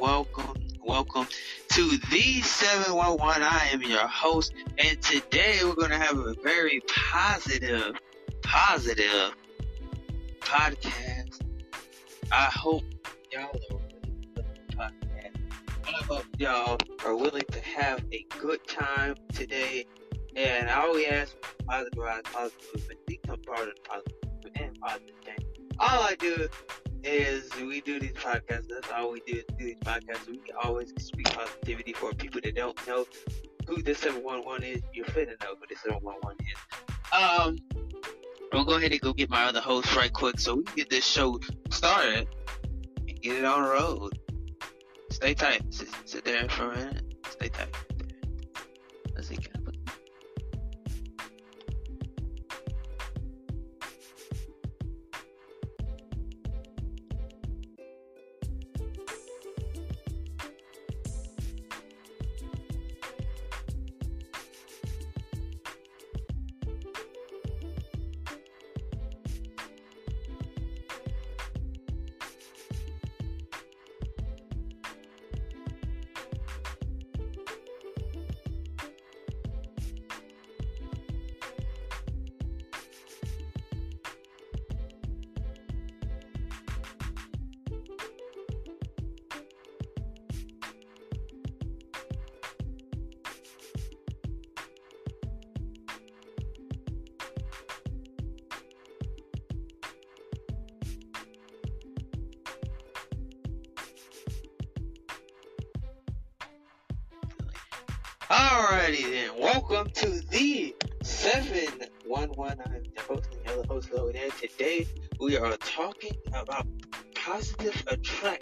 Welcome, welcome, to the 711. I am your host, and today we're going to have a very positive, positive podcast. I hope y'all are for the podcast. I hope y'all are willing to have a good time today. And I always ask positive, positive, but become part of the positive and positive change. All I do is we do these podcasts. That's all we do is do these podcasts. We always speak positivity for people that don't know who this 711 is. You're finna know who this 711 is. Um, I'm gonna go ahead and go get my other host right quick so we can get this show started and get it on the road. Stay tight. Sit, sit there for a minute. Stay tight.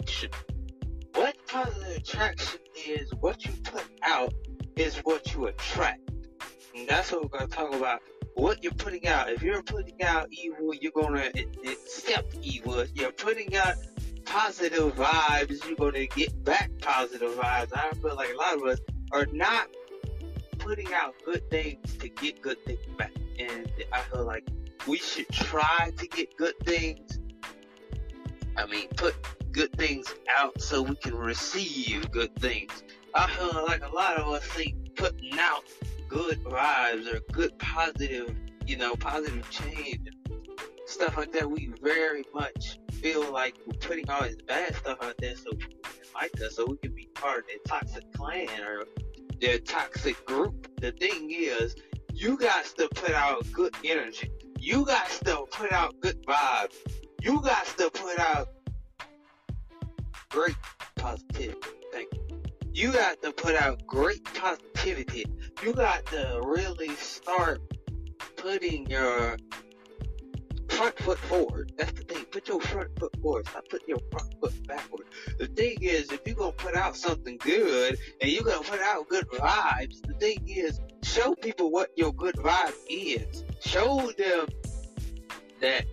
Attraction. What positive attraction is, what you put out is what you attract. And that's what we're going to talk about. What you're putting out. If you're putting out evil, you're going to accept evil. If you're putting out positive vibes, you're going to get back positive vibes. I feel like a lot of us are not putting out good things to get good things back. And I feel like we should try to get good things. I mean, put good things out so we can receive good things. I feel like a lot of us think putting out good vibes or good positive, you know, positive change stuff like that. We very much feel like we're putting all this bad stuff out there so like us, so we can be part of their toxic clan or their toxic group. The thing is, you got to put out good energy. You got to put out good vibes. You got to put out great positivity. Thank you. You got to put out great positivity. You got to really start putting your front foot forward. That's the thing. Put your front foot forward. Stop putting your front foot backward. The thing is, if you're gonna put out something good and you're gonna put out good vibes, the thing is, show people what your good vibe is. Show them that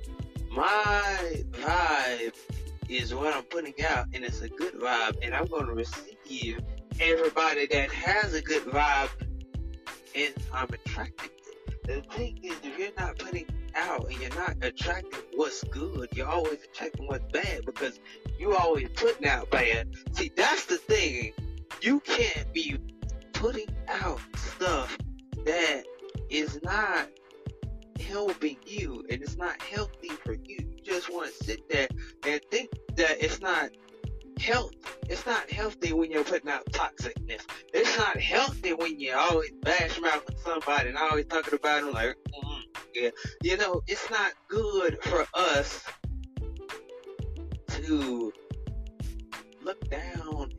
my vibe is what I'm putting out, and it's a good vibe, and I'm gonna receive everybody that has a good vibe, and I'm attracting. The thing is, if you're not putting out and you're not attracting what's good, you're always attracting what's bad because you always putting out bad. See, that's the thing. You can't be putting out stuff that is not helping you and it's not healthy for you. You just want to sit there and think that it's not health. It's not healthy when you're putting out toxicness. It's not healthy when you're always bash mouthing somebody and always talking about them like, mm, yeah. You know, it's not good for us to look down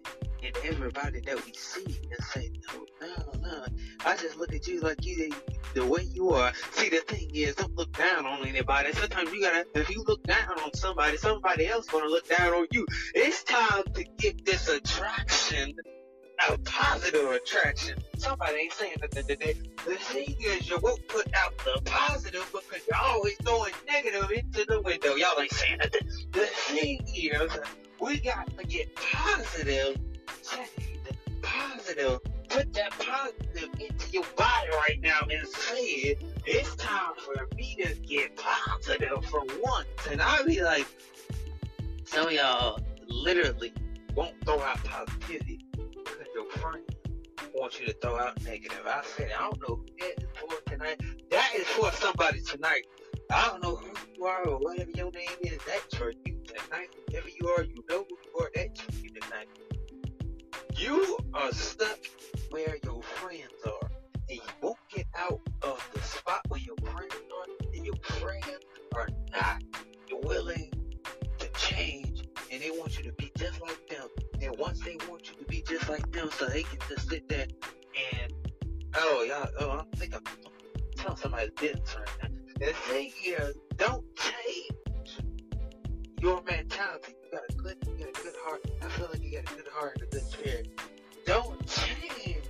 at everybody that we see and say, no, no, no. I just look at you like you, the way you are. See, the thing is, don't look down on anybody. Sometimes you gotta, if you look down on somebody, somebody else gonna look down on you. It's time to get this attraction a positive attraction. Somebody ain't saying nothing today. The thing is, you won't put out the positive because you're always throwing negative into the window. Y'all ain't saying nothing. The thing is, we got to get positive, positive. Put that positive into your body right now and say it. It's time for me to get positive for once. And I'll be like, some of y'all literally won't throw out positivity because your friend wants you to throw out negative. I said, I don't know who that is for tonight. That is for somebody tonight. I don't know who you are or whatever your name is. That's for you tonight. Whoever you are, you know who you are. That's for you tonight. You are stuck where your friends are. And you won't get out of the spot where your friends are. And your friends are not willing to change. And they want you to be just like them. And once they want you to be just like them, so they can just sit there and oh y'all, oh I think I'm, telling somebody's business right now. The thing is, don't change your mentality. You got a good, you got a good heart. I feel like got a good heart a good spirit. Don't change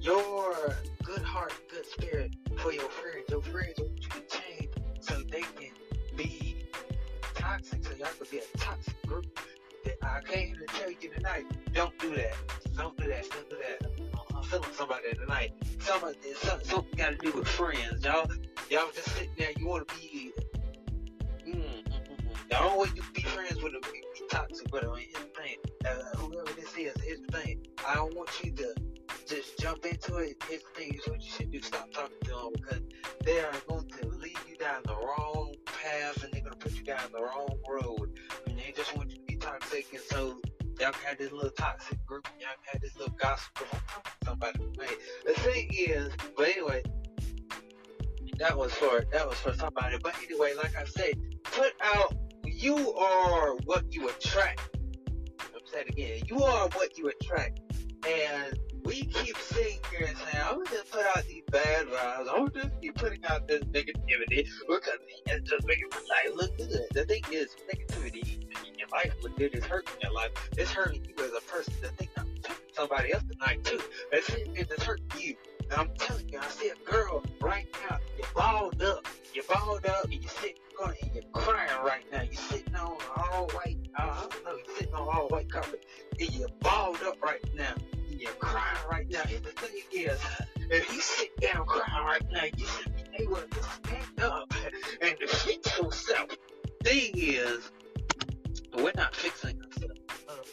your good heart, good spirit for your friends. Your friends want you to change so they can be toxic, so y'all can be a toxic group That I came here to tell you tonight, don't do that. Don't do that. Don't do that. I'm feeling somebody tonight. Somebody, something, something got to do with friends, y'all. Y'all just sitting there. You want to be. Mm, mm, mm, the only way you be friends with them, toxic with them. Here's the thing. Uh, whoever this is, here's the thing. I don't want you to just jump into it. Here's the thing. Here's what you should do. Stop talking to them because they are going to lead you down the wrong path and they're going to put you down the wrong road. And they just want you to be toxic, and so y'all had this little toxic group, y'all had this little gossip group. Somebody, made. the thing is, but anyway, that was for that was for somebody. But anyway, like I said, put out. You are what you attract. I'm saying again, you are what you attract, and we keep sitting here and saying, I'm just put out these bad vibes. I'm just keep putting out this negativity because it's just making my life look good. The thing is, negativity in your life look good. It's hurting your life. It's hurting you as a person. The thing I'm somebody else tonight too. It's, it's hurting you. I'm telling you, I see a girl right now. You're balled up. You're balled up, and you're sitting on and you're crying right now. You're sitting on all white. Uh, I don't know. You're sitting on all white carpet, and you're balled up right now And you're crying right now. And the thing is, if you sit down crying right now, you should be able to stand up and fix yourself. Thing is, we're not fixing ourselves.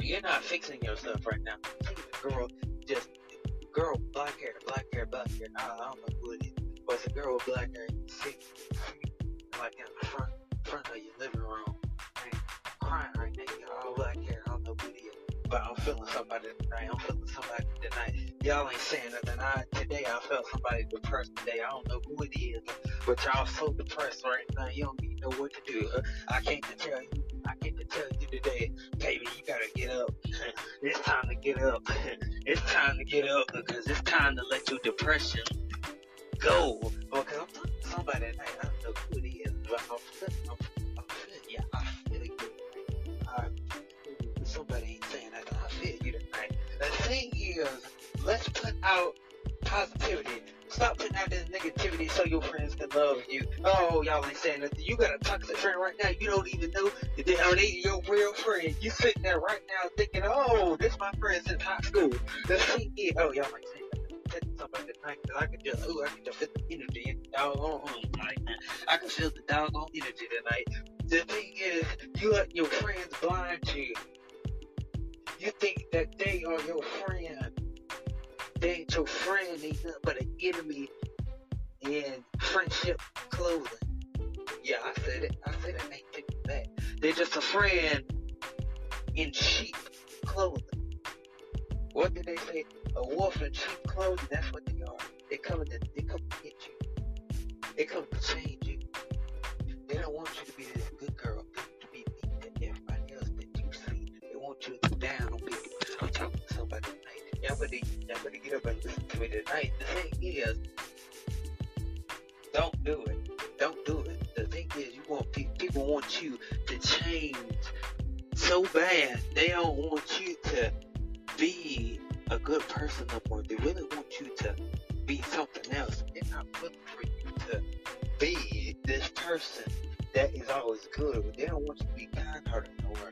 You're not fixing yourself right now. Girl, just girl, black hair, black hair, black hair. I, I don't know who it is, but it's a girl with black hair. Sitting like in the front front of your living room, and crying right now. You all black hair I don't know who it is, but I'm feeling somebody tonight. I'm feeling somebody tonight. Y'all ain't saying nothing. I today I felt somebody depressed today. I don't know who it is, but y'all so depressed right now. You don't even know what to do. Uh, I can't tell you. I can't tell you today, baby. You gotta get up. It's time to get up. it's time to get up because it's time to let your depression go. Because I'm talking to somebody tonight. I don't know who it is, but I'm feeling. I'm, I'm feeling. Yeah, I feel it. I, somebody ain't saying thing is, let's put out positivity. Stop putting out this negativity so your friends can love you. Oh, y'all ain't saying nothing. You got a toxic friend right now. You don't even know that they are they your real friend. You sitting there right now thinking, oh, this my friends in high school. The thing is, oh, y'all ain't saying nothing. Somebody tonight that I can just, oh, I can just feel the energy in the doggone now. I can feel the doggone energy tonight. The thing is, you let your friends blind you you think that they are your friend. They ain't your friend, they nothing but an enemy in friendship clothing. Yeah, I said it. I said it. Ain't taking that. They're just a friend in sheep clothing. What did they say? A wolf in sheep clothing. That's what they are. They come to they come to get you. They come to change you. They don't want you to be this good girl, to be mean to everybody else that you see. They want you to be down y'all better, y'all better get up and to me tonight. The thing is, don't do it. Don't do it. The thing is, you want pe- people want you to change so bad. They don't want you to be a good person no more. They really want you to be something else. They're not looking for you to be this person that is always good. But they don't want you to be kind-hearted no more.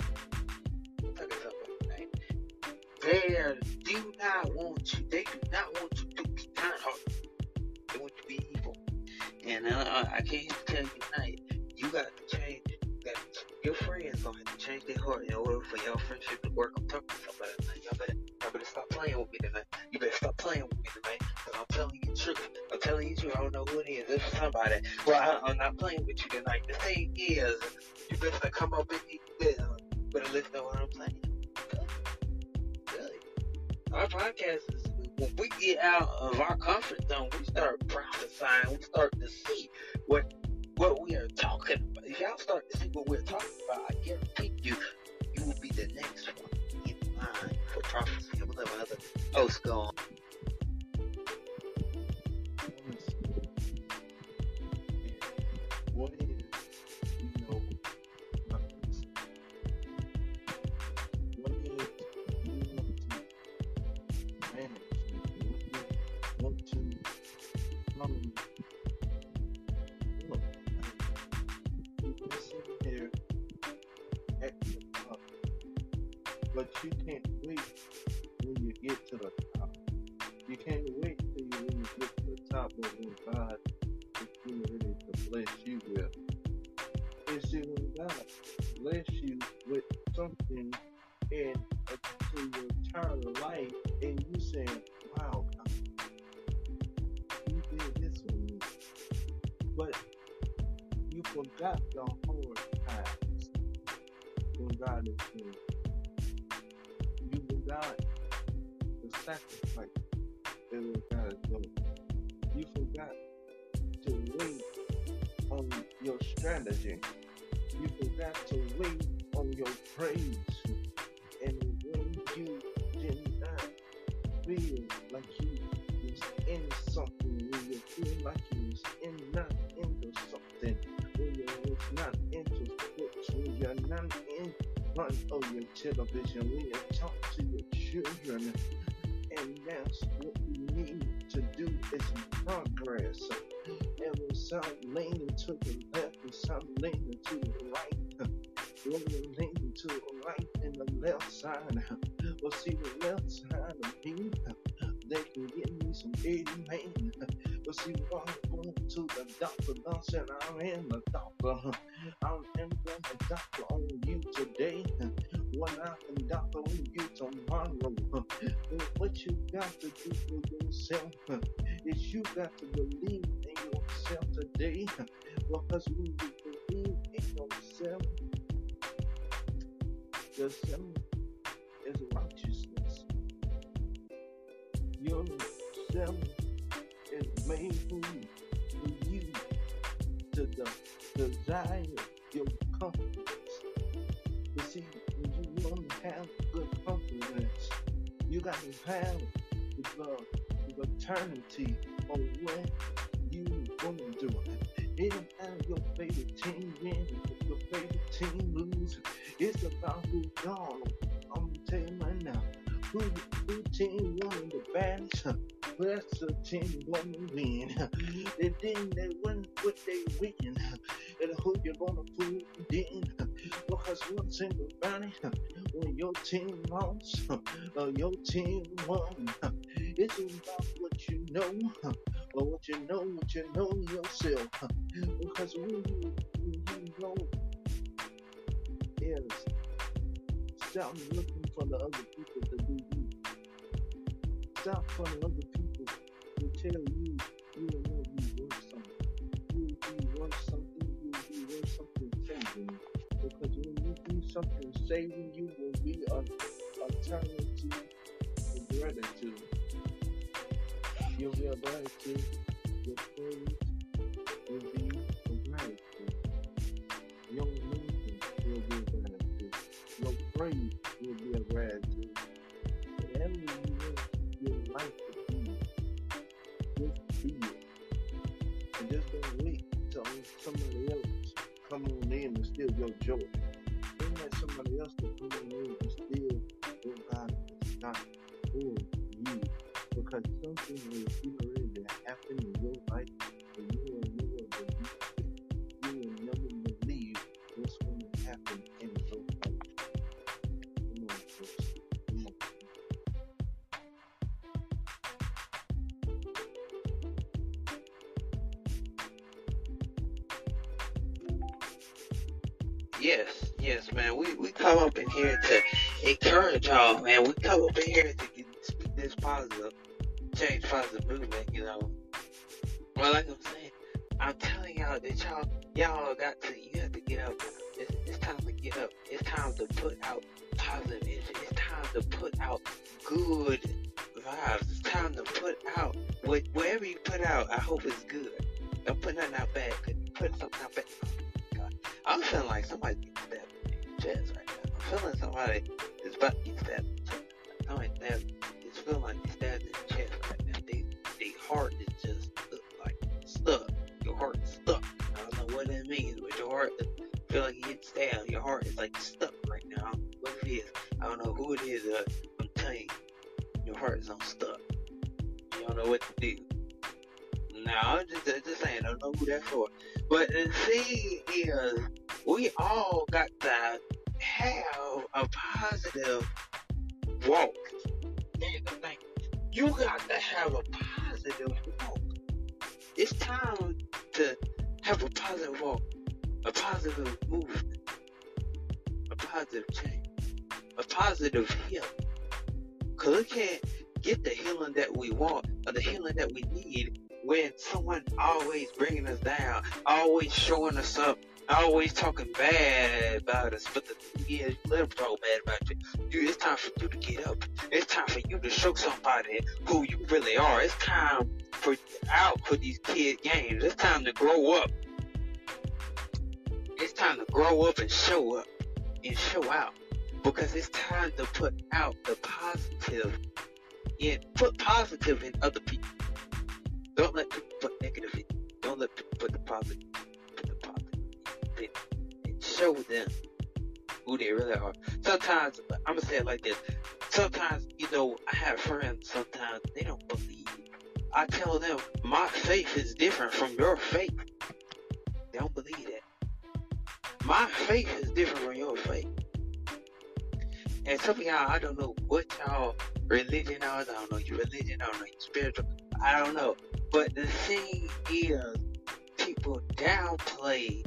They do not want you. They do not want you to be kind-hearted. They want you to be evil. And uh, I can't tell you tonight. You got to change. To, your friends gonna have to change their heart in order for your friendship to work. I'm talking to somebody. Y'all better, y'all better stop playing with me tonight. You better stop playing with me tonight. Cause I'm telling you the truth. I'm telling you the truth. I don't know who it is. This is somebody. Well, I, I'm not playing with you tonight. The thing is, you better come up and you better, better listen to what I'm saying. Our podcast is when we get out of our comfort zone, we start prophesying. We start to see what what we are talking about. If y'all start to see what we're talking about, I guarantee you, you will be the next one in line for prophecy. Let my other host go on. What doctor, I'm in the doctor. I'm in the doctor on you today. When I can doctor on you tomorrow. What you got to do for yourself is you got to believe in yourself today. Because when eternity of what you going to do. It matter your favorite team win, your favorite team lose. It's about who God. I'm gonna tell you right now, who who team won the baddest. That's the team gonna win. And then they win what they win. And who you gonna fool then? Because one thing about it, when your team lost, or your team won, what you know, what you know, what you know yourself. Because when you, when know is stop looking for the other people to do you. Stop for the other people to tell you you will be worth something. You be worth something. You be worth something saving. Because when you do something saving, Gratitude. Your praise will be gratitude. Your movement will be gratitude. Your praise will be a gratitude. Whatever you want your life to be, just be it. And just don't wait till somebody else come on in and steal steal your joy. Don't let somebody else to come in out. I hope it's good. Don't put nothing out bad. 'cause you put something out bad. God. I'm feeling like somebody getting stabbed in the chest right now. I'm feeling somebody is about to get stabbed in the chest. It's feeling like they stabbed in the chest right now. They, they heart is just like stuck. Your heart is stuck. I don't know what that means, but your heart feel like you get stabbed. Your heart is like stuck right now. What it is. I don't know who it is. Uh, I'm telling you, your heart is unstuck. You don't know what to do. No, I'm just, just saying, I don't know who that's for. But the thing is, we all got to have a positive walk. Thing. You got to have a positive walk. It's time to have a positive walk, a positive movement, a positive change, a positive healing. Because we can't get the healing that we want or the healing that we need when someone always bringing us down, always showing us up, always talking bad about us. But the thing is, let them talk bad about you. you. It's time for you to get up. It's time for you to show somebody who you really are. It's time for you out for these kid games. It's time to grow up. It's time to grow up and show up and show out because it's time to put out the positive in put positive in other people. Don't let people put negative. Don't let people put the positive put the positive. And show them who they really are. Sometimes I'm gonna say it like this. Sometimes, you know, I have friends sometimes they don't believe. I tell them my faith is different from your faith. They don't believe that. My faith is different from your faith. And some of y'all, I don't know what y'all religion. I don't know your religion. I don't know your spiritual. I don't know. But the thing is, people downplay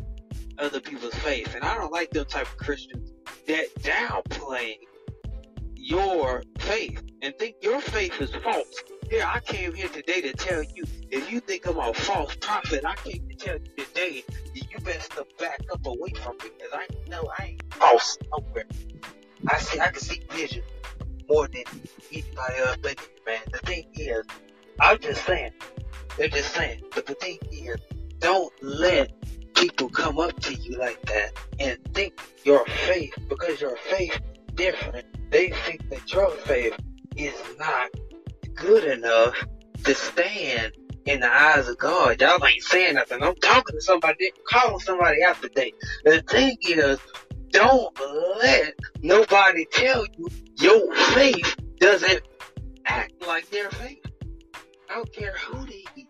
other people's faith, and I don't like those type of Christians that downplay your faith and think your faith is false. Here, I came here today to tell you, if you think I'm a false prophet, I came to tell you today that you better back up away from me, because I know I ain't false nowhere. I see, I can see vision more than anybody else. But man, the thing is, I'm just saying, they're just saying. But the thing is, don't let people come up to you like that and think your faith, because your faith different. They think that your faith is not good enough to stand in the eyes of God. Y'all ain't saying nothing. I'm talking to somebody, calling somebody out today. The thing is, don't let nobody tell you your faith doesn't act like their faith. I don't care who they be.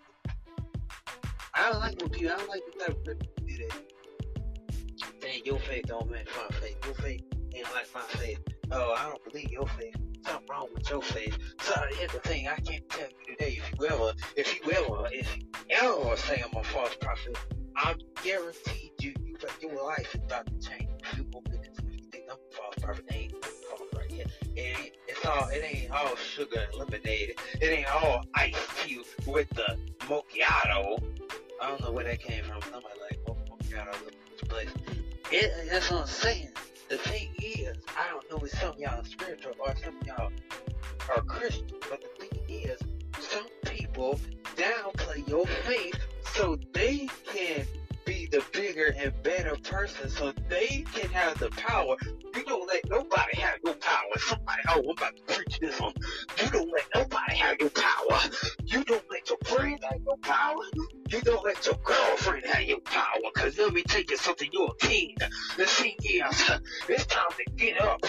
I don't like when people, I don't like the type of people that. Saying your faith don't match my faith. Your faith ain't like my faith. Oh, I don't believe your faith. Something wrong with your faith. So here's the thing, I can't tell you today if you ever, if you ever, if you ever say I'm a false prophet, I guarantee you, you your life is about to change. You open it to you think I'm a false prophet. They ain't false. It ain't, it's all, it ain't all sugar and lemonade. It ain't all ice tea with the macchiato. I don't know where that came from. Somebody like oh, macchiato, but it, that's what I'm saying. The thing is, I don't know if some of y'all are spiritual or some of y'all are Christian, but the thing is, some people downplay your faith so they can be the bigger and better person, so they can have the power. You don't let nobody have your power. Somebody, oh, I'm about to preach this one. You don't let nobody have your power. You don't let your friends have your power. You don't let your girlfriend have your power, cause let me tell you something, you're a king. The thing is, it's time to get up.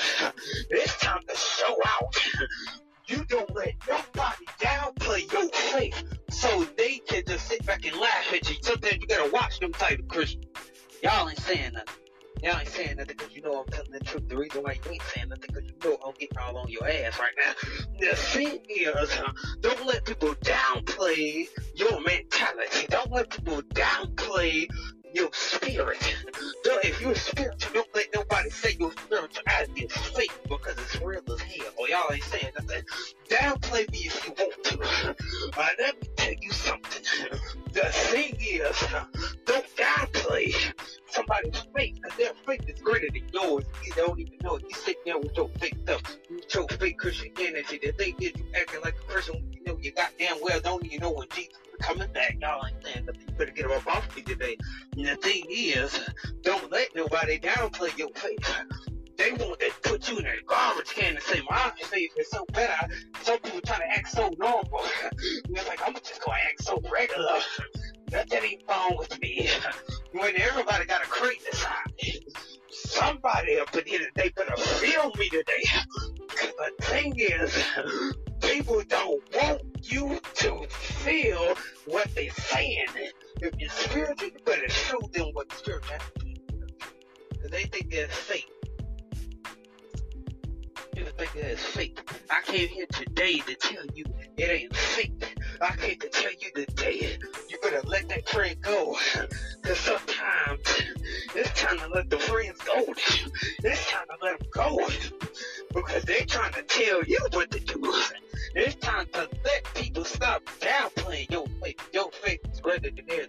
It's time to show out. You don't let nobody downplay your faith so they can just sit back and laugh at you. Sometimes you gotta watch them type of Christians. Y'all ain't saying nothing. Y'all ain't saying nothing because you know I'm telling the truth. The reason why you ain't saying nothing because you know I'm getting all on your ass right now. The thing is, don't let people downplay your mentality. Don't let people downplay your spirit. If you're spiritual, don't let nobody say your spirituality is fake because it's real as hell. Or y'all ain't saying nothing. Downplay me if you want to. Uh, let me tell you something. The thing is, don't downplay somebody's faith because their faith is greater than yours. You don't even know it. You sit there with your fake stuff, with your fake Christianity. The thing is, you acting like a when you know you goddamn well don't even know when Jesus is coming back. Y'all ain't saying nothing. You better get up off me today. And the thing is, don't let nobody downplay your faith. They want to put you in a garbage can and say, my faith is so bad. Some people try to act so normal. And they're like, I'm just to act so regular. Nothing ain't wrong with me. When everybody got a side. Somebody up in here today better feel me today. 'Cause the thing is, people don't want you to feel what they're saying. If you're spiritual, you better show them what the spirituality is. Because they think they're fake. People think that it's fake. I came here today to tell you it ain't fake. I came to tell you today you better let that friend go. Cause sometimes it's time to let the friends go. It's time to let them go. Because they're trying to tell you what to do. It's time to let people stop downplaying your faith. Your faith is greater than theirs.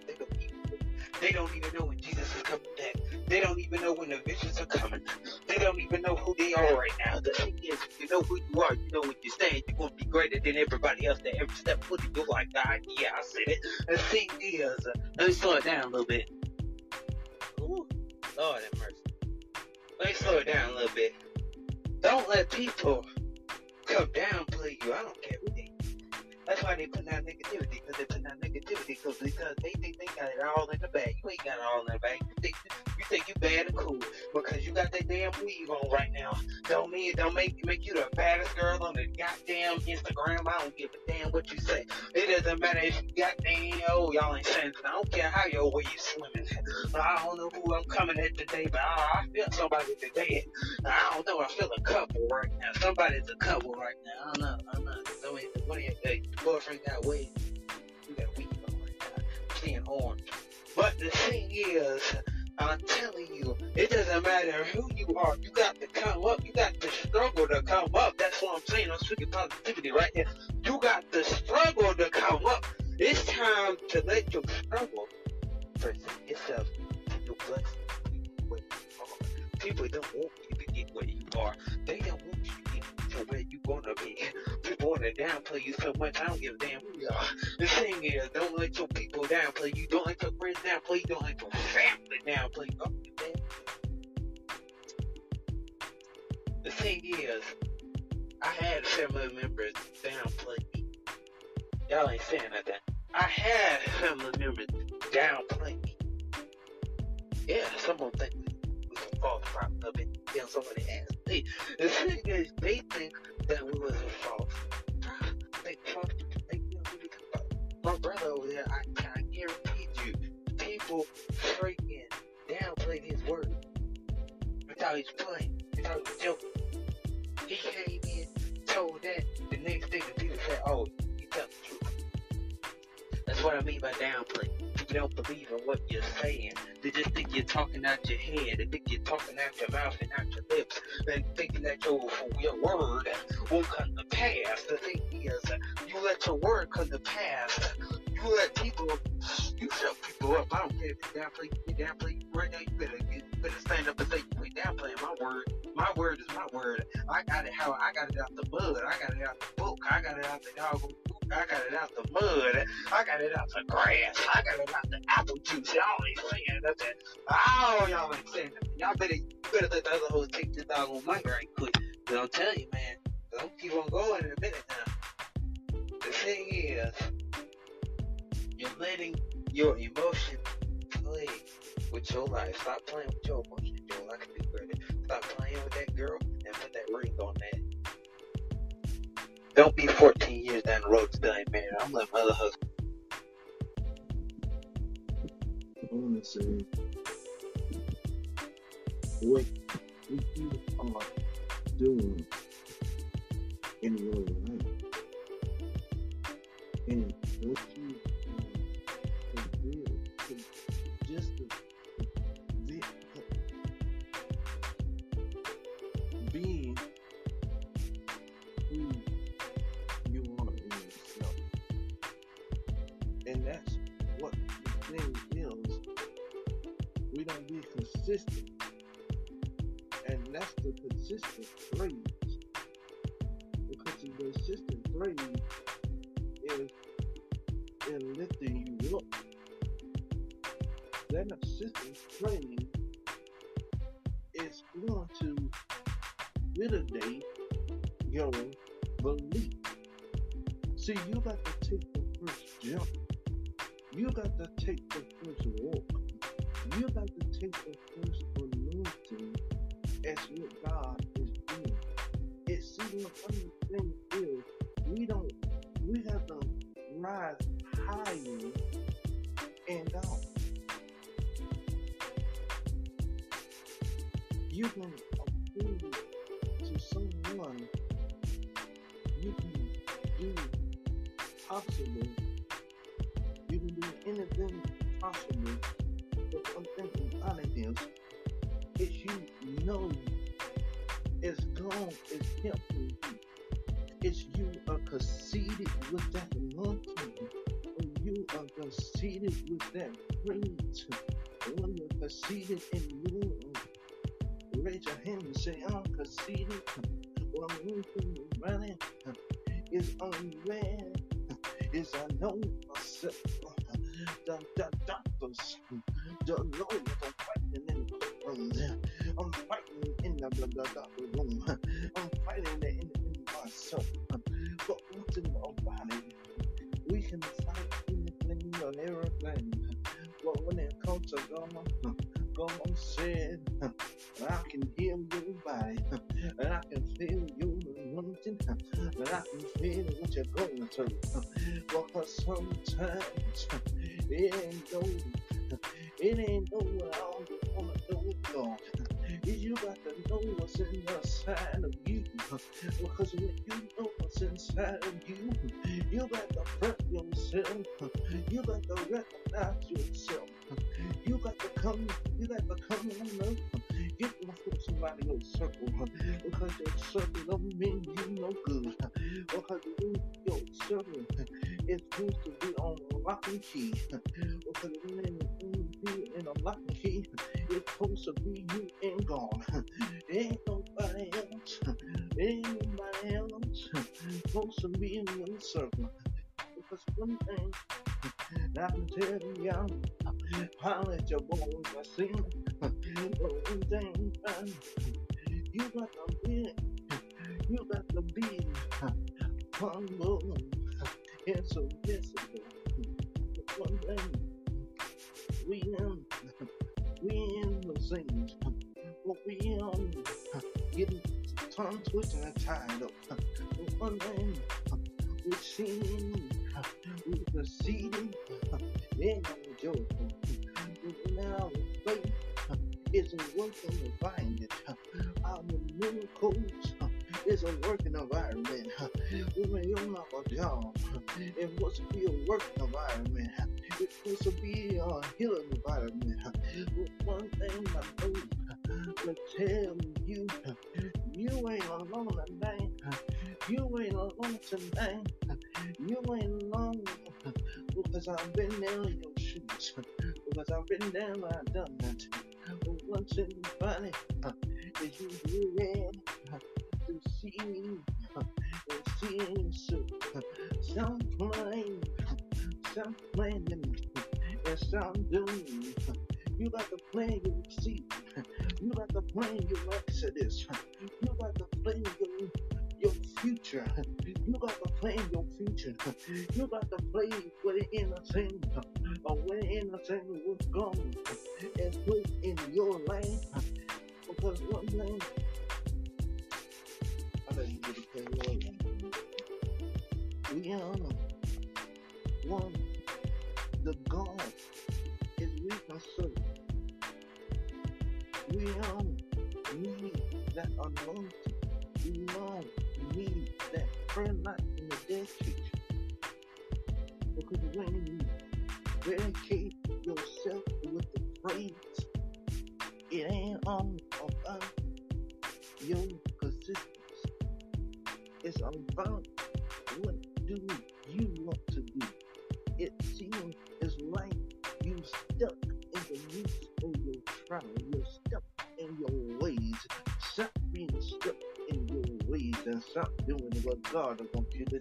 They don't even, know when Jesus is coming back. They don't even know when the visions are coming. They don't even know who they are right now. The thing is, if you know who you are, you know what you stand. You're going to be greater than everybody else that ever stepped foot in your life. God, yeah, I said it. The thing is, uh, let me slow it down a little bit. Ooh, Lord have mercy. Let me slow it down a little bit. Don't let people come downplay you. I don't care who they that's why they put out negativity, because they put out negativity, cause, because they think they got it all in the bag. You ain't got it all in the bag. You think you think you bad and cool because you got that damn weave on right now. Don't mean don't make make you the baddest girl on the goddamn Instagram. I don't give a damn what you say. It doesn't matter if you got damn oh y'all ain't saying I don't care how your way you swimming. I don't know who I'm coming at today, but I, I feel somebody today. I don't know. I feel a couple right now. Somebody's a couple right now. I don't know. I don't know. Mean, one of your hey, boyfriend got weed. You got weed on right now. Seeing orange. But the thing is, I'm telling you, it doesn't matter who you are. You got to come up. You got to struggle to come up. That's what I'm saying. I'm speaking positivity right here. You got to struggle to come up. It's time to let your struggle present itself to your blessing. People don't want you to get where you are. They don't want you to get to where you're gonna be. Want to downplay you so much. I don't give a damn who you are. The thing is, don't let your people downplay you. Don't let your friends downplay you. Don't let your family downplay you. Don't. The thing is, I had family members downplay me. Y'all ain't saying nothing. I had family members downplay me. Yeah, think some false prophet of it. Then somebody asked me. The thing is, they think that we was a false prophet. They false. They, you know, we about my brother over there. I, I guarantee you, people freaking downplayed his word. They thought he was playing. They thought he was joking. He came in, told that. The next thing the people said, "Oh, you tell the truth." That's what I mean by downplay. People don't believe in what you're saying. They just think you're talking out your head. They think you're talking out your mouth and out your lips. And thinking that your, your word won't come to pass. The thing is, you let your word come to pass. You let people, you shut people up. I don't care if you downplay, you downplay right now. You better, you better stand up and say you ain't downplaying my word. My word is my word. I got it how I got it out the mud. I got it out the book. I got it out the dog. I got it out the mud. I got it out the grass. I got it out the apple juice. Y'all ain't saying nothing. Oh, y'all ain't saying nothing. Y'all better, better let the other hoes take this dog on mic right quick. But I'm telling you, man, don't keep on going in a minute now. The thing is, you're letting your emotions play with your life. Stop playing with your emotions, Joe. Like I do better. Stop playing with that girl and put that ring on that. Don't be 14 years down the road still ain't married. I'm my other husband. What what you are doing in your life, and what consistent. And that's the consistent phrase. Because the consistent phrase is in lifting you up. That consistent phrase is going to validate your belief. See, you got to take the first jump. You got to take the first walk. You got to take the rise higher and down. You can approve to someone you can do possible. You can do anything possible. But one thing about it is, is you know it's gone, it's helping you. It's you are conceited with that conceited with that. When you're conceited in you, raise your hand and say, I'm conceited. What I'm looking running is unreal. Is I know myself. The, the doctors, the lawyers dancing funny. Uh, you do it, to see, uh, to see so, some plan, some plan, and some doing. Uh, you got the plan you see. You got to plan your exodus. You got to plan you your future. You got to plan your future. You got to play with the innocent. God, a computer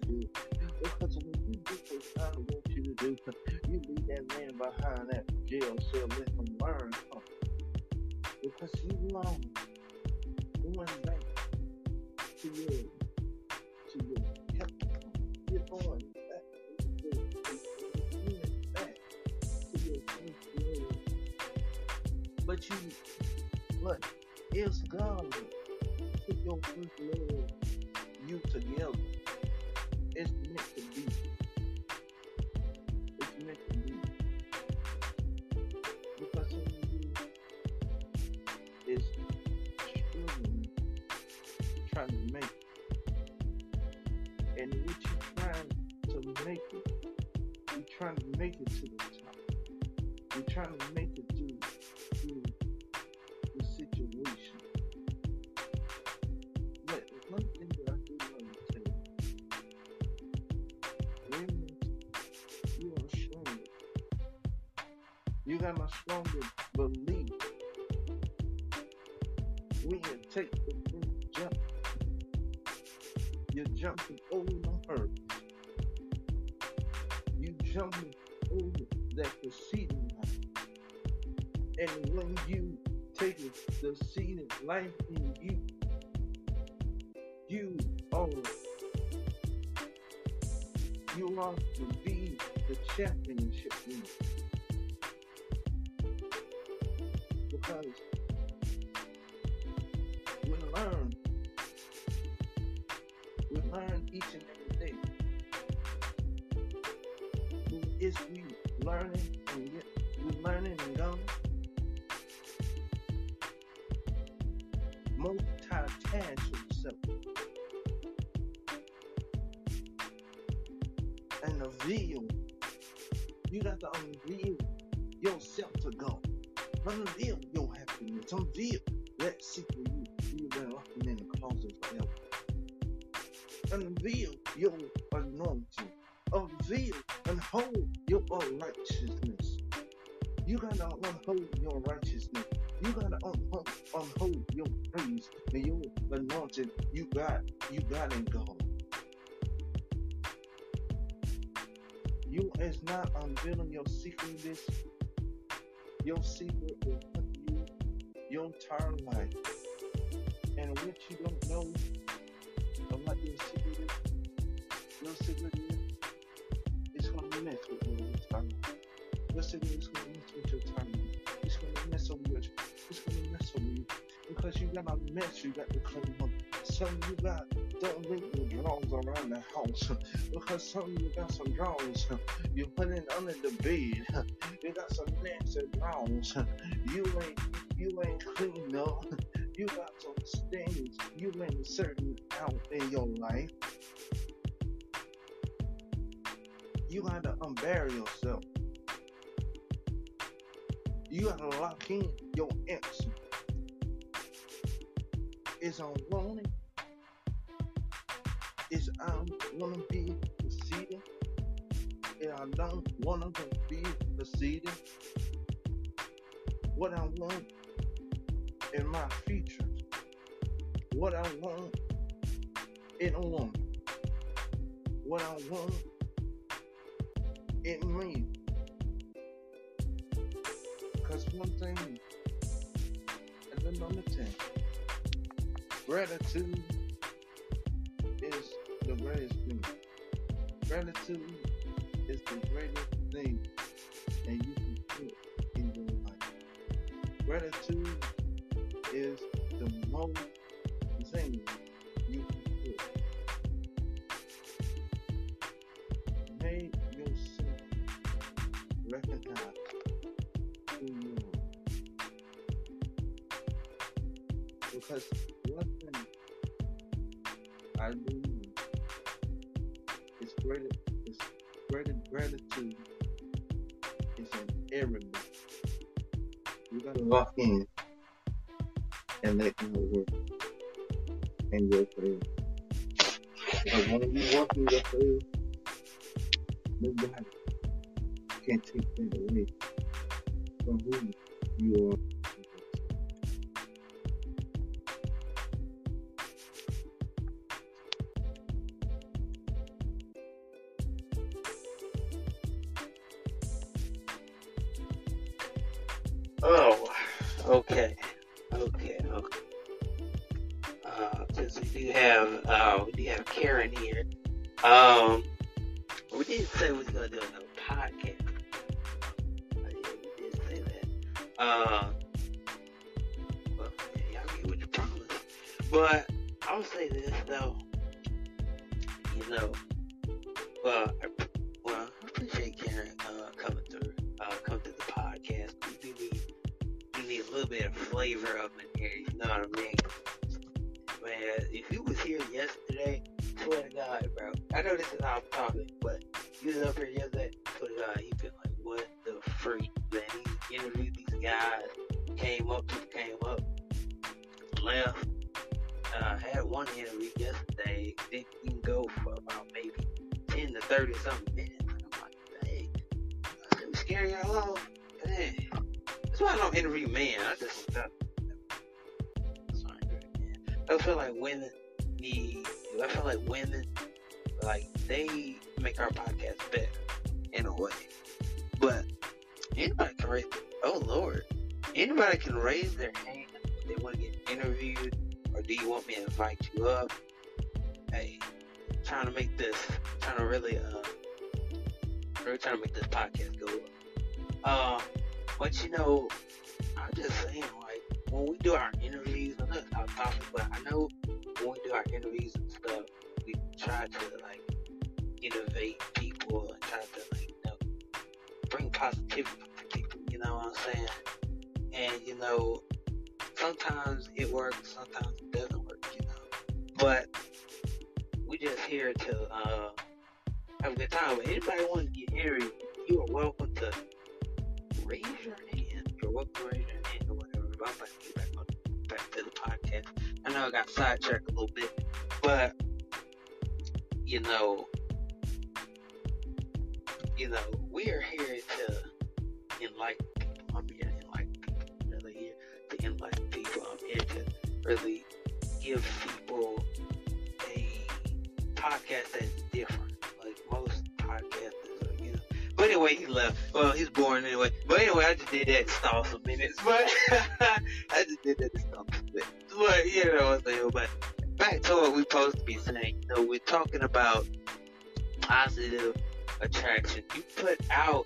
have my strongest belief. We can take the new jump. You're jumping over You're jumping over that preceding life. And when you take the seated life in you, you are you are to be the championship winner. sabes. met you to the up. Some you got don't leave your drawers around the house because some you got some drawers you put it under the bed. You got some nasty drawers. You ain't you ain't clean no. You got some stains you ain't certain out in your life. You gotta unbury yourself. You gotta lock in your ex is on wanting, is I wanna be conceited, and I don't wanna be conceited. What I want in my future? what I want in a woman, what I want in me. Cause one thing, and then number 10. Gratitude is the greatest thing. Gratitude is the greatest thing that you can put in your life. Gratitude lock in and let God work and your favor. Because when you work in your favor, But anybody can raise. Oh Lord, anybody can raise their hand they want to get interviewed, or do you want me to invite you up? Hey, trying to make this, trying to really, uh, really trying to make this podcast go. Uh, but you know, I'm just saying, like, when we do our interviews, I'm not talking topic, but I know when we do our interviews and stuff, we try to, like, innovate people and try to, like, know, positivity you know what I'm saying? And, you know, sometimes it works, sometimes it doesn't work, you know. But we just here to, uh, have a good time. But anybody want to get hairy, you are welcome to raise your hand. You're welcome to raise your hand or whatever. But I'm about to get back, on, back to the podcast. I know I got sidetracked a little bit, but you know, you know, we are here to enlighten people. I'm here to enlighten people. Really here to enlighten people. I'm here to really give people a podcast that's different. Like most podcasters are, you know. But anyway, he left. Well, he's boring anyway. But anyway, I just did that to stall some minutes. But I just did that to stall some minutes. But you know what I'm saying. But back to what we're supposed to be saying. You know, we're talking about positive attraction. You put out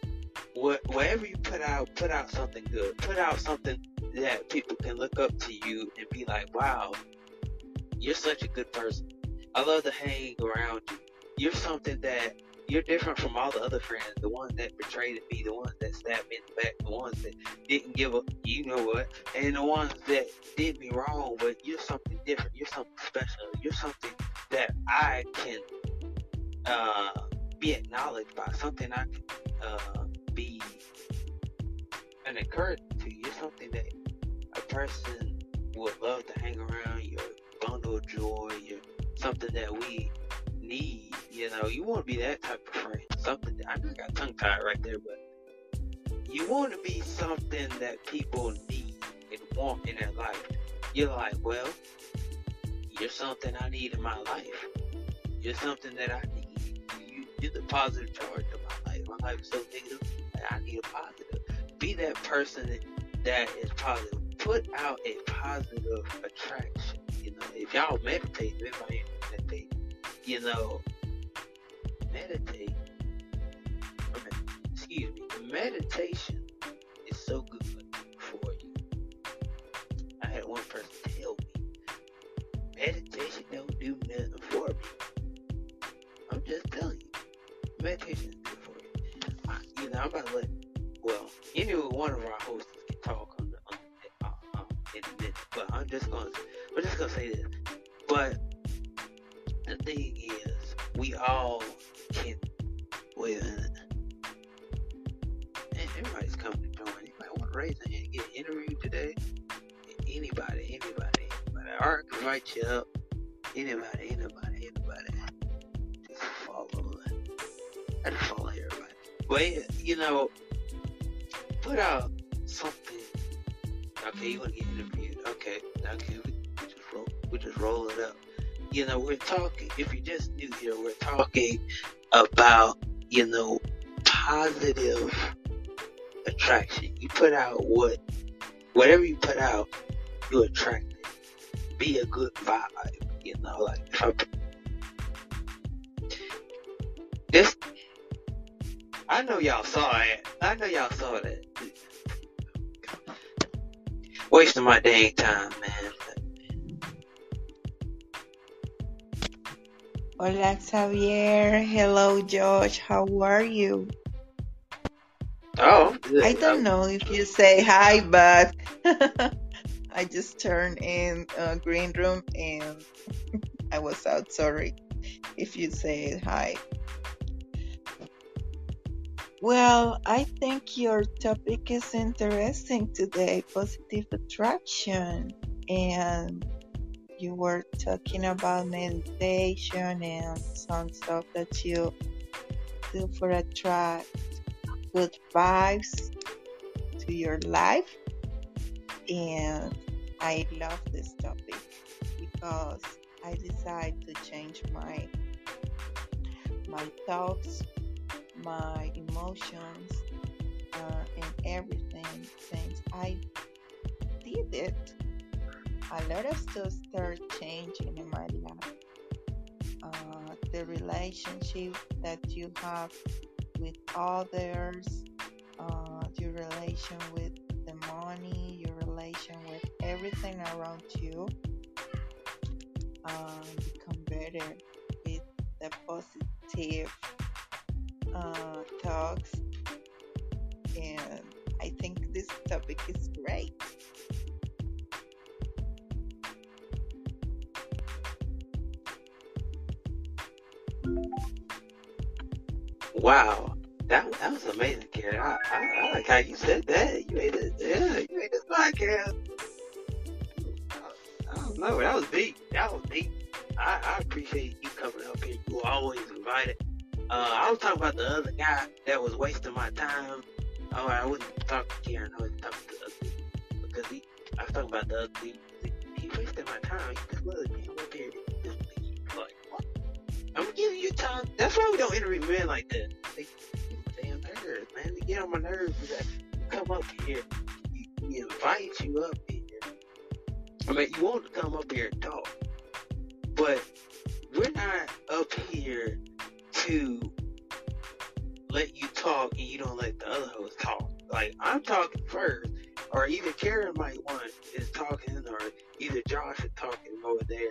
what whatever you put out, put out something good. Put out something that people can look up to you and be like, wow, you're such a good person. I love to hang around you. You're something that you're different from all the other friends, the ones that betrayed me, the ones that stabbed me in the back, the ones that didn't give a you know what, and the ones that did me wrong, but you're something different, you're something special, you're something that I can uh, be acknowledged by, something I can uh, be an encouragement to, you're something that a person would love to hang around, you're a bundle of joy, you're something that we need. You know, you want to be that type of friend. Something that I got tongue tied right there, but you want to be something that people need and want in their life. You're like, well, you're something I need in my life. You're something that I need. You're the positive charge of my life. My life is so negative I need a positive. Be that person that, is positive. Put out a positive attraction. You know, if y'all meditate, I meditate, you know, meditate, excuse me, meditation is so good for you. I had one person tell me, meditation don't do nothing for me. I'm just telling you, meditation is good for you. I, you know, I'm about to let, well, know, one of our hosts can talk on the, on the uh, uh, in a minute, but I'm just gonna, I'm just gonna say this. But the thing is, we all can. A. And everybody's coming to join. Anybody want to raise their hand and get interviewed today? Anybody, anybody, anybody. Art can invite you up. Anybody, anybody, anybody. Just follow. Just follow everybody. But, you know, put out something. Okay, you want to get interviewed. Okay, okay, we, we just roll, we just roll it up you know, we're talking, if you're just new here, we're talking about, you know, positive attraction. You put out what, whatever you put out, you attract it. Be a good vibe, you know, like if I, this, I know y'all saw it. I know y'all saw that. Wasting my dang time, man. Hola Xavier. Hello George. How are you? Oh. I don't know if you say hi, but I just turned in a green room and I was out. Sorry if you say hi. Well, I think your topic is interesting today positive attraction. And you were talking about meditation and some stuff that you do for attract good vibes to your life. And I love this topic because I decided to change my my thoughts, my emotions, uh, and everything since I did it. A lot of stuff start changing in my life. Uh, the relationship that you have with others, uh, your relation with the money, your relation with everything around you um, become better. With the positive uh, talks. And I think this topic is great. Wow, that that was amazing, Karen. I, I, I like how you said that. You made it. Yeah, you made this podcast. I, I don't know. That was deep. That was deep. I, I appreciate you coming up here. You always invited. Uh, I was talking about the other guy that was wasting my time. Oh, I wasn't talking to Karen. I was talking to the other because he. I was talking about the other. He, he wasted my time. He just look, man, up here. Just like, what? I'm giving you time. That's why we don't interview men like that. They, damn nerves, man. They get on my nerves. That come up here. We invite you up here. I mean, you want to come up here and talk, but we're not up here to let you talk and you don't let the other host talk. Like I'm talking first, or either Karen might want is talking, or either Josh is talking over there,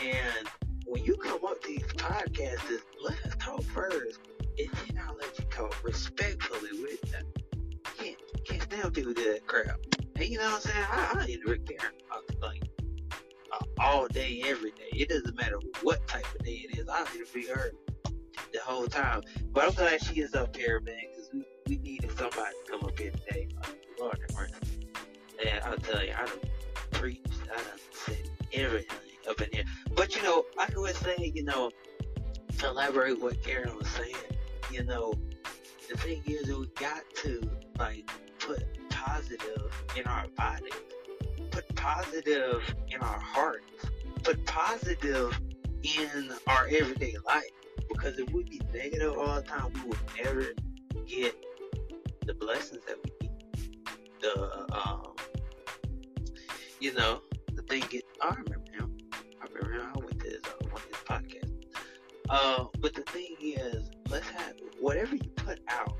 and when you come up to these podcasts, let us talk first, and then I'll let you talk respectfully with them. Can't can't stand do that crap. And you know what I'm saying? I, I interrupt Karen like uh, all day, every day. It doesn't matter what type of day it is. I interview her the whole time. But I'm glad she is up here, man, because we, we needed somebody to come up here today. Lord have mercy. And I'll tell you, I done preached, I done said everything up in here. But you know, like I was saying, you know, to elaborate what Karen was saying, you know, the thing is we got to like put positive in our bodies, put positive in our hearts, put positive in our everyday life. Because if we be negative all the time, we will never get the blessings that we need. The um, you know, the thing is, I remember him. I remember him. I went to his uh, one his podcasts. Uh, but the thing is, let's have whatever you put out,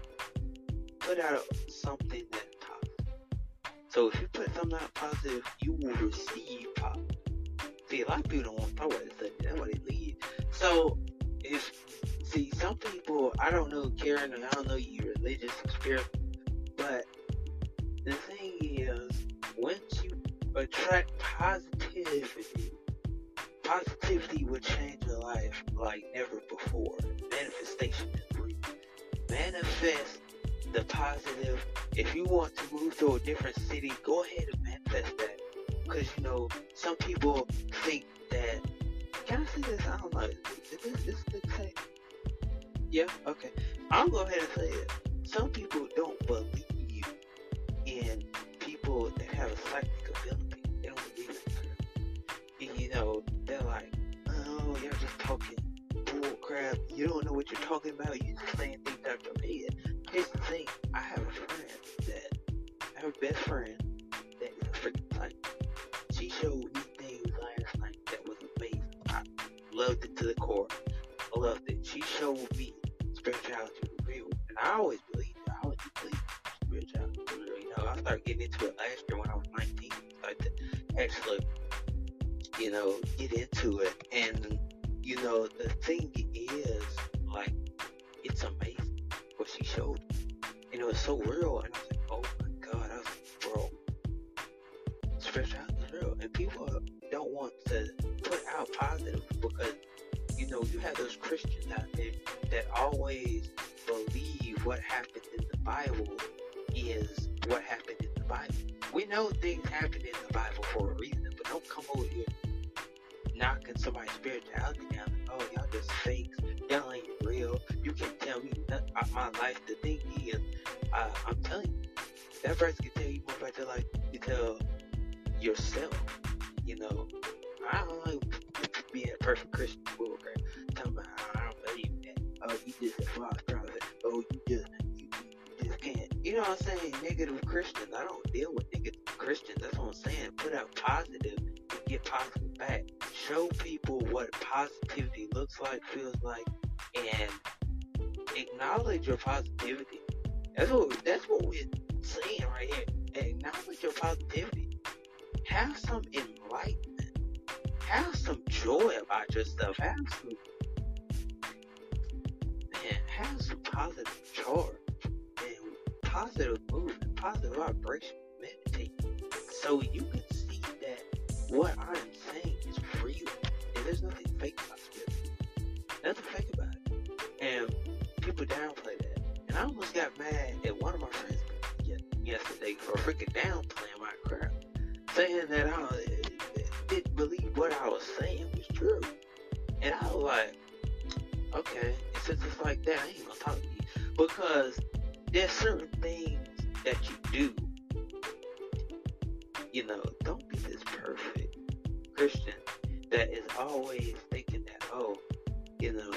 put out something that's positive. So if you put something out positive, you will receive positive. See, a lot of people don't want to talk about. That's why they leave. So if see some people, I don't know Karen, I don't know you religious or spiritual, but the thing is, once you attract positivity, positivity will change your life like never before. Manifestation is real. Manifest the positive. If you want to move to a different city, go ahead and manifest that. Because you know, some people think that. Can I say this? I don't know. Is this, this good to say? Yeah. Okay. I'll go ahead and say it. Some people don't believe in people that have a psychic ability. They don't believe it. You know, they're like, oh, you're just talking bull crap. You don't know what you're talking about. You're just saying things out your head. Here's the thing. I have a friend that, I have a best friend that is a freaking psychic. She showed loved it to the core. I loved it. She showed me spirituality was real. And I always believed it. I always believed spirituality was real. You know, I started getting into it last year when I was 19. I Started to actually, you know, get into it. And, you know, the thing is, like, it's amazing what she showed. You know, it's so real. And I was like, oh my God, I was like, bro, spirituality is real. And people don't want to out positive because, you know, you have those Christians out there that always believe what happened in the Bible is what happened in the Bible. We know things happen in the Bible for a reason, but don't come over here knocking somebody's spirituality down. Like, oh, y'all just fakes. Y'all ain't real. You can't tell me nothing about my life. The thing is, uh, I'm telling you, that person can tell you more about your life. You tell yourself. You know, I don't like being a perfect Christian bullcrap. Talking about I don't believe that. Oh, you just a false prophet. Oh, you just you, you just can't. You know what I'm saying? Negative Christians. I don't deal with negative Christians. That's what I'm saying. Put out positive and get positive back. Show people what positivity looks like, feels like, and acknowledge your positivity. That's what that's what we're saying right here. Acknowledge your positivity. Have some enlightenment. Have some joy about your stuff. Have some man, have some positive charge and positive movement, positive vibration, meditate. So you can see that what I'm saying is real. And there's nothing fake about it. Nothing fake about it. And people downplay that. And I almost got mad at one of my friends yesterday for freaking downplaying my crap. Saying that I uh, didn't I was saying was true. And I was like, okay, since it's like that, I ain't gonna talk to you. Because there's certain things that you do. You know, don't be this perfect Christian that is always thinking that, oh, you know,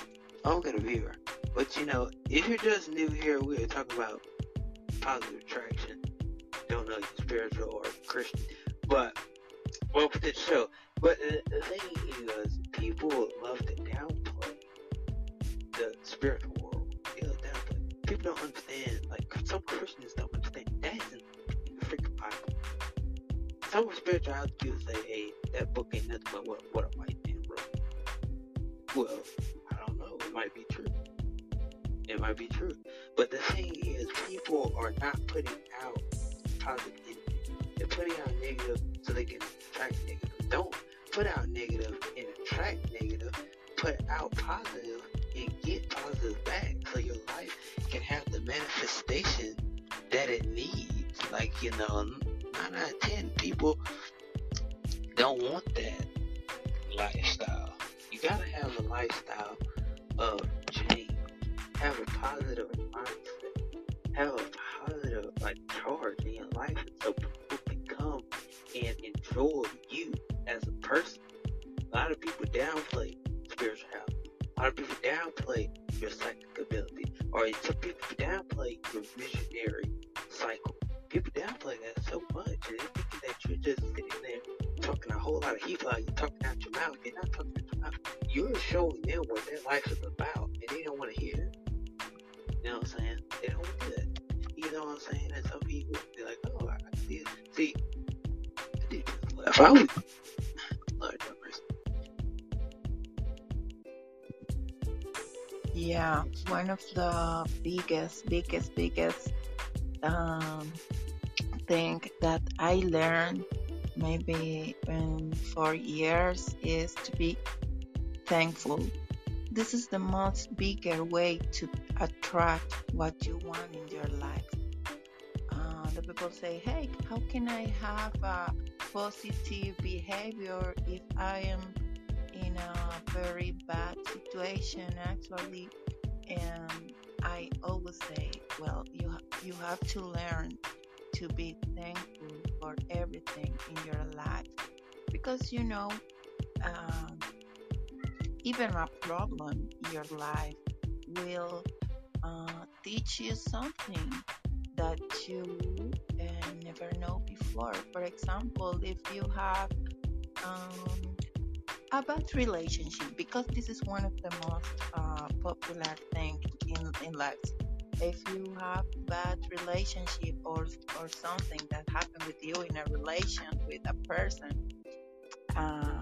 oh, I'm gonna be here. But you know, if you're just new here, we're talking about positive attraction. Don't know if you're spiritual or Christian, but welcome to the show. But the, thing is, people love to downplay the spiritual world. They love downplay. People don't understand. Like some Christians don't understand. That isn't in the freaking Bible. Some spirituality people say, "Hey, that book ain't nothing but what, what a white man wrote." Well, I don't know. It might be true. It might be true. But the thing is, people are not putting out positive energy. They're putting out negative so they can attract negative. Don't put out negative and attract negative. Put out positive and get positive back so your life can have the manifestation that it needs. Like, you know, 9 out of 10 people don't want that lifestyle. You gotta have a lifestyle of change. Have a positive mindset. Have a positive like charge in your life so people can come and enjoy you as a person. A lot of people downplay spiritual health. A lot of people downplay your psychic ability. Or some people downplay your visionary cycle. People downplay that so much and they're thinking that you're just sitting there talking a whole lot of heat like you're talking out your mouth. You're not talking out your mouth. You're showing them what their life is about and they don't want to hear it. You know what I'm saying? They don't want to do that. You know what I'm saying? And some people be like, oh, I see it. See, if I was, Yeah, one of the biggest, biggest, biggest um, thing that I learned maybe in four years is to be thankful. This is the most bigger way to attract what you want in your life. Uh, the people say, "Hey, how can I have a positive behavior if I am in a very bad situation?" Actually, and I always say, "Well, you ha- you have to learn to be thankful for everything in your life because you know." Um, even a problem in your life will uh, teach you something that you never know before. For example, if you have um, a bad relationship, because this is one of the most uh, popular things in, in life. If you have bad relationship or or something that happened with you in a relation with a person, uh,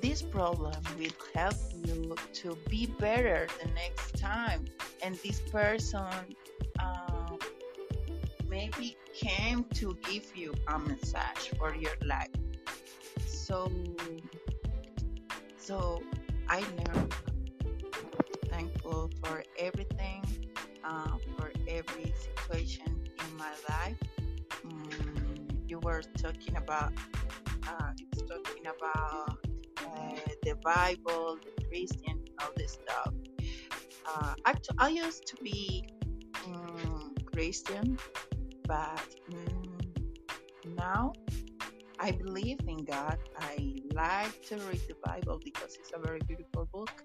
this problem will help you to be better the next time and this person uh, maybe came to give you a message for your life. So so i learned thankful for everything uh, for every situation in my life. Mm, you were talking about uh, talking about uh, the Bible, the Christian, all this stuff. Uh, actually, I used to be um, Christian, but um, now I believe in God. I like to read the Bible because it's a very beautiful book.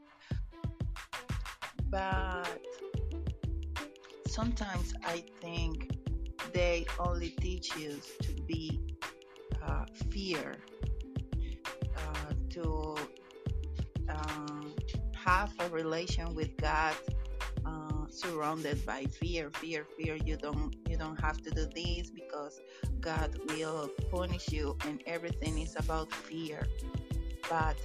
But sometimes I think they only teach you to be uh, fear uh, to um, have a relation with God uh, surrounded by fear, fear, fear. You don't you don't have to do this because God will punish you, and everything is about fear. But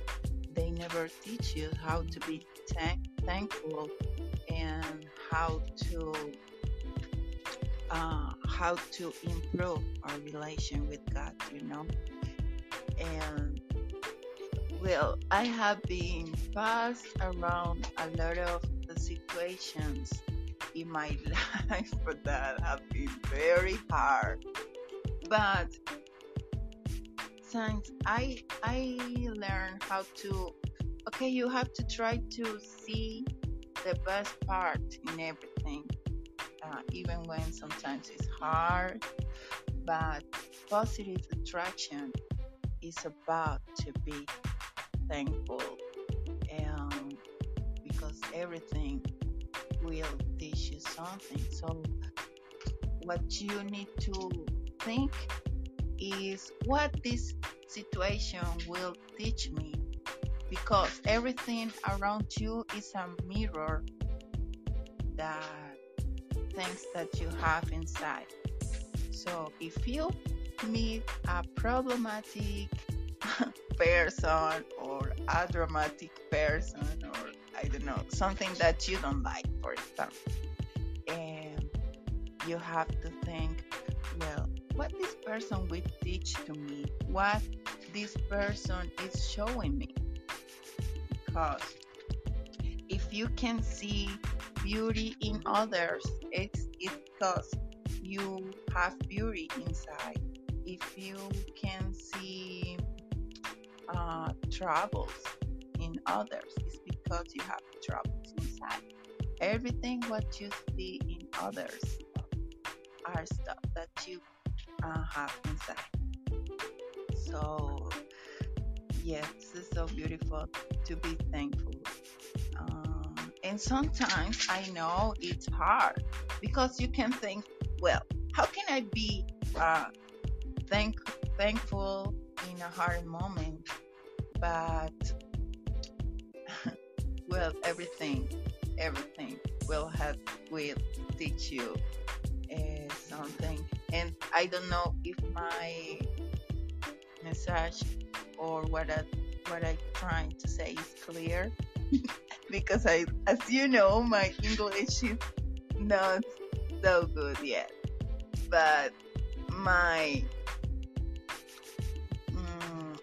they never teach you how to be thank- thankful and how to uh, how to improve our relation with God. You know, and well, I have been passed around a lot of situations in my life that have been very hard. But since I I learned how to okay, you have to try to see the best part in everything, uh, even when sometimes it's hard. But positive attraction is about to be thankful everything will teach you something. So what you need to think is what this situation will teach me. Because everything around you is a mirror that things that you have inside. So if you meet a problematic person or a dramatic person I don't know, something that you don't like, for example. And you have to think, well, what this person will teach to me, what this person is showing me. Because if you can see beauty in others, it's, it's because you have beauty inside. If you can see uh, troubles in others is because you have troubles inside. Everything what you see in others are stuff that you uh, have inside. So, yes, is so beautiful to be thankful. Um, and sometimes I know it's hard because you can think, well, how can I be uh, thank thankful in a hard moment, but well, everything everything will have will teach you uh, something. And I don't know if my message or what I what I'm trying to say is clear because I, as you know, my English is not so good yet. But my mm,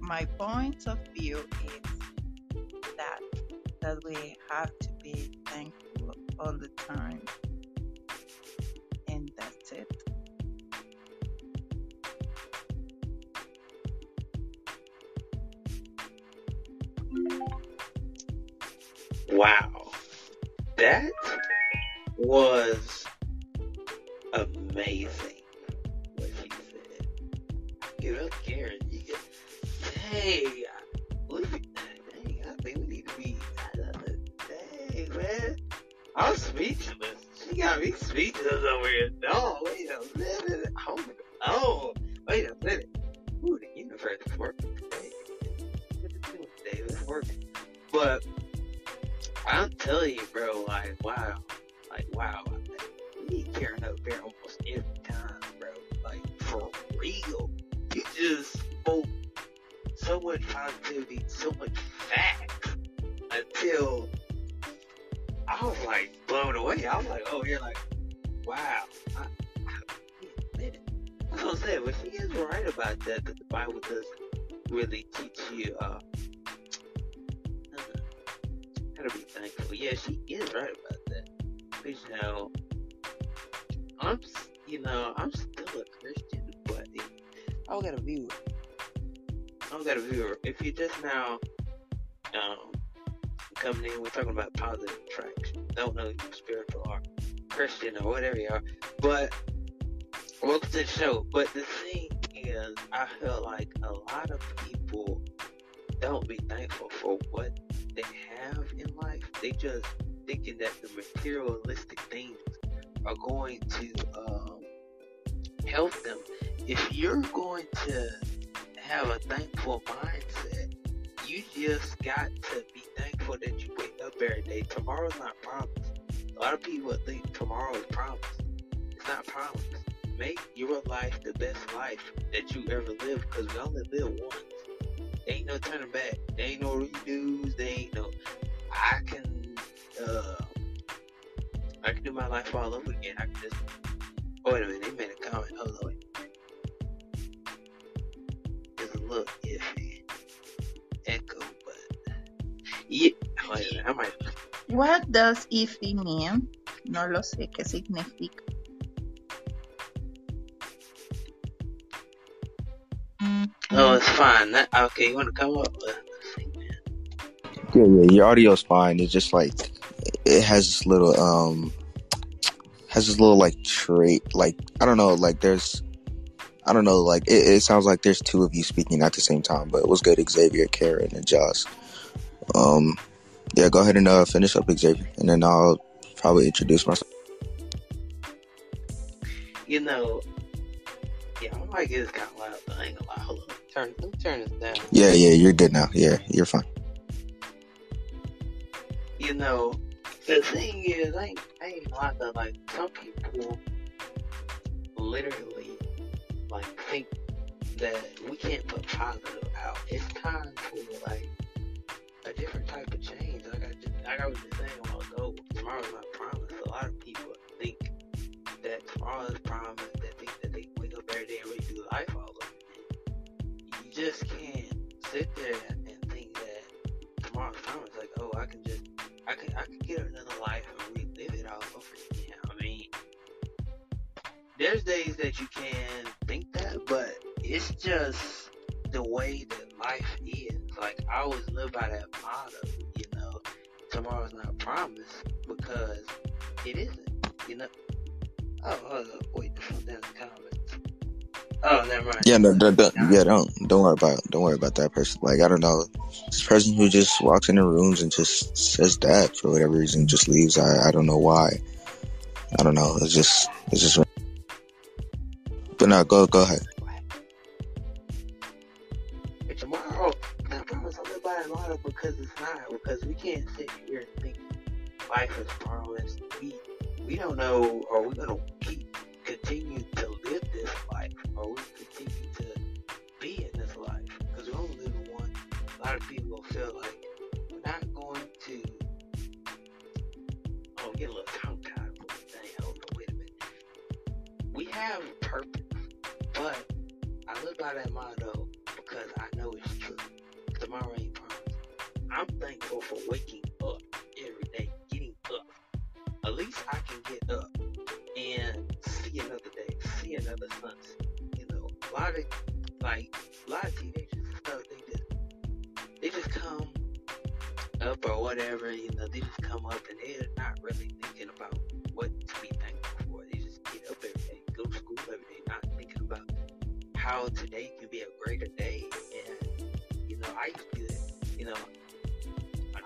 my point of view is that that we have to be thankful all the time, and that's it. Wow. That was amazing what said. You know, Karen, you get, hey, I'm speechless. She got me speechless over here. No, wait a minute. Oh, oh wait a minute. Ooh, the universe is working today. What is it doing today? Working. But, I'm telling you, bro, like, wow. Like, wow. We need Karen up there almost every time, bro. Like, for real. You just spoke so much positivity, so much facts until I was like blown away. I was like, oh, you're like, wow. I, I it. What I'm saying. But she is right about that, that the Bible doesn't really teach you, uh, gotta be thankful. Yeah, she is right about that. But you know, I'm, you know, I'm still a Christian, but I got a viewer. I got a viewer. If you just now, um, coming in, we're talking about positive attraction. Don't know if you're spiritual or Christian or whatever you are, but welcome to the show. But the thing is, I feel like a lot of people don't be thankful for what they have in life. They just thinking that the materialistic things are going to um, help them. If you're going to have a thankful mindset, you just got to be thankful that you wake up every day. Tomorrow's not promised. A lot of people think tomorrow is promised. It's not promised. Make your life the best life that you ever live because we only live once. There ain't no turning back. There ain't no redos. There ain't no. I can. Uh, I can do my life all over again. I can just. Oh, wait a minute. They made a comment. Hold on. A little iffy. Yeah. Wait a minute. I might. What does iffy mean? No lo sé qué significa. Oh, it's fine. That, okay, you want to come up? Let's see, man. Yeah, yeah, your audio's fine. It's just like it has this little um has this little like trait like I don't know, like there's I don't know, like it, it sounds like there's two of you speaking at the same time, but it was good, Xavier, Karen, and Josh. Um yeah, go ahead and uh finish up Xavier and then I'll probably introduce myself. You know, yeah, my mic is kind of loud. but I ain't gonna lie. Hold on. Turn, let me turn this down. Yeah, yeah, you're good now. Yeah, you're fine. You know, the thing is, I ain't, I ain't gonna lie. Like some people literally like think that we can't put positive out. It's time for like different type of change. Like I just, like I was just saying a while ago, tomorrow's not promised. A lot of people think that tomorrow is promised. They think that they wake up every day and redo life all over. You just can't sit there and think that tomorrow's promised. Like, oh, I can just, I can, I can get another life and relive it all over again. I mean, there's days that you can think that, but it's just the way that life is. Like I always live by that motto, you know, tomorrow's not promised because it isn't, you know. Oh, hold up, wait, there's the comments. Oh, never mind. Yeah, no, don't, don't, yeah, don't don't worry about don't worry about that person. Like I don't know, this person who just walks in the rooms and just says that for whatever reason, just leaves. I I don't know why. I don't know. It's just it's just. But no, go go ahead. Because it's not. Because we can't sit here and think life is promised. We we don't know are we gonna keep continue to live this life or we continue to be in this life because we're only live one. A lot of people feel like we're not going to. Oh, get a little tongue tied. Wait a minute. We have purpose, but I live by that motto because I know it's true. Tomorrow ain't. I'm thankful for waking up every day, getting up. At least I can get up and see another day, see another sunset. You know, a lot of like a lot of teenagers stuff, they just they just come up or whatever, you know, they just come up and they're not really thinking about what to be thankful for. They just get up every day, go to school every day, not thinking about how today can be a greater day. And you know, I used to. You know,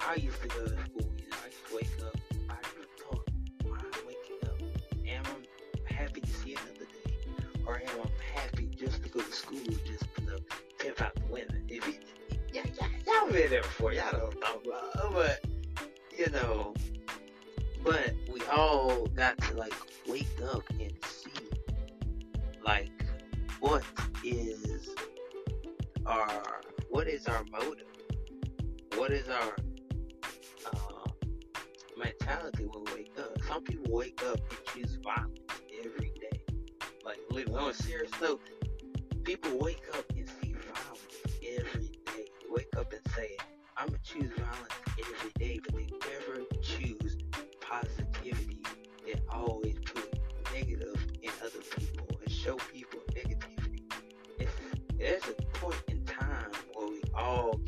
I used to go to school, you know, I just wake up. I just thought, why I'm waking up? Am I happy to see another day, or am I happy just to go to school, just to you know, pimp out the women? If it, yeah, yeah, y'all been there before. Y'all don't talk about, but you know, but we all got to like wake up and see, like, what is our what is our motive? What is our uh, mentality we wake up? Some people wake up and choose violence every day. Like, literally, on a serious note, people wake up and see violence every day. Wake up and say, I'm gonna choose violence every day, but they never choose positivity. They always put negative in other people and show people negativity. It's, there's a point in time where we all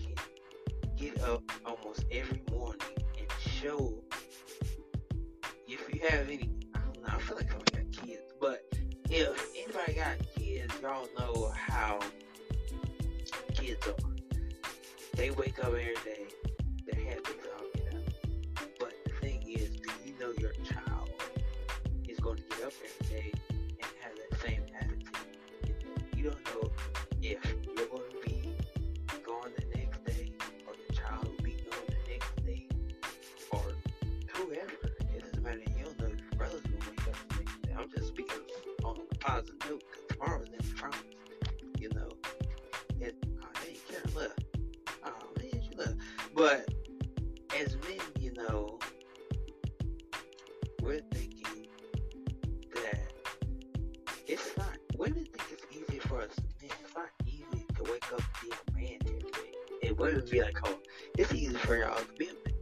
get up almost every morning and show if you have any I don't know, I feel like I got kids, but if anybody got kids, y'all know how kids are. They wake up every day, they're happy as all get out. But the thing is, do you know your child is going to get up every day and have that same attitude? You don't know if positive note because never promised. You know, it. Oh, hey, Karen left. Oh man, she left. But as men, you know, we're thinking that it's not. Women think it's easy for us. Man, it's not easy to wake up and be a man every day. And women be like, oh, it's easy for y'all to be a man.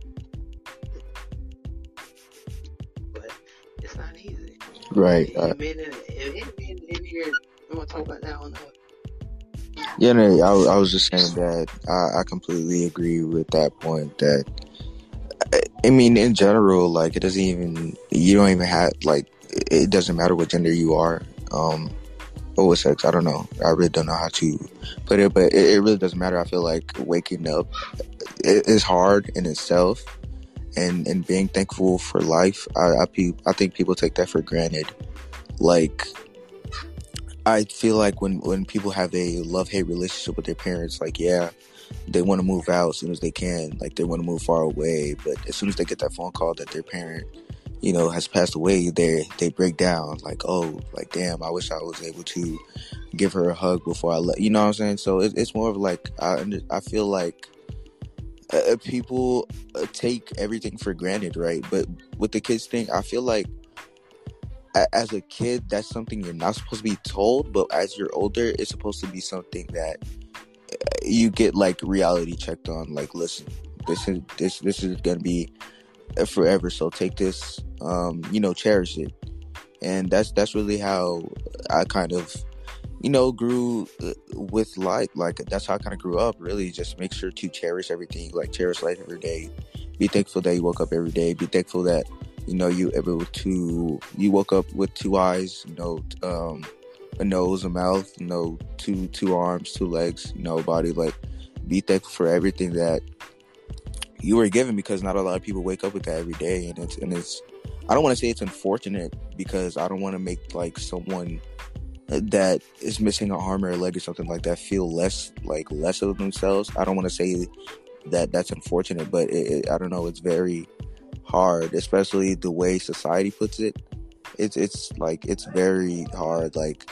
But it's not easy. Right. Any uh, Want to talk about that one? Yeah, no, I, I was just saying that I, I completely agree with that point. That I mean, in general, like it doesn't even you don't even have like it doesn't matter what gender you are, um, or what sex. I don't know. I really don't know how to put it, but it, it really doesn't matter. I feel like waking up is hard in itself, and and being thankful for life. I I, I think people take that for granted. Like I feel like when when people have a love hate relationship with their parents, like yeah, they want to move out as soon as they can, like they want to move far away, but as soon as they get that phone call that their parent, you know, has passed away, they they break down like oh, like damn, I wish I was able to give her a hug before I let you know what I'm saying. So it, it's more of like I I feel like uh, people uh, take everything for granted, right? But with the kids thing, I feel like as a kid, that's something you're not supposed to be told, but as you're older, it's supposed to be something that you get like reality checked on. Like, listen, this is this this is gonna be forever, so take this, um, you know, cherish it, and that's that's really how I kind of, you know, grew uh, with life. Like that's how I kind of grew up. Really, just make sure to cherish everything. Like cherish life every day. Be thankful that you woke up every day. Be thankful that you know you able to you woke up with two eyes. You know, um, a nose, a mouth. You know, two two arms, two legs. You know, body. Like, be thankful for everything that you were given because not a lot of people wake up with that every day, and it's and it's. I don't want to say it's unfortunate because I don't want to make like someone that is missing an arm or a leg or something like that feel less like less of themselves. I don't want to say that that's unfortunate, but it, it, I don't know. It's very hard, especially the way society puts it. It's it's like it's very hard. Like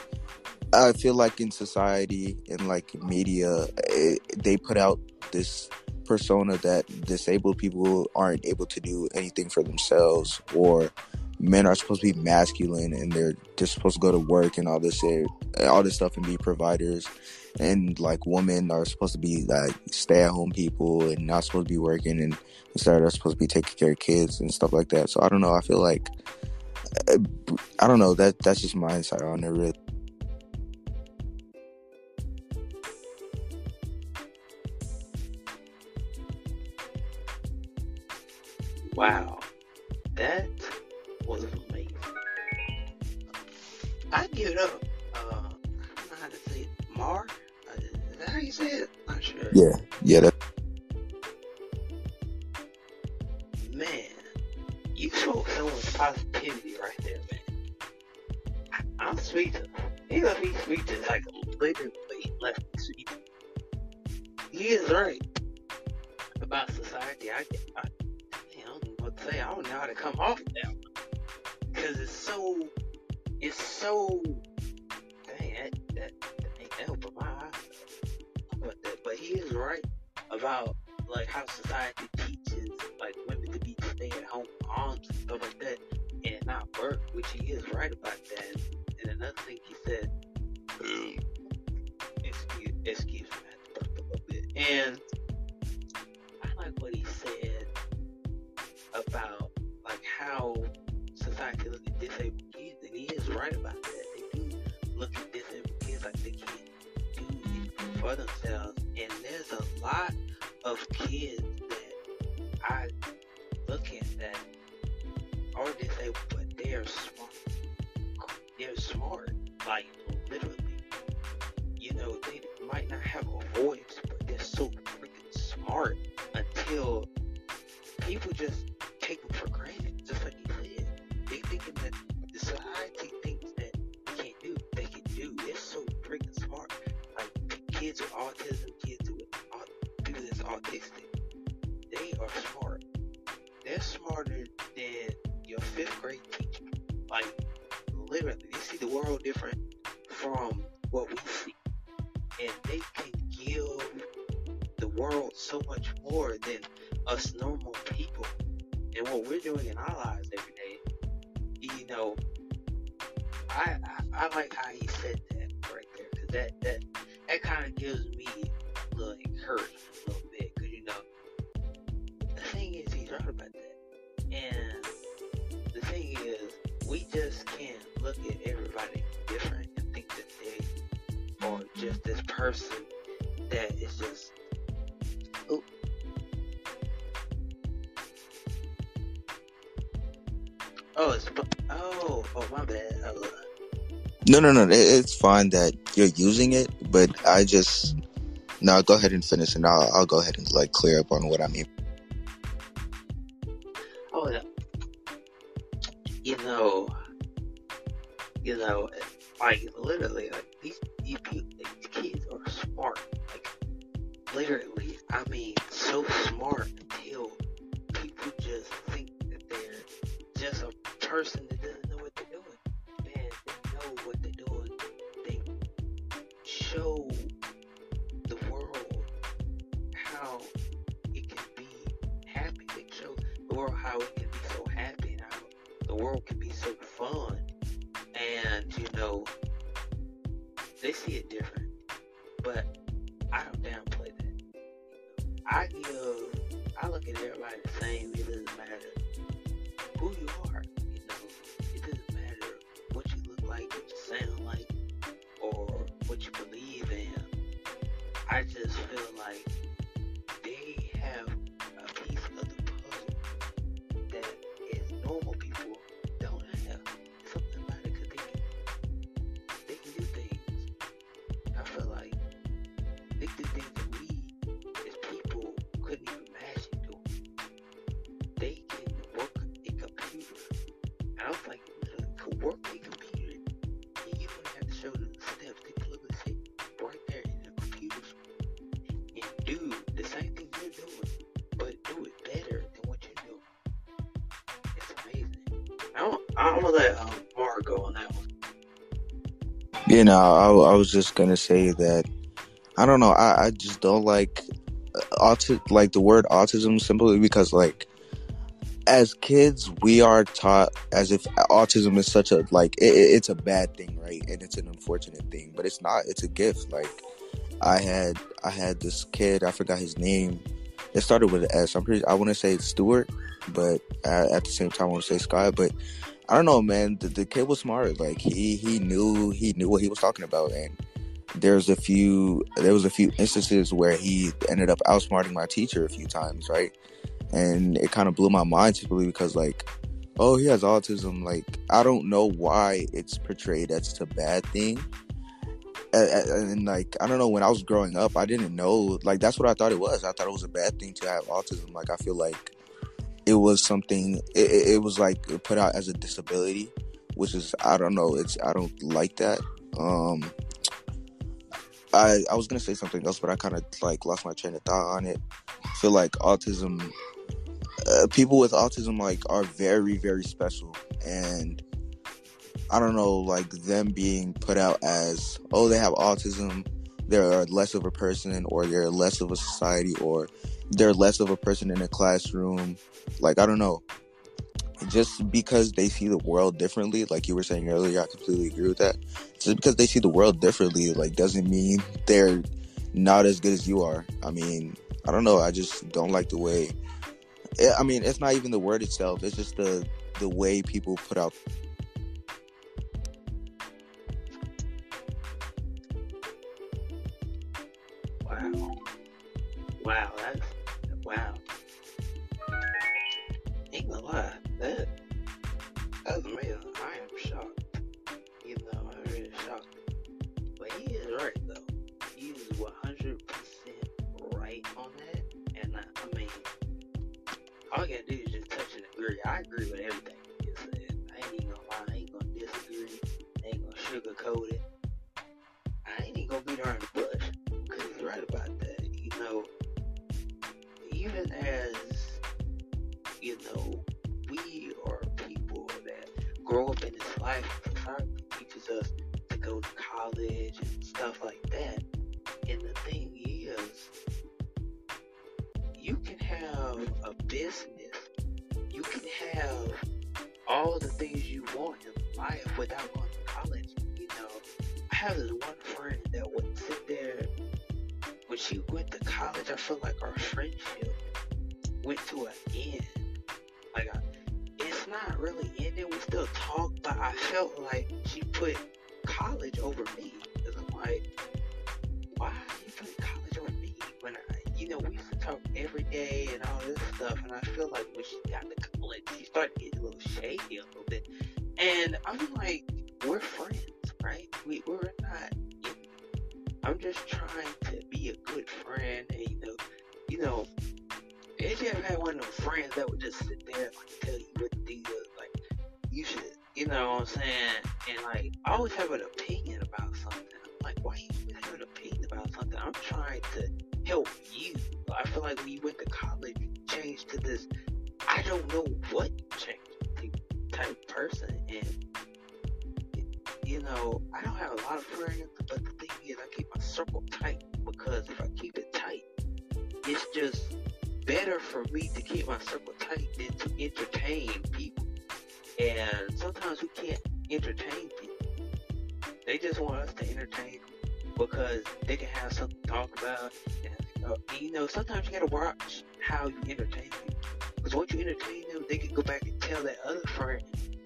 I feel like in society and like media, it, they put out this persona that disabled people aren't able to do anything for themselves, or men are supposed to be masculine and they're just supposed to go to work and all this shit, all this stuff and be providers, and like women are supposed to be like stay at home people and not supposed to be working, and instead they're supposed to be taking care of kids and stuff like that. So I don't know. I feel like uh, I don't know that that's just my insight on it. Really. Wow, that was amazing. I give it up. Uh, I don't know how to say it. Mar? Is that how you say it? Not sure. Yeah, yeah. That, Man, you spoke so much positivity right there, man. I, I'm speechless. He left me speechless, like literally left me speechless. He is right about society. I, I, I don't know what to say. I don't know how to come off of that one. Cause it's so, it's so, dang, that, that, that ain't that opened my eyes. But, that, but he is right about like how society teaches like women to be stay at home moms and stuff like that and not work, which he is right about that. And another thing he said, um, excuse, excuse me. And I like what he said about like how disabled kids, and he is right about that. They do look at disabled kids like they can't do anything for themselves, and there's a lot of kids that I look at that are disabled, but they are smart. They're smart, like literally. You know, they might not have a voice, but they're so freaking smart until people just take them for granted, They thinking that the society thinks that they can't do, they can do. They're so freaking smart. Like kids with autism, kids with people that's autistic, they are smart. They're smarter than your fifth grade teacher. Like literally, they see the world different from what we see, and they can give the world so much more than us normal people and what we're doing in our lives every day. You know, I I, I like how he said that right there because that that that kind of gives me a little encouragement a little bit because you know the thing is he's right about that, and the thing is we just can't look at everybody different and think that they are just this person that is just oh it's oh oh my bad oh, no, no, no. It's fine that you're using it, but I just no. Go ahead and finish, and I'll I'll go ahead and like clear up on what I mean. oh yeah. you know you know like literally like these these, these kids are smart like literally I mean so smart until people just think that they're just a person that doesn't know what they're doing. Man, they know what they're doing. They show the world how it can be happy. They show the world how it can be so happy and how the world can be so fun. And you know, they see it different. But I don't downplay that. I give, I look at everybody the same. You know, I, I was just gonna say that I don't know. I, I just don't like uh, auti- like the word autism simply because like as kids we are taught as if autism is such a like it, it's a bad thing, right? And it's an unfortunate thing, but it's not. It's a gift. Like I had I had this kid. I forgot his name. It started with an S. I'm pretty. I want to say Stuart, but at, at the same time I want to say Scott. But I don't know, man. The, the kid was smart. Like he he knew he knew what he was talking about, and there's a few there was a few instances where he ended up outsmarting my teacher a few times, right? And it kind of blew my mind simply because like, oh, he has autism. Like I don't know why it's portrayed as a bad thing. And, and like I don't know when I was growing up, I didn't know like that's what I thought it was. I thought it was a bad thing to have autism. Like I feel like it was something. It, it was like put out as a disability, which is I don't know. It's I don't like that. Um, I I was gonna say something else, but I kind of like lost my train of thought on it. I feel like autism, uh, people with autism like are very very special, and I don't know, like them being put out as oh they have autism, they're less of a person, or they're less of a society, or they're less of a person in a classroom. Like I don't know, just because they see the world differently, like you were saying earlier, I completely agree with that. Just because they see the world differently, like doesn't mean they're not as good as you are. I mean, I don't know. I just don't like the way. eh, I mean, it's not even the word itself. It's just the the way people put out. Wow. Wow, that's wow. Ain't gonna lie, that that was amazing. I am shocked. You know, I'm really shocked. But he is right though. He is one hundred percent right on that. And I, I mean, all I gotta do is just touch and agree. I agree with everything he said. I ain't even gonna lie. I ain't gonna disagree. I ain't gonna sugarcoat it. I ain't even gonna beat around the bush because he's right about that. Even as you know, we are people that grow up in this life. Society teaches us to go to college and stuff like that. And the thing is, you can have a business, you can have all the things you want in life without going to college. You know, I have this one friend that would sit there when she went to college. I feel like our friendship went to an end. Like, I, it's not really ending. We still talk, but I felt like she put college over me. Cause I'm like, why you put college over me? When I, you know, we used to talk every day and all this stuff, and I feel like when she got to college, she started getting a little shady a little bit. And I'm like, we're friends, right? We we're not. I'm just trying to be a good friend, and you know, you know. If you ever had one of them friends that would just sit there and like tell you what to do, like you should, you know what I'm saying? And like I always have an opinion about something. I'm like, why you have an opinion about something? I'm trying to help you. I feel like when you went to college, you changed to this. I don't know what changed to type person, and you know I don't have a lot of friends, but the thing is, I keep my circle tight because if I keep it tight, it's just better for me to keep my circle tight than to entertain people. And sometimes we can't entertain people. They just want us to entertain them because they can have something to talk about. And, uh, you know, sometimes you gotta watch how you entertain people. Because once you entertain them, they can go back and tell that other friend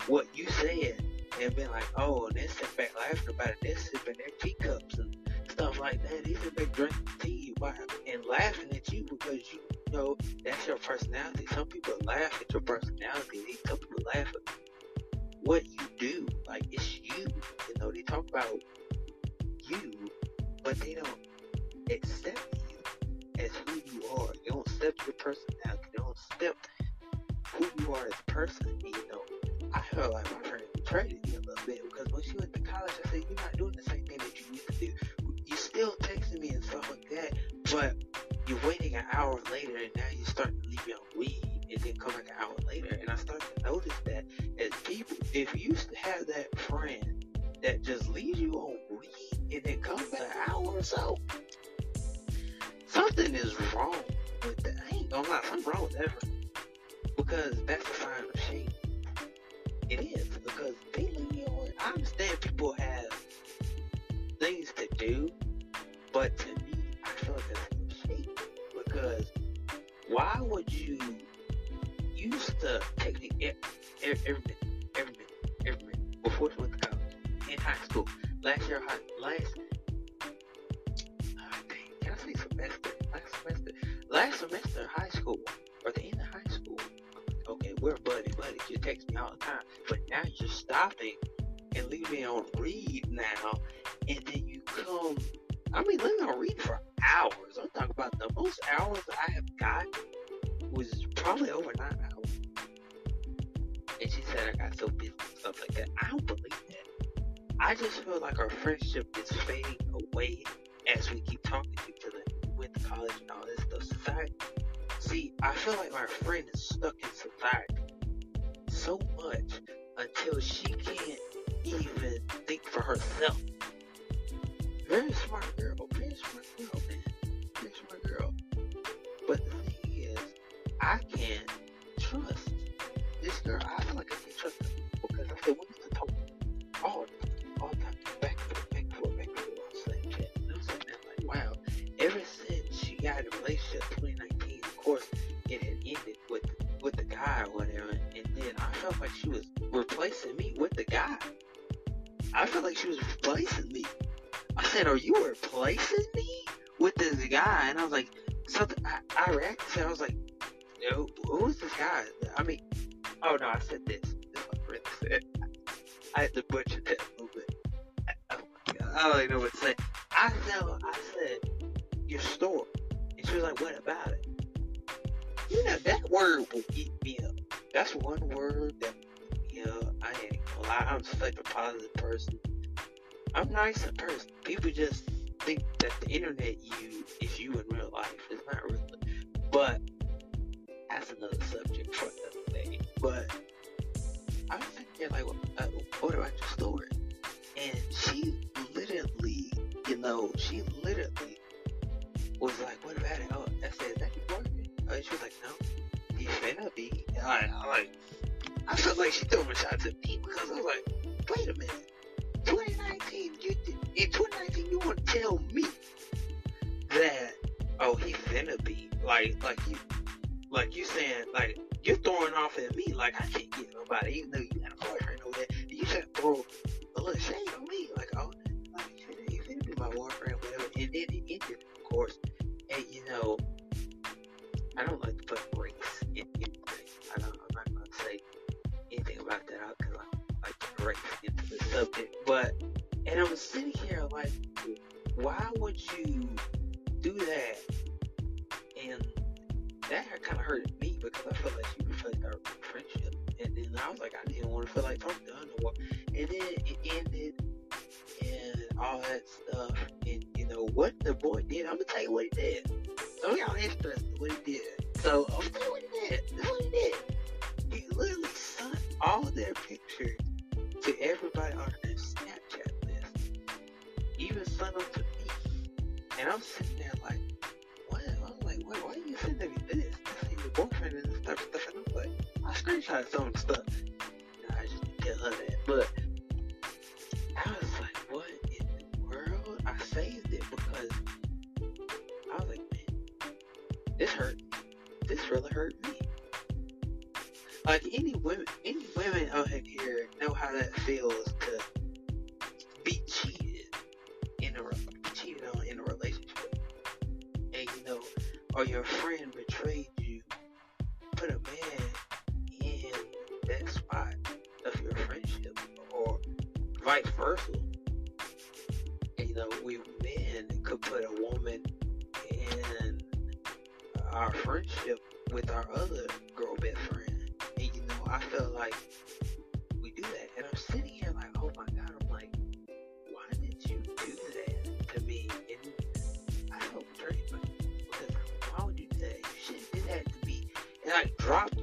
what you said and be like, oh, sit back laughing about. They're sipping their teacups and stuff like that. They sit back drinking tea while- and laughing at you because you know that's your personality. Some people laugh at your personality. Some people laugh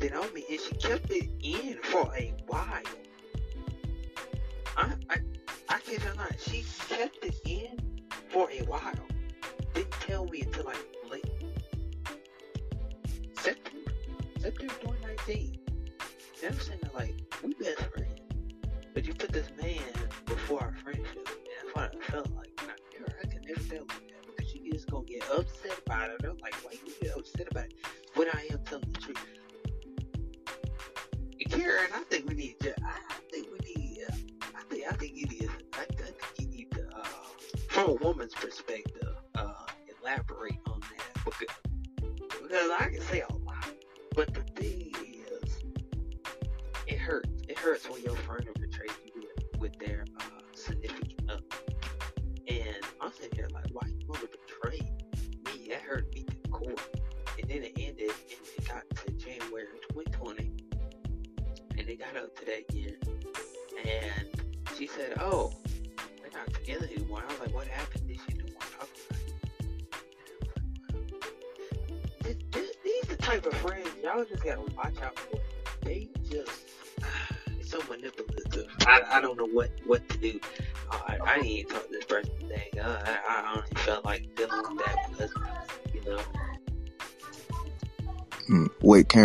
it on me, and she kept it in for a while. I I, I kid her not, she kept it in for a while.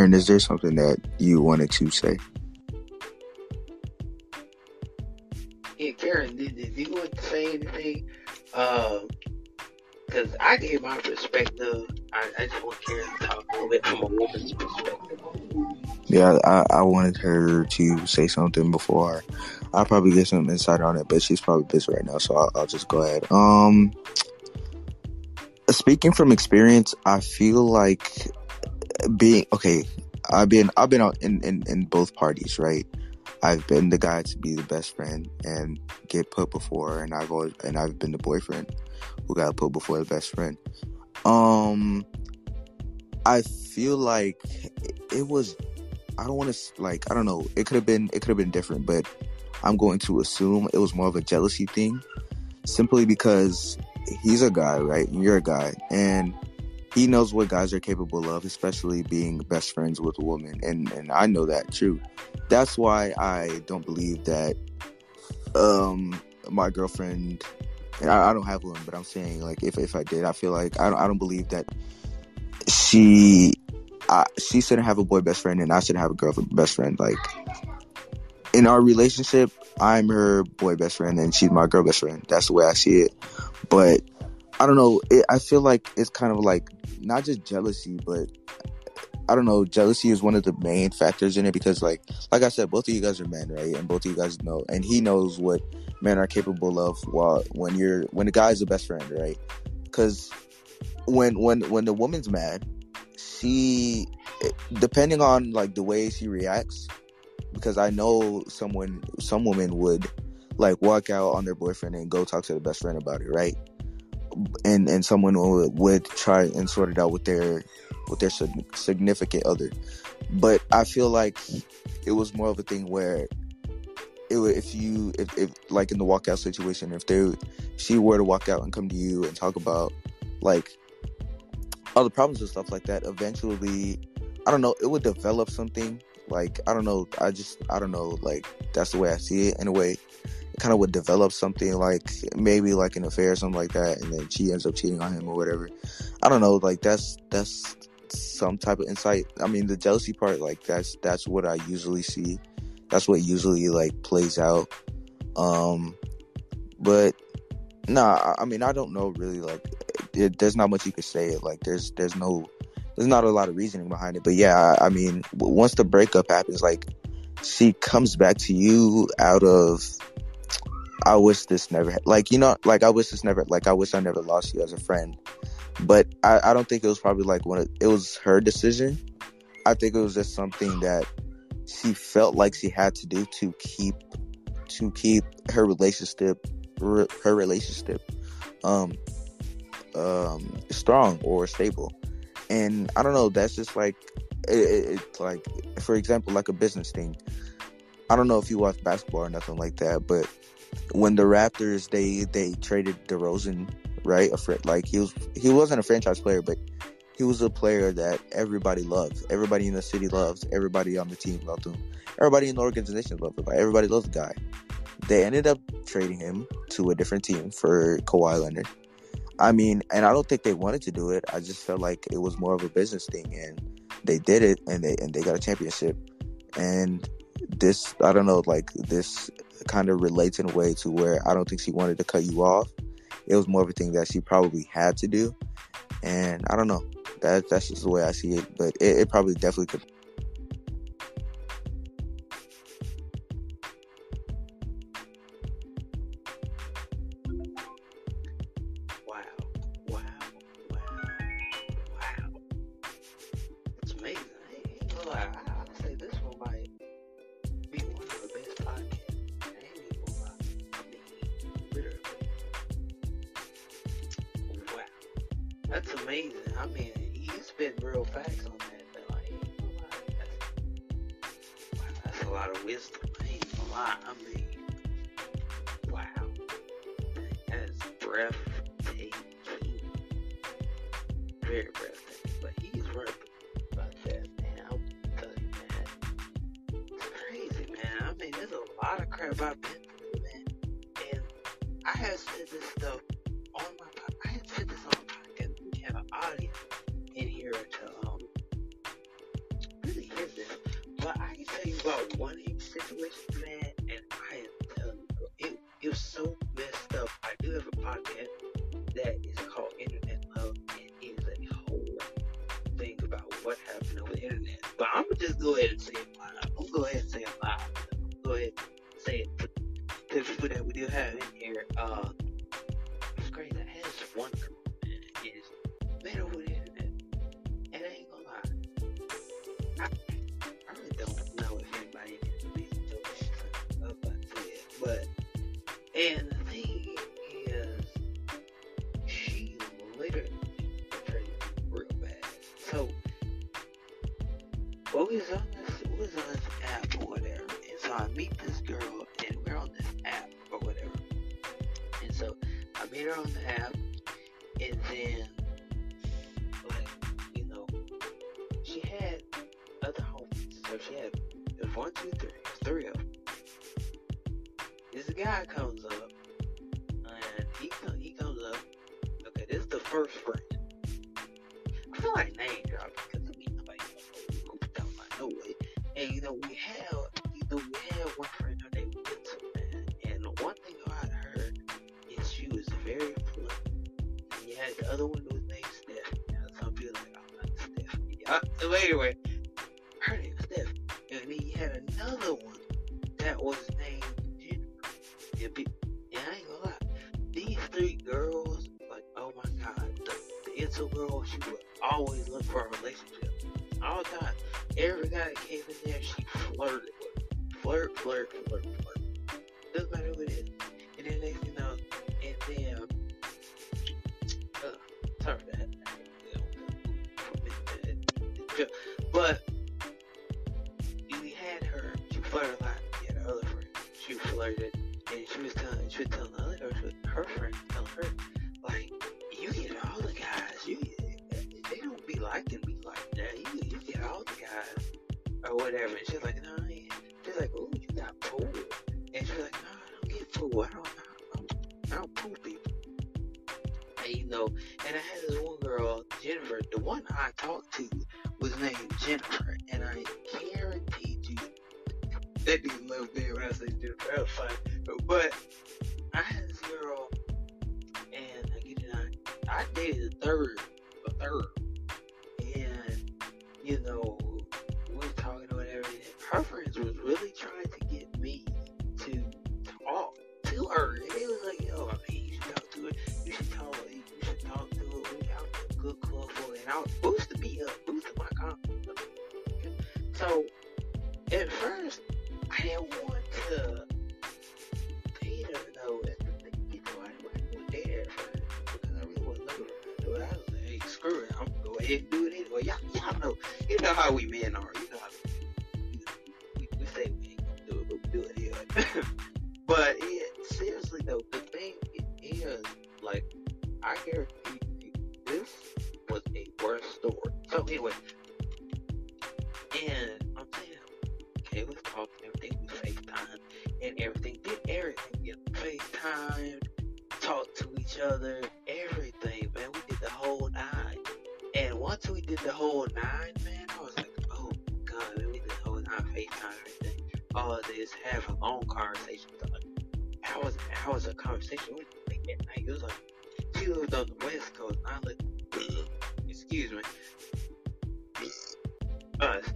Karen, is there something that you wanted to say? Yeah, Karen, did, did you want to say anything? Um, because I gave my perspective. I, I just want Karen to talk a little bit from a woman's perspective. Yeah, I, I wanted her to say something before. I'll probably get some insight on it, but she's probably busy right now, so I'll, I'll just go ahead. Um, speaking from experience, I feel like being okay. I've been I've been out in, in, in both parties, right? I've been the guy to be the best friend and get put before, and I've always and I've been the boyfriend who got put before the best friend. Um, I feel like it was. I don't want to like. I don't know. It could have been. It could have been different, but I'm going to assume it was more of a jealousy thing, simply because he's a guy, right? And you're a guy, and he knows what guys are capable of, especially being best friends with a woman, and and I know that too. That's why I don't believe that um my girlfriend and I, I don't have one, but I'm saying like if if I did, I feel like I don't I don't believe that she I, she shouldn't have a boy best friend and I shouldn't have a girl best friend. Like in our relationship, I'm her boy best friend and she's my girl best friend. That's the way I see it. But I don't know. It, I feel like it's kind of like not just jealousy, but I don't know. Jealousy is one of the main factors in it because, like, like I said, both of you guys are men, right? And both of you guys know, and he knows what men are capable of. While when you're when the guy's the best friend, right? Because when when when the woman's mad, she depending on like the way she reacts. Because I know someone, some women would like walk out on their boyfriend and go talk to the best friend about it, right? And and someone would, would try and sort it out with their with their significant other. But i feel like it was more of a thing where it if you if, if like in the walkout situation if they she were to walk out and come to you and talk about like the problems and stuff like that eventually i don't know it would develop something. Like i don't know i just i don't know like that's the way i see it. In a way kind of would develop something like maybe like an affair or something like that and then she ends up cheating on him or whatever. I don't know like that's that's some type of insight. I mean the jealousy part like that's that's what i usually see. That's what usually like plays out. Um but nah i mean i don't know really like it, there's not much you could say. Like there's there's no there's not a lot of reasoning behind it. But yeah i, I mean once the breakup happens like she comes back to you out of I wish this never like you know like I wish this never like I wish I never lost you as a friend. But I, I don't think it was probably like one of it was her decision. I think it was just something that she felt like she had to do to keep to keep her relationship her relationship um um strong or stable. And I don't know, that's just like it, it, it like for example like a business thing. I don't know if you watch basketball or nothing like that, but when the Raptors they they traded DeRozan, right? A fr- like he was he wasn't a franchise player, but he was a player that everybody loved. Everybody in the city loves Everybody on the team loved him. Everybody in the organization loved him. Everybody loved the guy. They ended up trading him to a different team for Kawhi Leonard. I mean, and I don't think they wanted to do it. I just felt like it was more of a business thing, and they did it, and they and they got a championship. And this, I don't know, like this kind of relates in a way to where I don't think she wanted to cut you off. It was more of a thing that she probably had to do, and I don't know. That that's just the way I see it. But it, it probably definitely could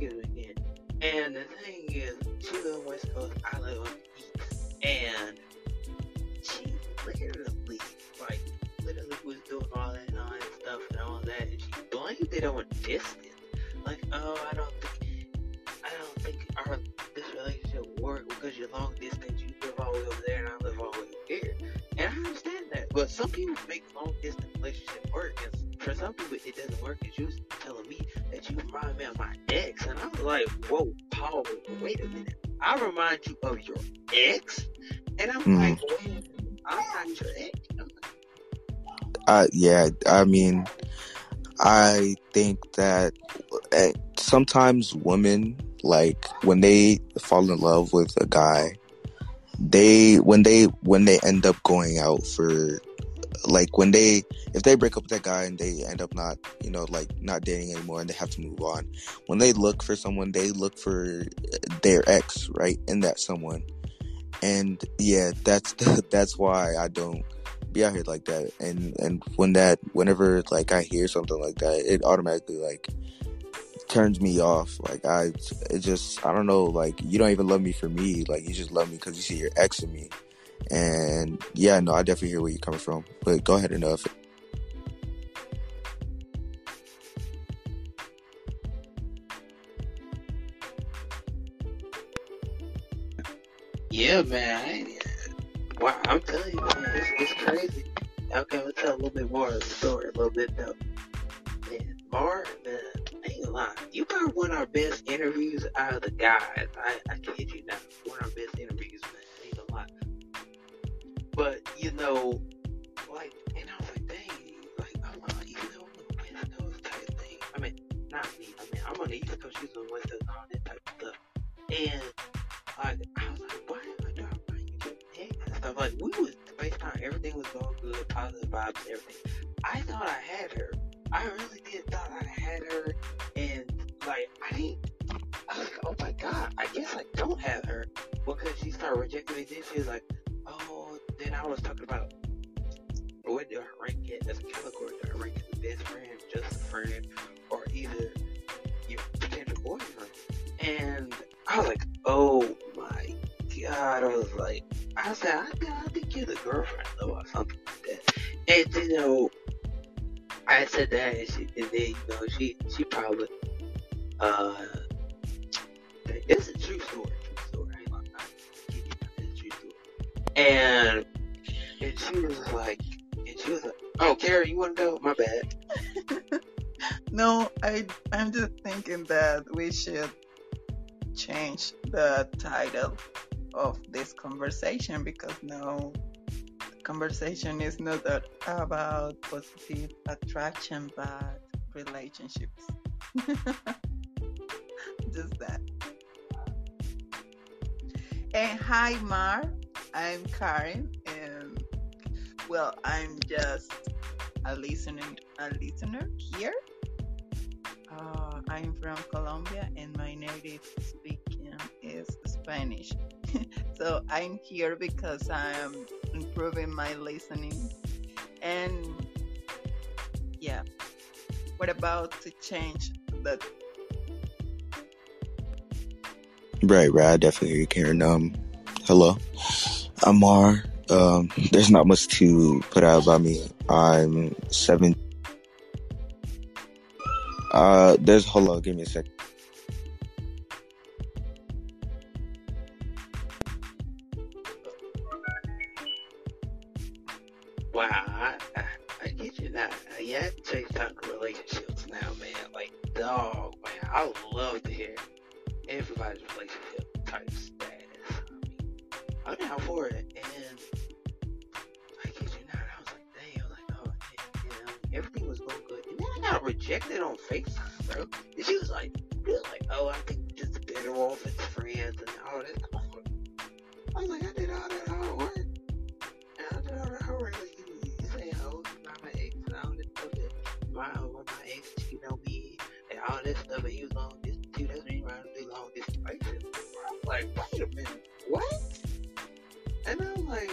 again. And the thing is, she lives on west coast, I live on the east. And she literally, like, literally was doing all that nine stuff and all that, and she blamed it on distance. Like, oh, I don't think, I don't think our this relationship work because you're long distance. You live all the way over there, and I live all the way here. And I understand that, but some people make long distance relationships work, and for some people it doesn't work. You was telling that you remind me of my ex, and I was like, whoa, Paul, wait a minute. I remind you of your ex, and I'm Mm. like, wait I'm not your ex. I'm Uh, yeah, I mean, I think that uh, sometimes women, like, when they fall in love with a guy, they, when they, when they end up going out for, like, when they, if they break up with that guy and they end up not, you know, like, not dating anymore and they have to move on, when they look for someone, they look for their ex, right? In that someone. And yeah, that's, that's why I don't, be out here like that and and when that whenever like i hear something like that it automatically like turns me off like i it just i don't know like you don't even love me for me like you just love me because you see your ex in me and yeah no i definitely hear where you're coming from but go ahead and uh Yeah, man. Wow, I'm telling you, man, it's, it's crazy. Okay, let's tell a little bit more of the story, a little bit though. Man, Mar, man, I ain't lie. You probably one of our best interviews out of the guys. I, I kid you not. One of our best interviews, But, you know, like, and I was like, dang, like, I'm on, I'm on West Coast type thing. I mean, not me. I mean, I'm on the East Coast, she's on the West Coast, all that type of stuff. And, like, I was like, why am I driving by you get text and stuff? Like, we was FaceTime, everything was going good, positive vibes, everything. I thought I had her. I really did thought I had her, and like I didn't. I was like, oh my god, I guess I don't have her because she started rejecting me. Then she was like, oh. Then I was talking about what do I rank it as a category? Do I rank it best friend, just a friend, or either your potential boyfriend? And I was like, oh my god. I was like, I said, I, I think you're the girlfriend though, or something like that. And you know, I said that, and, she, and then you know, she she probably uh, it's a true story, And and she was like, and she was like, oh, Carrie, you want to go? My bad. No, I I'm just thinking that we should change the title of this conversation because now the conversation is not about positive attraction but relationships. just that. And hi Mar, I'm Karen and well I'm just a listener a listener here uh, I'm from Colombia and my native speaking is Spanish. so I'm here because I'm improving my listening. And yeah, what about to change the right right i definitely hear karen um hello i'm um there's not much to put out about me i'm seven uh there's hold on give me a sec Wow, I, get you. Yeah, relationships now, man. Like, dog, man, I love to hear everybody's relationship type status. I'm down for it. And I kid you not, I was like, damn, like, oh, damn, yeah, everything was going good. And then I got rejected on FaceTime, bro. And she was like, she was like, oh, I think just better off as friends and all that. I was like, I did all that hard work. And I did all that hard work. Like, you, you say, oh, by my ex and all this stuff. And my, ex cheating on me and all this stuff. And he was on this, too. That's when you run through long distance relationships. Like, wait a minute, what? And I'm like,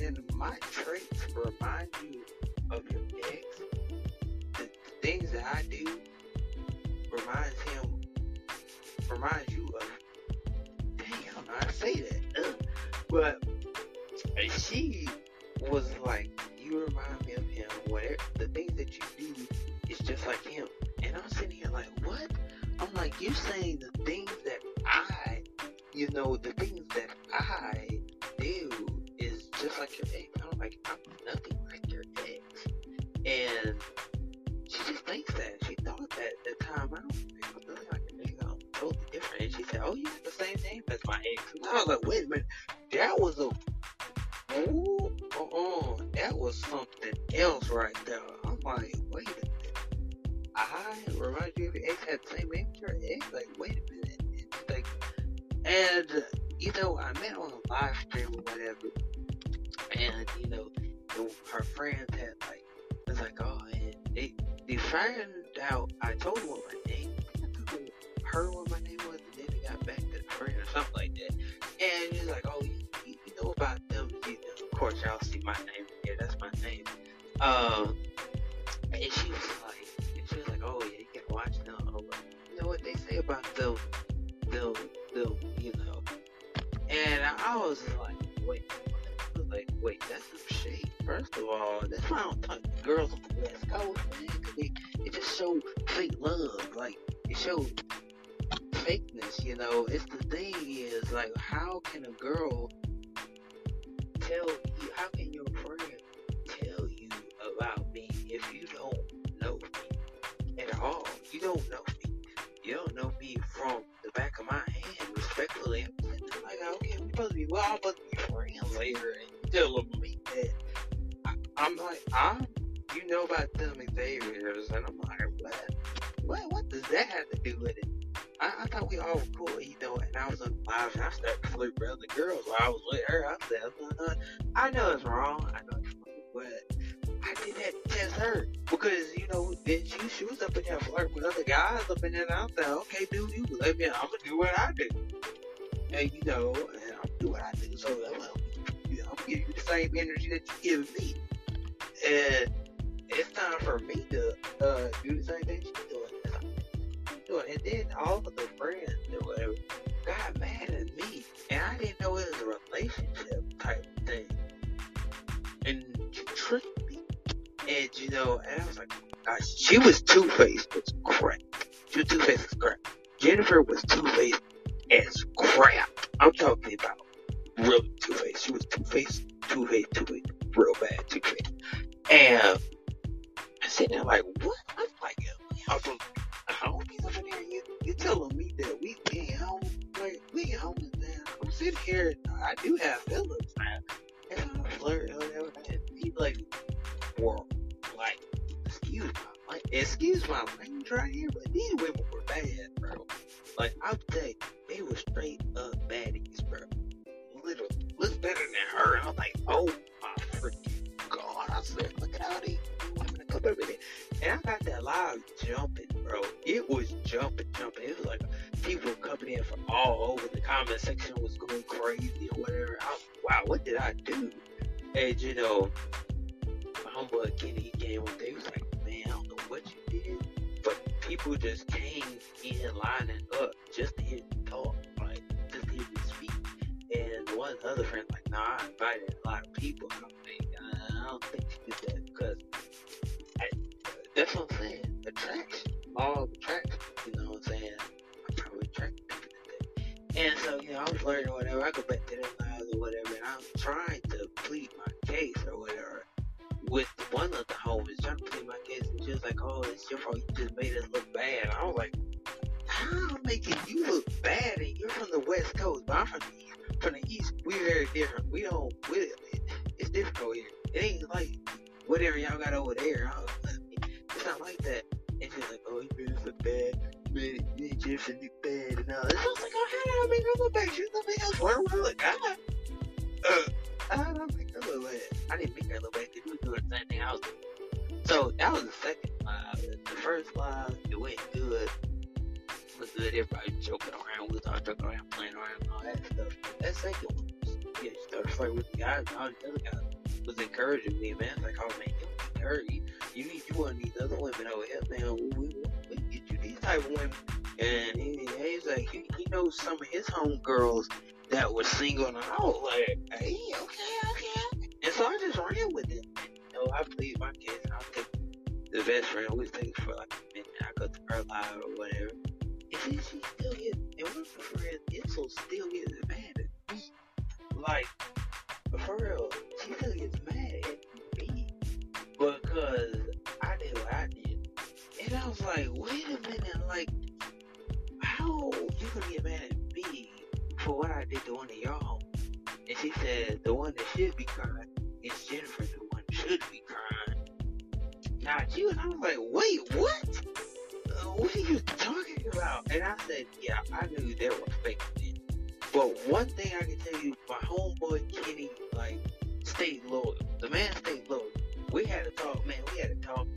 and my traits remind you of your ex. The, things that I do reminds him, reminds you of. Dang, I say that. Ugh. But she was like, you remind me of him. Whatever the things that you do is just like him. And I'm sitting here like, what? I'm like, you saying the things that I, you know, the things that I do is just like your ex. I'm like, I'm nothing like your ex. And she just thinks that. She thought that at the time. I don't think I'm nothing like a nigga. I'm totally different. And she said, oh, you have the same name as my ex. And I was like, wait a minute. That was a Ooh, uh-uh, that was something else right there. I'm like, wait a minute. I remind you of your ex had the same name as your ex? Like, wait a minute. Like, and, you know, I met on a live stream or whatever, and, you know, her friends had, like, was like, oh, and they, they found out, I told them what my name, her what my name was, and then they got back to the friend or something like that. And he's like, oh, you, you know about them, you know, of course, y'all see my name here. That's my name. Um, and she was like, and she was like, oh yeah, you can watch them. Like, you know what they say about them, I was like, wait? I was like, wait, that's some shade. First of all, that's why I don't talk to girls on the West Coast, man, they, it just show fake love. Like, it shows fakeness, you know. It's the thing is, like, how can a girl tell you, how can your friend tell you about me if you don't know me at all? You don't know me. You don't know me from the back of my hand, respectfully. Like, like, okay, we supposed to be, I'm supposed to be friends later, and tell me that. I, I'm like, I'm, you know about them Xavier's, and I'm like, what? What, what does that have to do with it? I, I thought we all were cool, you know, and I was and I started to flirt with other girls while I was with her. I said, uh, I know it's wrong. I know it's wrong, but I did that to test her because, you know, then she, she was up in there flirting with other guys up in there, and I said, okay, dude, you let me, I'm gonna do what I do. And, you know, and I'm do what I do. So, I'm, you know, gonna give you the same energy that you give me. And it's time for me to uh, do the same thing she's doing doing. And then all of the friends or whatever got mad at me. And I didn't know it was a relationship type thing. And she tricked me. And you know, and I was like, she was two faced as crap. She was two faced as crap. Jennifer was two faced as crap. I'm talking about really two faced. She was two faced, two faced, two faced, real bad two faced. And I'm sitting there like, what? I'm like, I'm from over there. You you telling me that we ain't home? Like we ain't homies now. I'm sitting here. I do have feelings now. And I flirt or whatever. He like, well, like, excuse my like, excuse my language right here, but these women were bad, bro. Like I'm saying, they were straight up baddies, bro. Little, looks better than her. I'm like, oh my freaking god! I said, look at all these women come over there. And I got that live jumping, bro. It was jumping, jumping. It was like people coming in from all over. The comment section was going crazy or whatever. I wow, what did I do? And you know, my homeboy Kenny came up. He was like, what you did, but people just came in lining up just to hear me talk, like just to hear me speak. And one other friend like, nah, I invited a lot of people. I'm like, I don't think you did that because that's what I'm saying. Attraction. All attraction. You know what I'm saying? I'm probably attracted to people like that. And so, you know, I was learning whatever. I go back to their lives or whatever, and I'm trying to plead my case or whatever with one of the homies, trying to plead my case. And she was like, oh, it's your fault. You just made us look bad. And I was like, how am making you look bad? And you're from the West Coast, but I'm from the East. From the East, we're very different. We don't, we, it's different over here. It ain't like whatever y'all got over there. Was, it's not like that. And she's like, oh, you made us look bad. Man, you Jennifer look bad and all this. I was like, oh, how did I make her look bad? She was like, else where was look bad? Uh, I don't make her look bad. I didn't make her look bad. She was doing the same thing I was doing. So that was the second live. The first live, it went good. It was good. Everybody joking around. We was all joking around, playing around, all that stuff. That second one, yeah, she started flirting with the guys, and all the other guys was encouraging me, man. Like, oh man, you need, You need you want these other women over here, man. We, we, we get you these type of women. And he, he's like, he, he knows some of his homegirls that was singling out. Like, hey, okay, okay. And so I just ran with it. You know, I played my kids. I took the best friend. We took for like a minute. I got to her live or whatever. And then she still gets, and one of my friends, Ipso, still gets mad at me. Like, for real, she still gets mad at me because I did what I did. And I was like, wait a minute, like, how you gonna get mad at me? for what I did to one of y'all. And she said, the one that should be crying is Jennifer, the one that should be crying. Now, she was, I was like, wait, what? Uh, what are you talking about? And I said, yeah, I knew they were fake. But one thing I can tell you, my homeboy Kenny, like, stayed loyal. The man stayed loyal. We had a talk, man. We had a talk.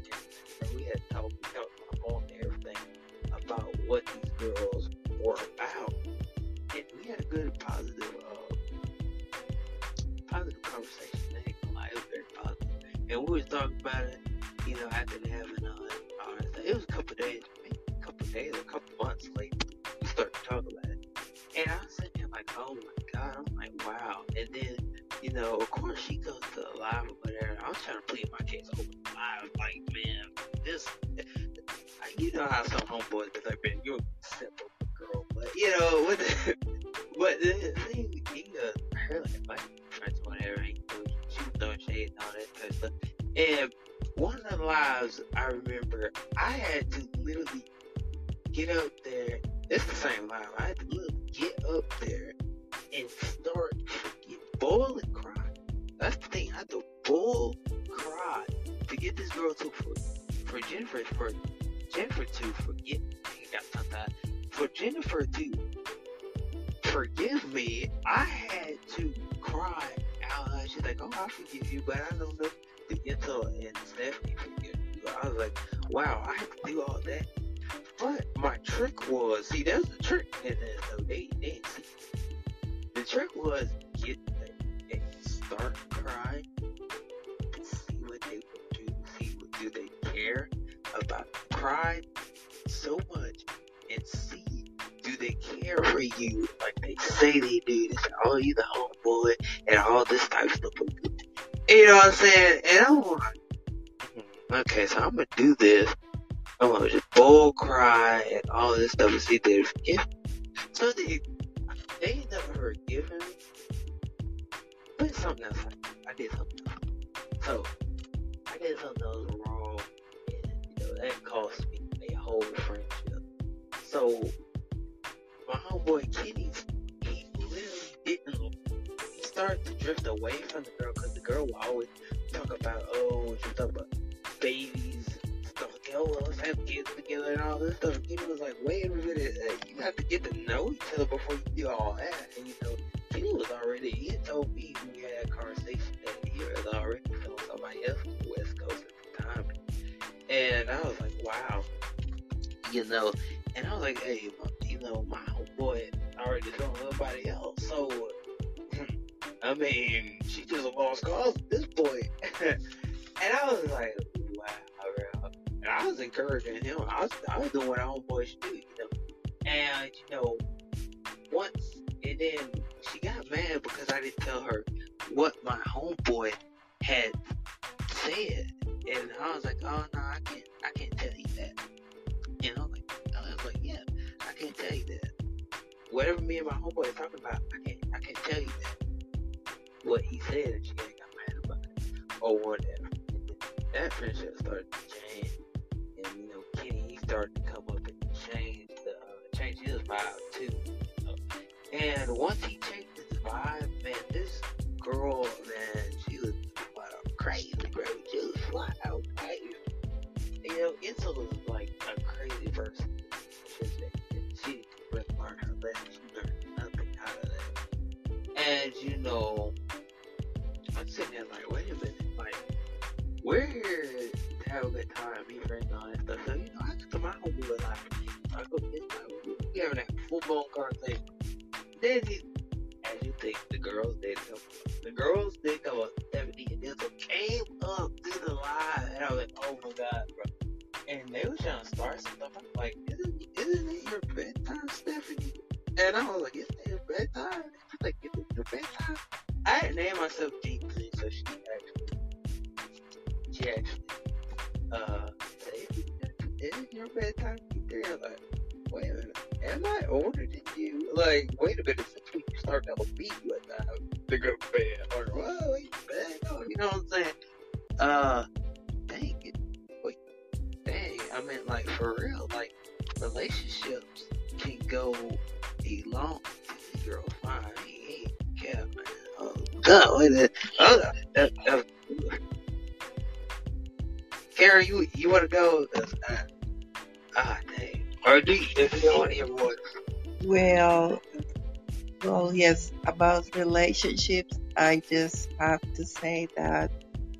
About relationships, I just have to say that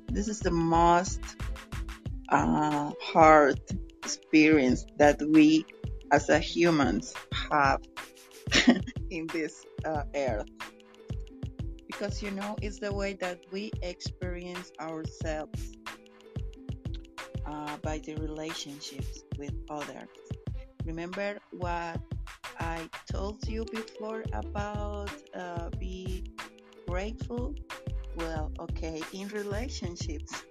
this is the most uh, hard experience that we as a humans have in this uh, earth. Because you know, it's the way that we experience ourselves uh, by the relationships with others. Remember what I told you before about uh, be grateful? Well, okay, in relationships,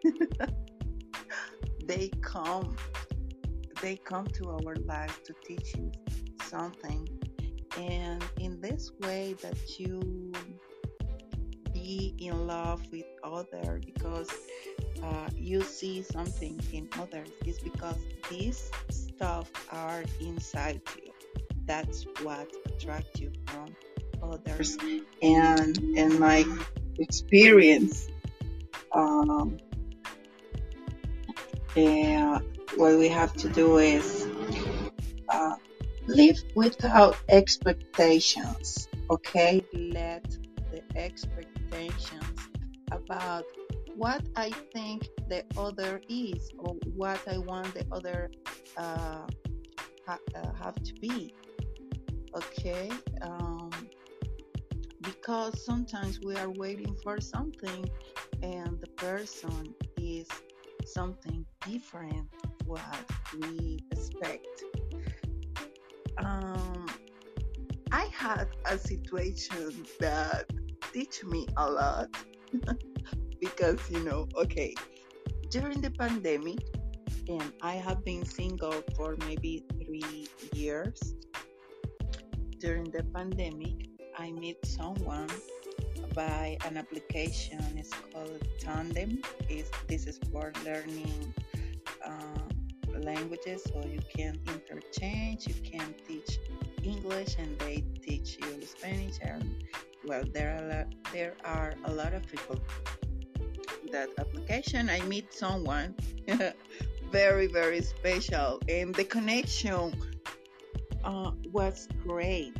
they come, they come to our lives to teach you something, and in this way that you be in love with others because uh, you see something in others is because these stuff are inside you. That's what attracts you from others. And in my experience, um, yeah, what we have to do is uh, live without expectations. Okay, let the expectations about what I think the other is or what I want the other uh, ha- uh, have to be. Okay, um, because sometimes we are waiting for something and the person is something different what we expect. Um, I had a situation that teach me a lot because you know okay during the pandemic and i have been single for maybe three years during the pandemic i met someone by an application it's called tandem. It's, this is for learning uh, languages so you can interchange you can teach english and they teach you spanish and well there are a lot, there are a lot of people that application. I meet someone very very special and the connection uh, was great.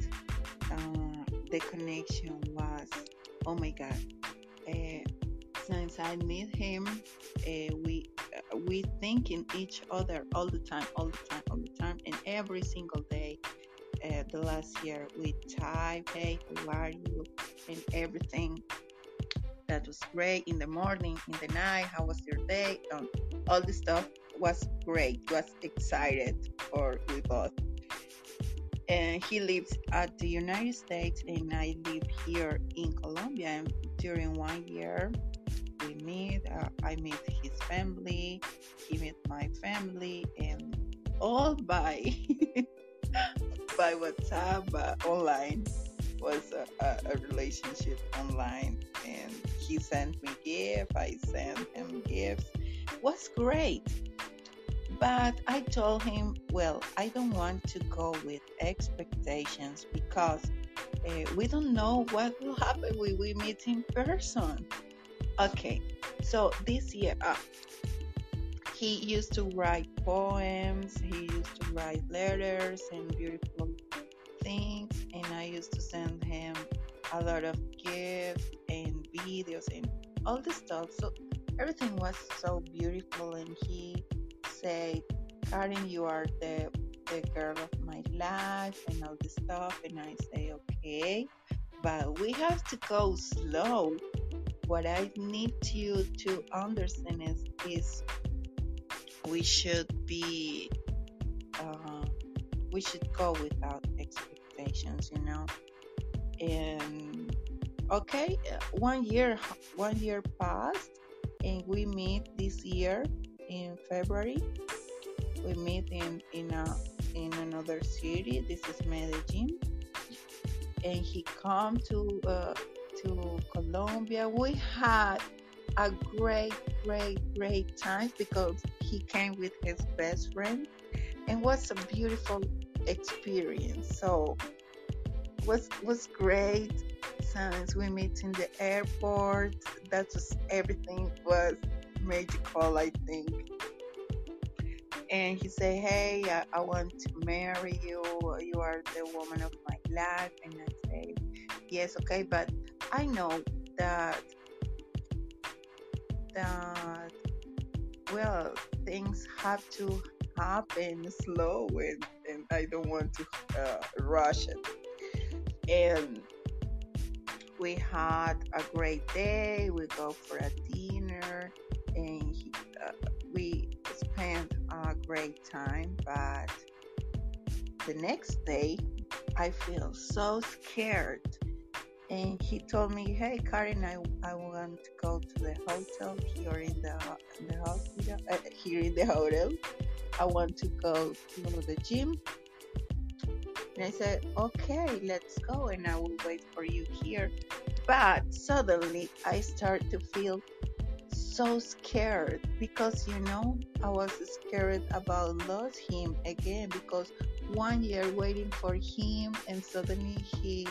Uh, the connection was oh my god. Uh, since i met him uh, we we think in each other all the time all the time all the time. And every single day uh, the last year we type hey how are you? And everything that was great in the morning in the night how was your day? Um, all the stuff was great was excited for we both and he lives at the united states and i live here in colombia and during one year we meet uh, i meet his family he met my family and all by by WhatsApp, but online was a, a, a, relationship online. And he sent me gifts, I sent him gifts. Was great. But I told him, well, I don't want to go with expectations because uh, we don't know what will happen when we meet in person. Okay, so this year, uh, he used to write poems, he used to write letters and beautiful things, and I used to send him a lot of gifts and videos and all the stuff. So everything was so beautiful, and he said, Karen, you are the the girl of my life and all this stuff. And I say, okay, but we have to go slow. What I need you to understand is, is we should be, uh, we should go without expectations, you know. And okay, one year, one year passed, and we meet this year in February. We meet in in a in another city. This is Medellin, and he come to uh, to Colombia. We had a great, great, great time because he came with his best friend, and was a beautiful experience. So was was great. Since we meet in the airport, that just everything was magical. I think and he said, "Hey, I, I, want to marry you. You are the woman of my life." And I said, "Yes, okay, but I know that that well, things have to happen slow, and and I don't want to uh, rush it." And we had a great day. We go for a dinner, and he, uh, we spent a great time. But the next day, I feel so scared. And he told me, "Hey, Karen, I, I want to go to the hotel here in the in the hospital uh, here in the hotel. I want to go to the gym." And I said, "Okay, let's go, and I will wait for you here." But suddenly, I start to feel so scared because you know I was scared about lose him again because one year waiting for him and suddenly he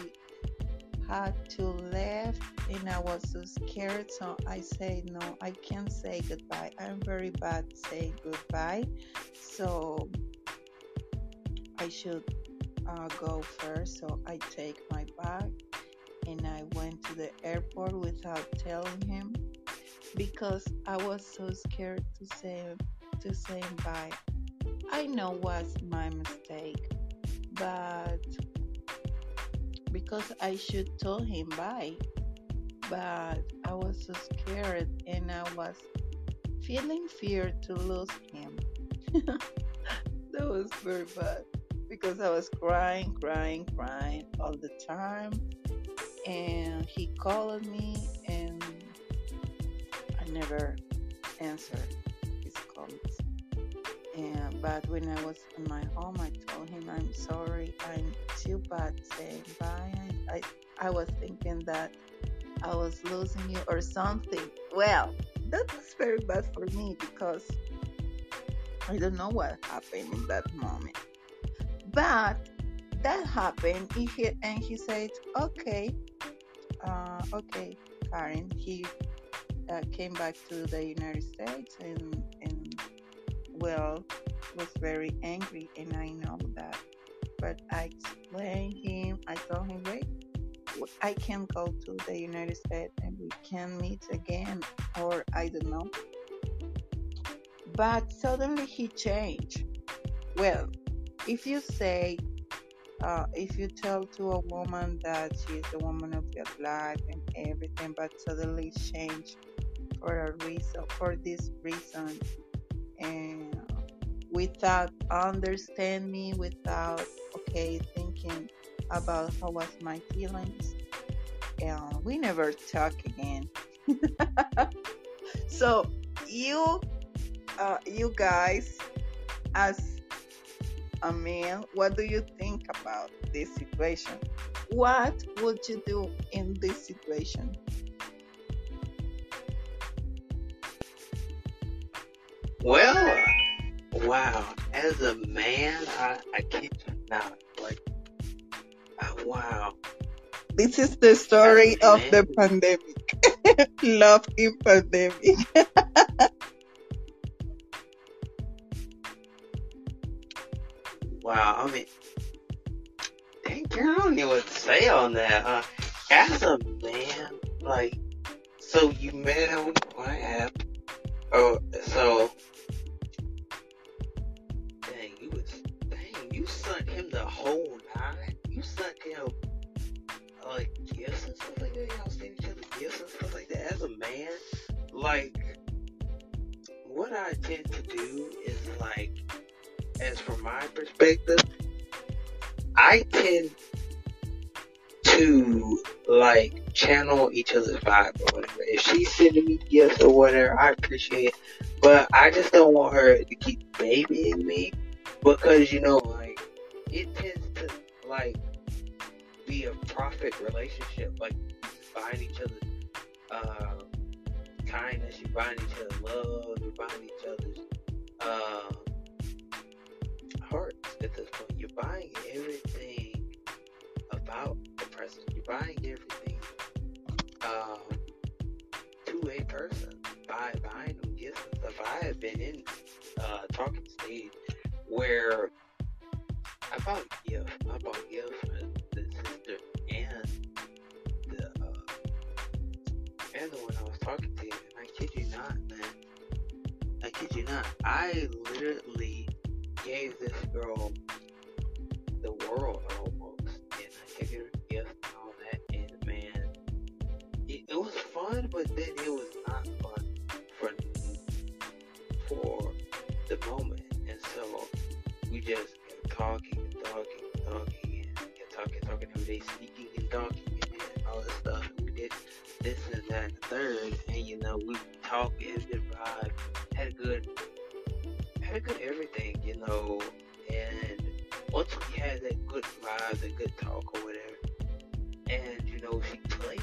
had to leave and I was so scared. So I said no I can't say goodbye. I'm very bad saying goodbye. So I should uh, go first. So I take my bag and I went to the airport without telling him because I was so scared to say to say bye. I know was my mistake, but because I should tell him bye, but I was so scared and I was feeling fear to lose him. that was very bad because I was crying, crying, crying all the time. And he called me never answered his calls. And but when I was in my home, I told him, "I'm sorry. I'm too bad saying bye." I I was thinking that I was losing you or something. Well, that was very bad for me because I don't know what happened in that moment. But that happened, he, and he said, "Okay, uh, okay, Karen." He uh, came back to the United States and, and well was very angry and I know that. But I explained him, I told him, wait, I can go to the United States and we can meet again or I don't know. But suddenly he changed. Well, if you say uh, if you tell to a woman that she is the woman of your life and everything, but suddenly change for a reason, for this reason, and without understanding, me, without okay thinking about how was my feelings, and we never talk again. so you, uh, you guys, as a man, what do you think about this situation? What would you do in this situation? Well, wow. As a man, I, I kid you not. Like, uh, wow. This is the story of the pandemic. Love in pandemic. wow. I mean, dang, girl, I don't know what to say on that. Uh, as a man, like, so you met him on app. Oh, so you suck him the whole night. You suck him like gifts and stuff like that. Y'all send each other gifts and stuff like that. As a man, like what I tend to do is like, as from my perspective, I tend to like channel each other's vibe or whatever. If she's sending me gifts or whatever, I appreciate it. But I just don't want her to keep babying me because you know it tends to like be a profit relationship, like buying each other's uh, kindness, you're buying each other's love, you're buying each other's uh, hearts at this point. You're buying everything about the person. You're buying everything um, to a person by buying them gifts and stuff. I have been in uh, talking stage where bought Yelp. I bought Yelp for the sister and the uh, and the one I was talking to. And I kid you not, man. I kid you not. I literally gave this girl the world almost, and I gave her gifts and all that. And man, it, it was fun, but then it was not fun for for the moment. And so we just talking and talking and talking and talking, talking every day, speaking and talking and all this stuff. And we did this and that and the third, and you know, we talked, had a good vibe, had a good, had a good everything, you know. And once we had that good vibe, that good talk or whatever, and you know, she played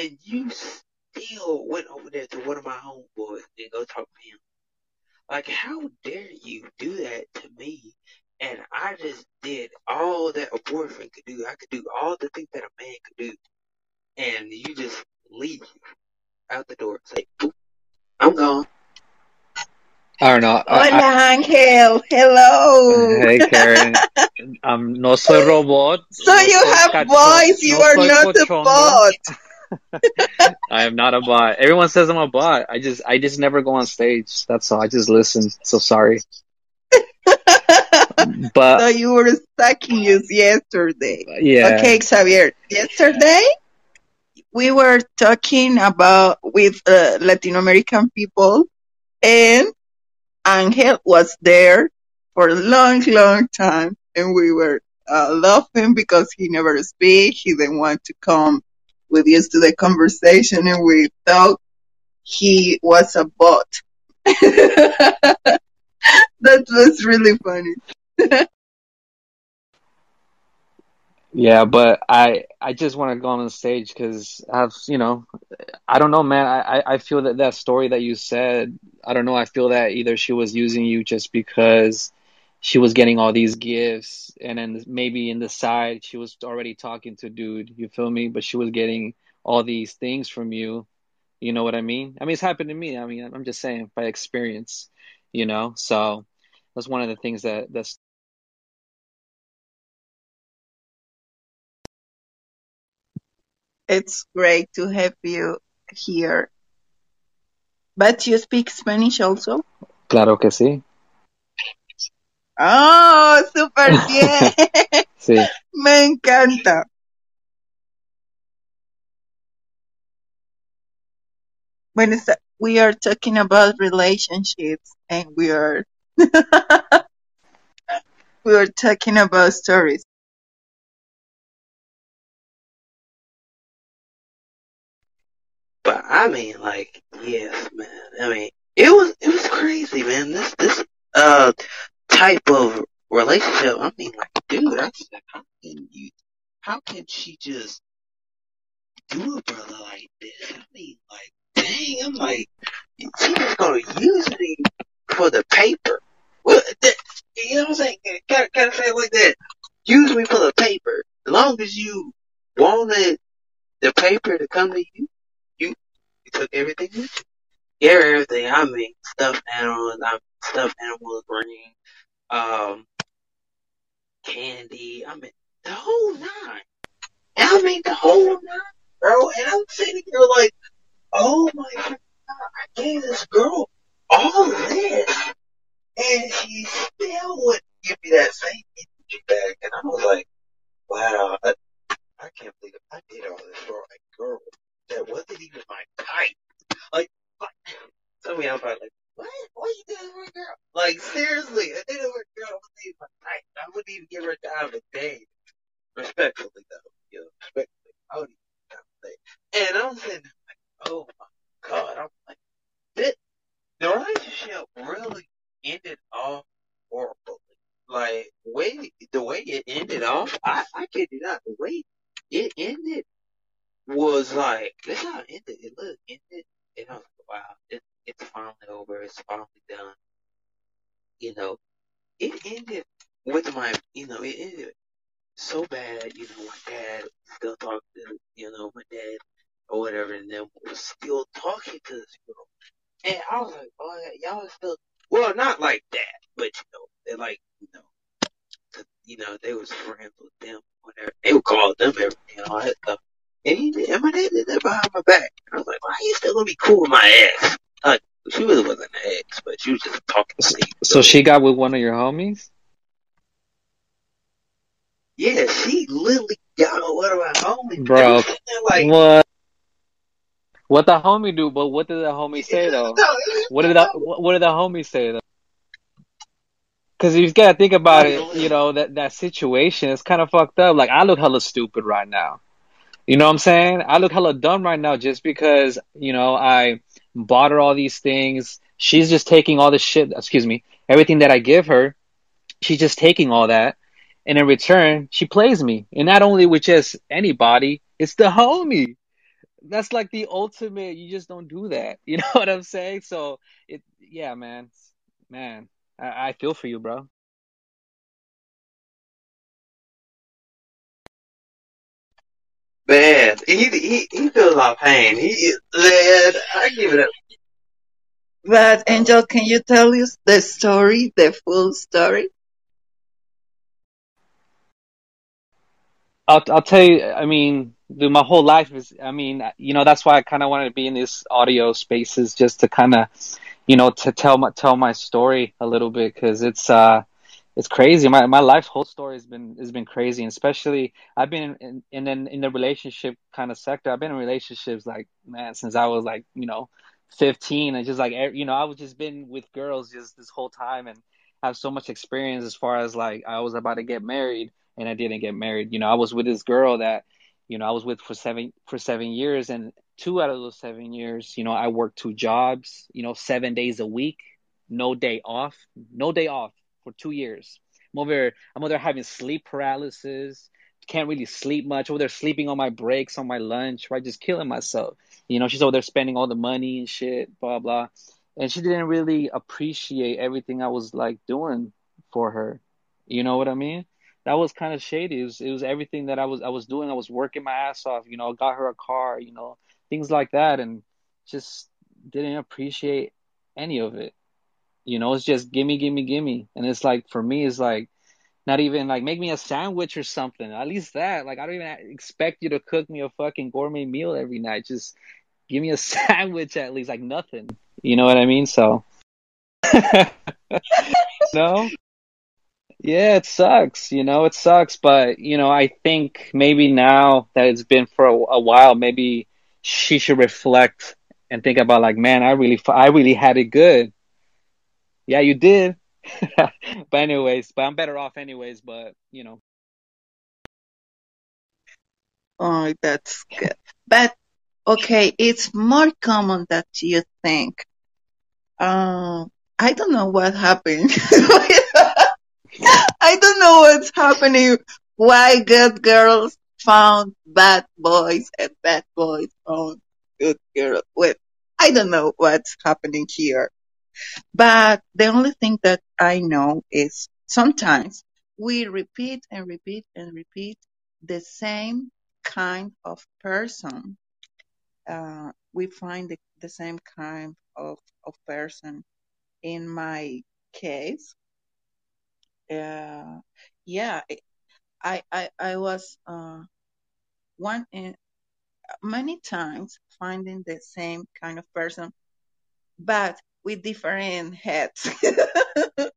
and you still went over there to one of my homeboys and go talk to him. Like, how dare you do that to me? And I just did all that a boyfriend could do. I could do all the things that a man could do. And you just leave out the door. Say, I'm gone. I don't know. I, Hola, I, Angel. Hello. hey, Karen. I'm not a robot. So No you have cacho- voice. You no are soy not a bot. I am not a bot. Everyone says I'm a bot. I just, I just never go on stage. That's all. I just listen. So sorry. But so you were sucking us yesterday. yeah, Okay, Xavier. Yesterday we were talking about with uh, Latin American people, and Angel was there for a long, long time, and we were uh, laughing because he never speak. He didn't want to come with the conversation, and we thought he was a bot. that was really funny. yeah. But I, I just want to go on the stage because I've, you know, I don't know, man. I I feel that that story that you said, I don't know. I feel that either she was using you just because she was getting all these gifts, and then maybe in the side she was already talking to dude. You feel me? But she was getting all these things from you. You know what I mean? I mean, it's happened to me. I mean, I'm just saying by experience. You know, so that's one of the things that that's It's great to have you here. But you speak Spanish also? claro que sí. Oh, super bien. Sí. Me encanta. When it's, we are talking about relationships and we are we are talking about stories. But I mean, like, yes, man. I mean, it was it was crazy, man. This this uh type of relationship. I mean, like, dude, I how can you? How can she just do a brother like this? I mean, like, dang, I'm like, she just gonna use me for the paper. Well, that, you know what I'm saying? Gotta, gotta say it like that. Use me for the paper. As long as you wanted the paper to come to you, you, you took everything with you. Yeah, everything. I mean, stuffed animals, I stuffed animals um, Candy. I mean, the whole nine. I mean, the whole nine, bro. And I'm sitting here like, oh my god, I gave this girl all this, and she still wouldn't give me that same energy back. And I was like, wow, I, I can't believe. I did all this for a girl that wasn't even my type. Like, like some of y'all probably like, what? What you doing for a girl? Like, seriously, I did it a girl that wasn't even my. I wouldn't even give her time of day. Respectfully, though. You know, respectfully. I wouldn't even time of day. And I'm sitting there like, oh my God. I'm like, this, the relationship really ended off horribly. Like way the way it ended off, I I kid you not, the way it ended was like this how it ended. It looked ended, and I was like, wow, it, it's finally over. It's finally done. You know, it ended with my, you know, it ended so bad. You know, my dad still talked to, you know, my dad or whatever, and then was still talking to this girl. And I was like, oh, y'all are still, well, not like that, but you know, they're like, you know, you know, they was friends with them, whatever. They would call them everything all that stuff. And he did, and my dad did that behind my back. And I was like, why are you still gonna be cool with my ex? Like, she really wasn't an ex, but she was just talking to me. So she got with one of your homies? yeah, she literally got with one of my homies. Bro, And I'm sitting there like, What? What the homie do? But what did the homie say though? no, What did the what what did the homie say though? Because you gotta think about it, you know that that situation is kind of fucked up. Like I look hella stupid right now. You know what I'm saying? I look hella dumb right now just because you know I bought her all these things. She's just taking all this shit. Excuse me, everything that I give her. She's just taking all that, and in return, she plays me. And not only with just anybody, it's the homie. That's like the ultimate. You just don't do that. You know what I'm saying? So it, yeah, man, man, I, I feel for you, bro. Man, he he he feels my pain. He man, I give it up. But Angel, can you tell us the story, the full story? I'll I'll tell you. I mean, dude, my whole life is. I mean, you know, that's why I kind of wanted to be in these audio spaces just to kind of, you know, to tell my tell my story a little bit because it's uh it's crazy. My my life's whole story has been has been crazy, and especially I've been in in in, in the relationship kind of sector. I've been in relationships like man since I was like you know 15, and just like you know I was just been with girls just this whole time, and have so much experience as far as like I was about to get married and I didn't get married. You know, I was with this girl that, you know, I was with for seven for seven years, and two out of those seven years, you know, I worked two jobs, you know, seven days a week, no day off, no day off for two years. I'm over, I'm over having sleep paralysis, can't really sleep much. Over there sleeping on my breaks, on my lunch, right, just killing myself. You know, she's over there spending all the money and shit, blah blah, and she didn't really appreciate everything I was like doing for her. You know what I mean? that was kind of shady. It was it was everything that I was I was doing. I was working my ass off, you know, got her a car, you know, things like that, and just didn't appreciate any of it. You know, it's just gimme, gimme, gimme, and it's like for me, it's like not even like make me a sandwich or something. At least that, like, I don't even expect you to cook me a fucking gourmet meal every night. Just give me a sandwich at least, like nothing. You know what I mean? So, no. Yeah, it sucks, you know, it sucks, but you know, I think maybe now that it's been for a, a while, maybe she should reflect and think about like, man, I really, I really had it good. Yeah, you did. But anyways, but I'm better off anyways, but you know. Oh, that's good. But okay, it's more common that you think. Um, I don't know what happened. I don't know what's happening. Why good girls found bad boys and bad boys found good girls. Well, I don't know what's happening here. But the only thing that I know is sometimes we repeat and repeat and repeat the same kind of person. Uh, we find the, the same kind of, of person. In my case, uh, yeah, I, I, I was, uh, one in many times finding the same kind of person, but with different heads.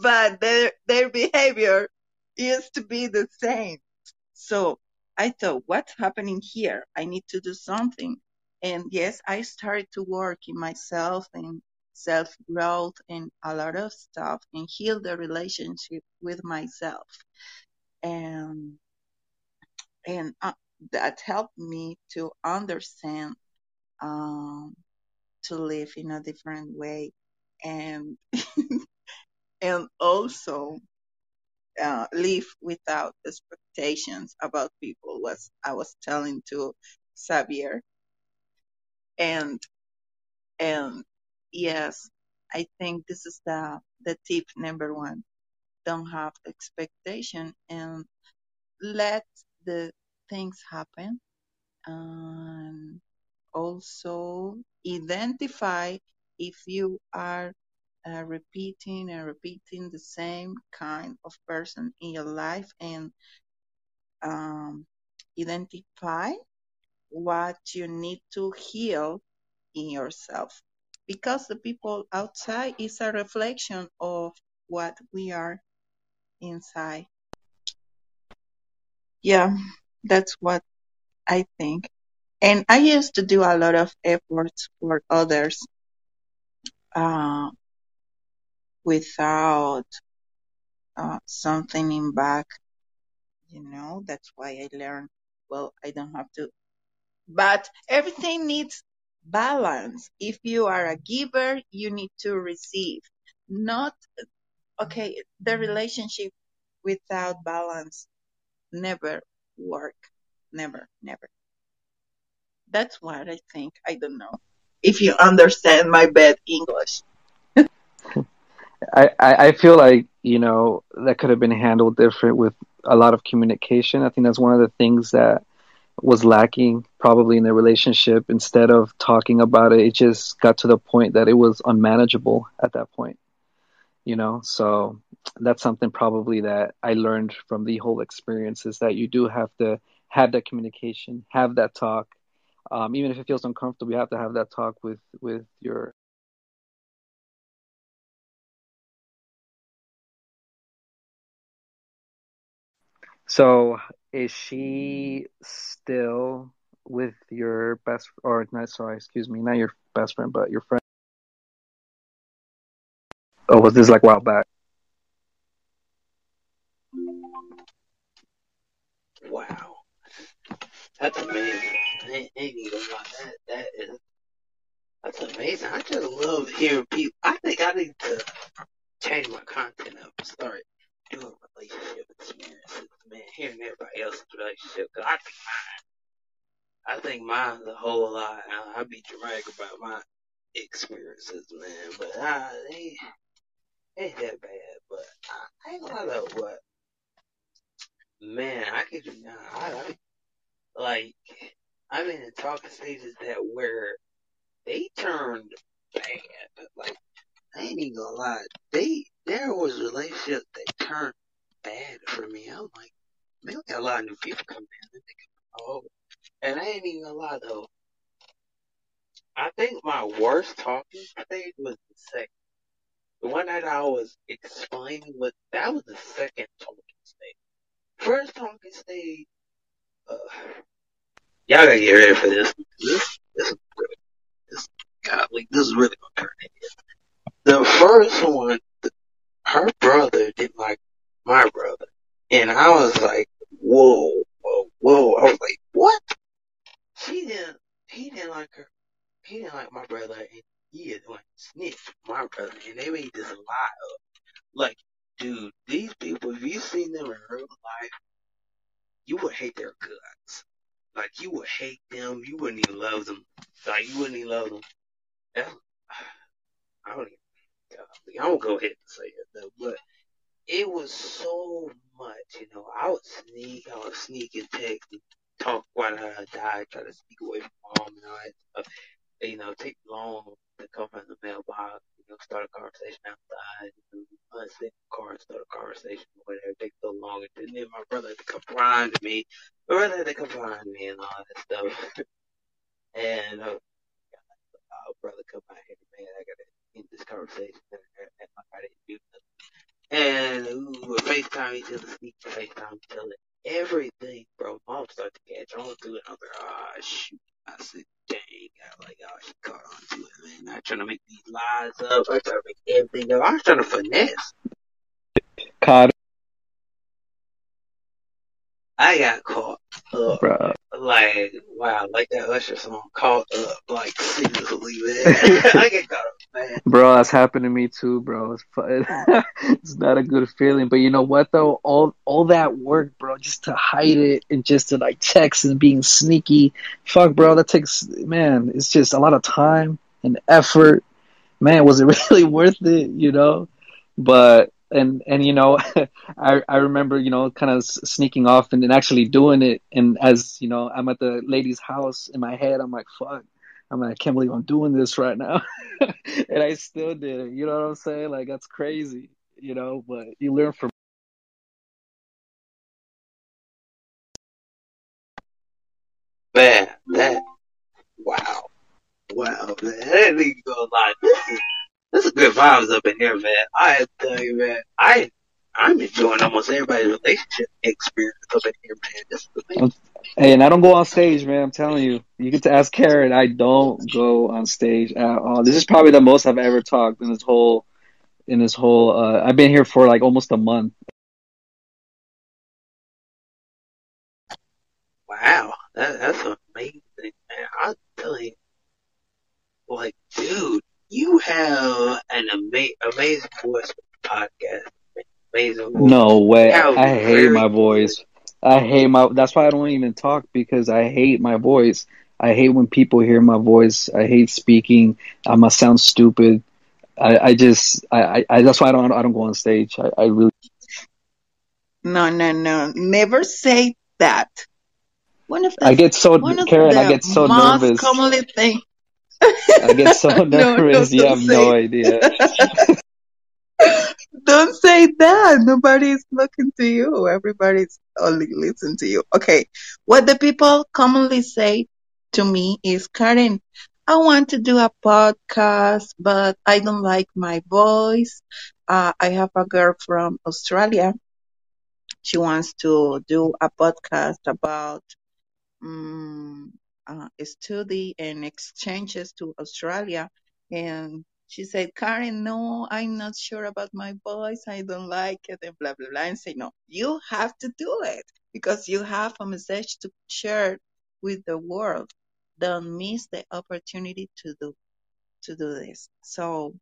but their their behavior used to be the same. So I thought, what's happening here? I need to do something. And yes, I started to work in myself and self growth and a lot of stuff and heal the relationship with myself. And and uh, that helped me to understand um, to live in a different way. And and also uh, live without expectations about people was I was telling to Xavier. And and yes I think this is the the tip number one. Don't have expectation and let the things happen. And also identify if you are uh, repeating and repeating the same kind of person in your life and um, identify what you need to heal in yourself because the people outside is a reflection of what we are inside. Yeah, that's what I think. And I used to do a lot of efforts for others uh, without uh, something in back, you know. That's why I learned, well, I don't have to. But everything needs balance. If you are a giver, you need to receive. Not, okay, the relationship without balance never work. Never, never. That's what I think. I don't know if you understand my bad English. I, I feel like you know that could have been handled different with a lot of communication. I think that's one of the things that was lacking probably in the relationship. Instead of talking about it, it just got to the point that it was unmanageable at that point. You know, so that's something probably that I learned from the whole experience is that you do have to have that communication, have that talk, um, even if it feels uncomfortable. You have to have that talk with with your So is she still with your best or not sorry, excuse me, not your best friend, but your friend? Oh, was this like a while back? Wow. That's amazing. That, that is, that's amazing. I just love hearing people. I think I need to change my content up and start doing relationship experiences, man. Hearing everybody else's relationship. Cause I think mine, I think mine's a whole lot. I, I be dramatic about my experiences, man. But they ain't that bad. But I, I ain't gonna lie but man, I could, I, I like, I'm in the talking stages that where they turned bad. Like, I ain't even gonna lie. They, there was relationships that turned bad for me. I'm like, man, we got a lot of new people coming in. They come over. And I ain't even gonna lie though. I think my worst talking stage was the second. The one that I was explaining was, that was the second talking stage. First talking stage, uh, y'all gotta get ready for this. This, this is really, this, godly, this is really gonna turn into The first one, her brother didn't like my brother. And I was like, whoa, whoa, whoa. I was like, what? She didn't, he didn't like her. He didn't like my brother. And he is like snitch my brother. And they made this lie up. Like, dude, these people, if you seen them in real life, you would hate their guts. Like, you would hate them. You wouldn't even love them. Like, you wouldn't even love them. That's, I don't even, I'm gonna go ahead and say it though, but it was so much, you know. I would sneak, I would sneak and text and talk while I died, try to sneak away from mom and all that stuff. You know, take long to come from the mailbox, you start a conversation outside, you know, unzip the car and start a conversation whatever. Take so long. And then my brother had to come to me. My brother had to come to me and all that stuff. and, uh, oh, brother, come out here, man. I gotta end this conversation. And, and, and I didn't do nothing. would FaceTime each other, sneak FaceTime each other, everything, bro. Mom started to catch on to it. I was like, ah, shoot. I said, dang. I like, oh, she caught on to it, man. I trying to make these lies up. I trying to make everything up. I was trying to finesse. Caught, I got caught up. bro. Like, wow, like that Usher song, caught up, like, seriously, man. I get caught up, man. Bro, that's happened to me too, bro. It's it's not a good feeling, but you know what though? All all that work, bro, just to hide it and just to like text and being sneaky. Fuck, bro, that takes man. It's just a lot of time and effort. Man, was it really worth it? You know, but and and you know, I I remember you know kind of sneaking off and then actually doing it. And as you know, I'm at the lady's house in my head. I'm like, fuck. I'm like, I can't believe I'm doing this right now. and I still did it. You know what I'm saying? Like that's crazy, you know, but you learn from Man, that, wow. Wow, man. I didn't even go lie. This is, this is good vibes up in here, man. I tell you, man, I, I'm enjoying almost everybody's relationship experience up in here, man. This is amazing. Hey, and I don't go on stage, man. I'm telling you. You get to ask Karen. I don't go on stage at all. This is probably the most I've ever talked in this whole, in this whole. Uh, I've been here for like almost a month. Wow, that, that's amazing, man. I'm telling you, like, dude, you have an ama- amazing voice for the podcast. Amazing voice. No way. How I hate my voice. I hate my. That's why I don't even talk because I hate my voice. I hate when people hear my voice. I hate speaking. I must sound stupid. I, I just. I, I, I. That's why I don't. I don't go on stage. I, I really. No, no, no. Never say that. One of the I get so one of Karen. I get so most nervous. commonly thing. I get so no, no, nervous. You have no idea. don't say that. Nobody's looking to you. Everybody's only listening to you. Okay. What the people commonly say to me is, Karen, I want to do a podcast, but I don't like my voice. Uh, I have a girl from Australia. She wants to do a podcast about um, uh, study and exchanges to Australia. And she said, Karen, no, I'm not sure about my voice. I don't like it, and blah, blah, blah. And say, no, you have to do it because you have a message to share with the world. Don't miss the opportunity to do, to do this. So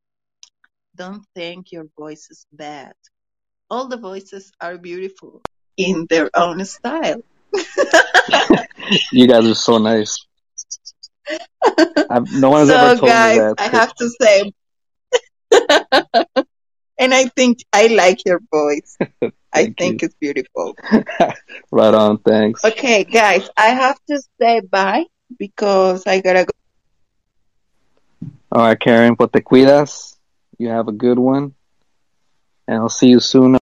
don't think your voice is bad. All the voices are beautiful in their own style. You guys are so nice. I've, no one has ever So, told me guys, that. I have to say, and I think I like your voice. I think you. it's beautiful. right on. Thanks. Okay, guys, I have to say bye because I gotta go. All right, Karen. Pues te cuidas. You have a good one, and I'll see you soon.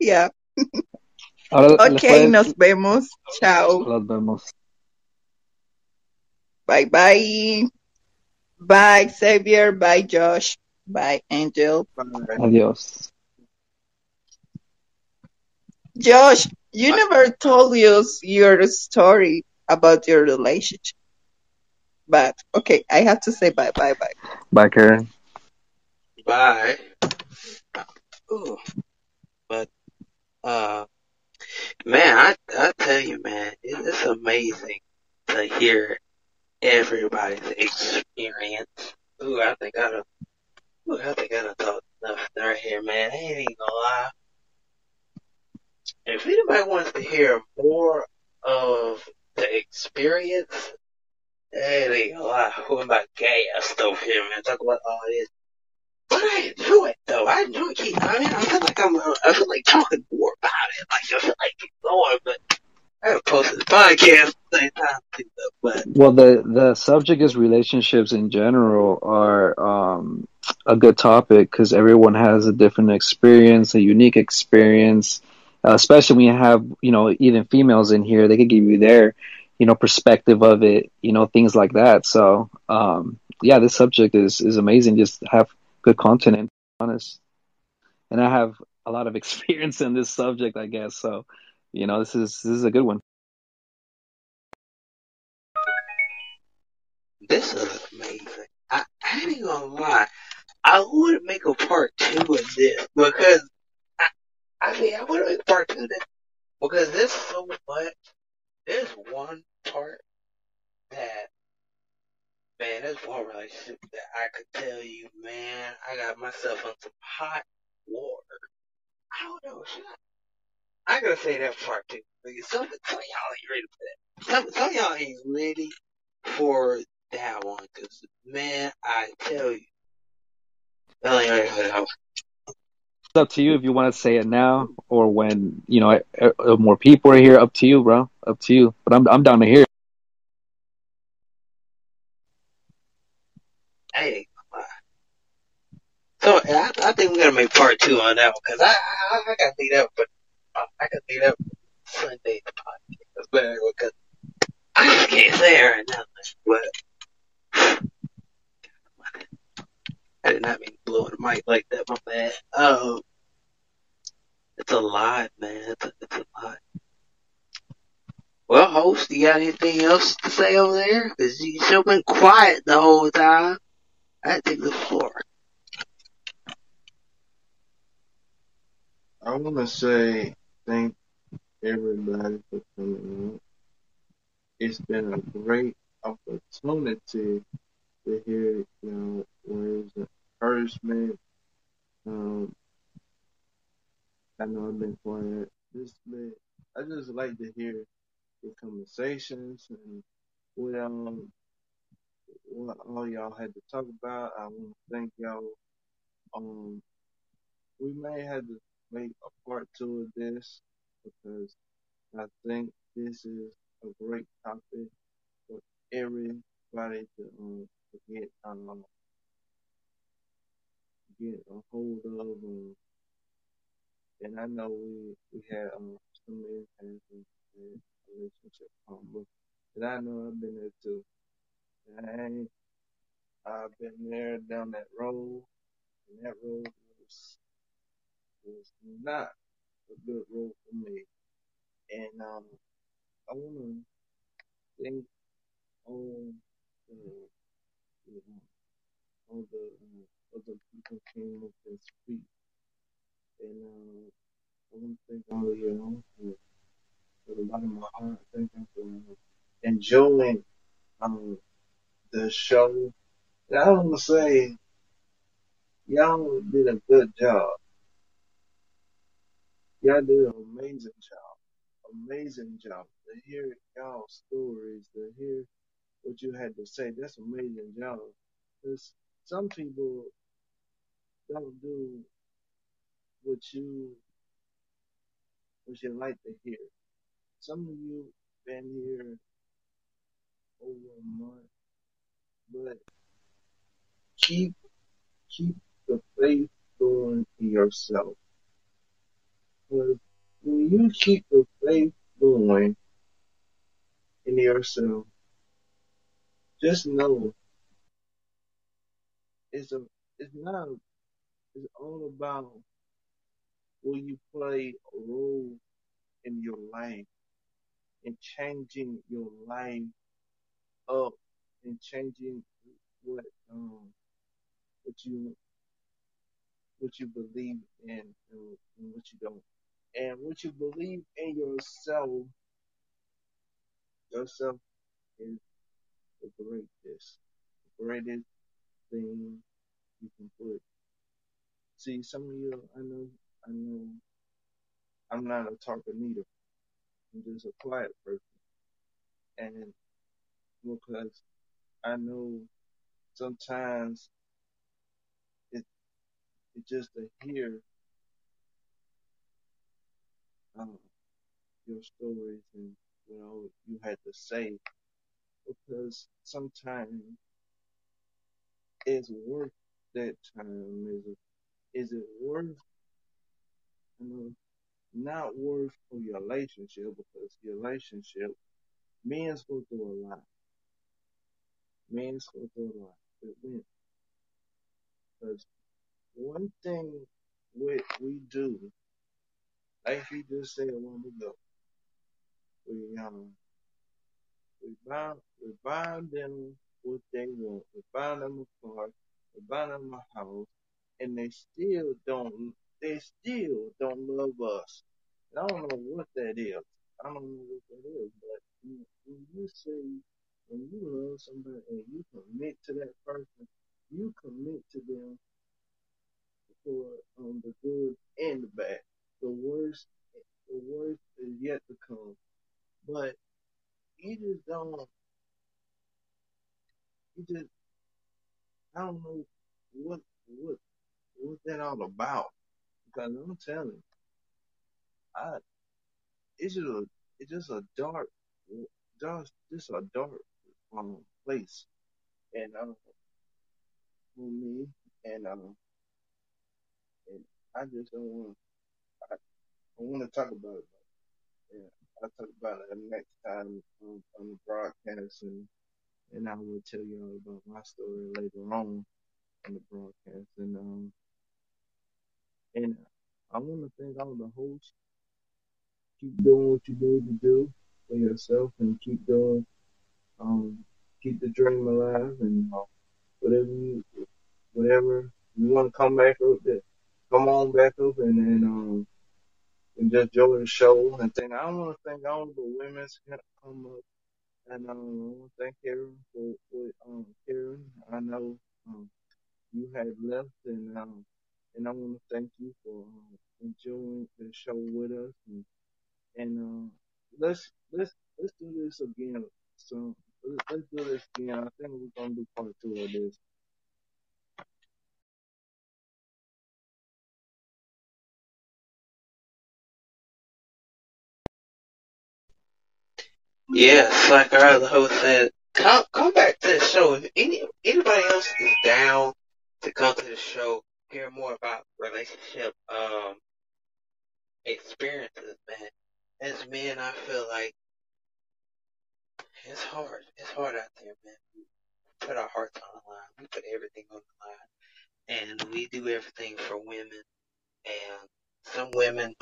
yeah. Ahora Okay, puedes- nos vemos. Chao. Los vemos. Bye bye. Bye, Xavier. Bye, Josh. Bye, Angel. Adiós. Josh, you never told us your story about your relationship. But okay, I have to say bye bye bye. Bye, Karen. Bye. Ooh. Uh, man, I, I tell you, man, it's amazing to hear everybody's experience. Ooh, I think I done, ooh, I think I done talked enough right here, man. I ain't even gonna lie. If anybody wants to hear more of the experience, I ain't gonna lie. Who am I gassed over here, man? Talk about all this. But I enjoy it though. I enjoy keeping. I mean, I feel like I'm. uh, I feel like talking more about it. Like I feel like keep going, but I haven't posted the podcast at the same time too. But Well, the the subject is relationships in general are um, a good topic because everyone has a different experience, a unique experience. Uh, especially when you have you know even females in here, they could give you their you know perspective of it, you know things like that. So um, yeah, this subject is is amazing. Just have good content in, honest. And I have a lot of experience in this subject, I guess. So, you know, this is this is a good one. This is amazing. I, I ain't gonna lie. I would make a part two of this because I, I mean I would make part two of this because there's so much. There's one part that man, there's one relationship that I could tell you, man, I got myself on some hot water. I don't know, should I? I gotta say that part two because some, some of y'all ain't ready for that. Some, some of y'all ain't ready for that one because man, I tell you. It's up to you if you want to say it now or when you know more people are here. Up to you, bro. Up to you. But I'm I'm down to hear. Lie. So I, I think we're gonna make part two on that one because I, I I gotta leave that, but I gotta leave that Sunday podcast. But because I just can't say it right now. But I did not mean to blow the mic like that. My bad. Um, it's a lot, man. It's a, it's a lot. Well, host, you got anything else to say over there? Cause you still been quiet the whole time. I take the floor. I want to say thank everybody for coming out. It's been a great opportunity to hear you know words of encouragement. Um, I know I've been quiet. This been, I just like to hear the conversations and what um what all y'all had to talk about. I want to thank y'all. Um, we may have to make a part two of this because I think this is a great topic for everybody to um to get um get a hold of and and I know we we had um some impact in relationship um and I know I've been there too. Ain't I've been there down that road and that road was was not a good road for me. And um I wanna thank all the you know, all the um, other people came up and speak and um I wanna thank all of y'all for, the bottom of my heart. Thank you for uh, enjoying um the show. And I wanna say y'all did a good job. Y'all did an amazing job. Amazing job. To hear y'all stories, to hear what you had to say, that's amazing job. Cause some people don't do what you what you like to hear. Some of you been here over a month, but keep keep the faith going in yourself. Cause when you keep the faith going in yourself, just know it's a it's not it's all about will you play a role in your life and changing your life up and changing what um what you what you believe in and, what you don't. And what you believe in yourself yourself is the greatest the greatest thing you can put. See some of you I know I know I'm not a talker neither. I'm just a quiet person. And because I know sometimes it it's just to hear um, your stories and you know you had to say because sometimes it's worth that time. Is it is it worth you know not worth for your relationship because your relationship men's go through a lot. Men's go through a lot. But when because one thing we we do, like you just said a while ago, we um we buy we buy them what they want. We buy them a car, we buy them a house, and they still don't they still don't love us. And I don't know what that is. I don't know what that is, but when you say when you love somebody and you commit to that person, you commit to them for um the good and the bad. The worst the worst is yet to come. But you just don't you just I don't know what what what's that all about. Because I'm telling you, I it's just a it's just a dark just just a dark um place and um for me and um and I just don't want I, I want to talk about it. Yeah, I'll talk about it next time on, on the broadcast and and I will tell you all about my story later on on the broadcast and um and I want to thank all the hosts. Keep doing what you need to do for yourself and keep doing um keep the dream alive and uh, whatever you whatever you want to come back up there, come on back up and then um and just enjoy the show and I want to thank all the women's come up and um I want to thank Karen for, for um Karen. I know um you had left and um and I want to thank you for um, enjoying the show with us and and uh, let's let's let's do this again. So let's, do this again. I think we're gonna do part two of this. Yes, like our other host said, come come back to the show. If any anybody else is down to come to the show, hear more about relationship um experiences, man. As men, I feel like it's hard. It's hard out there, man. We put our hearts on the line. We put everything on the line, and we do everything for women. And some women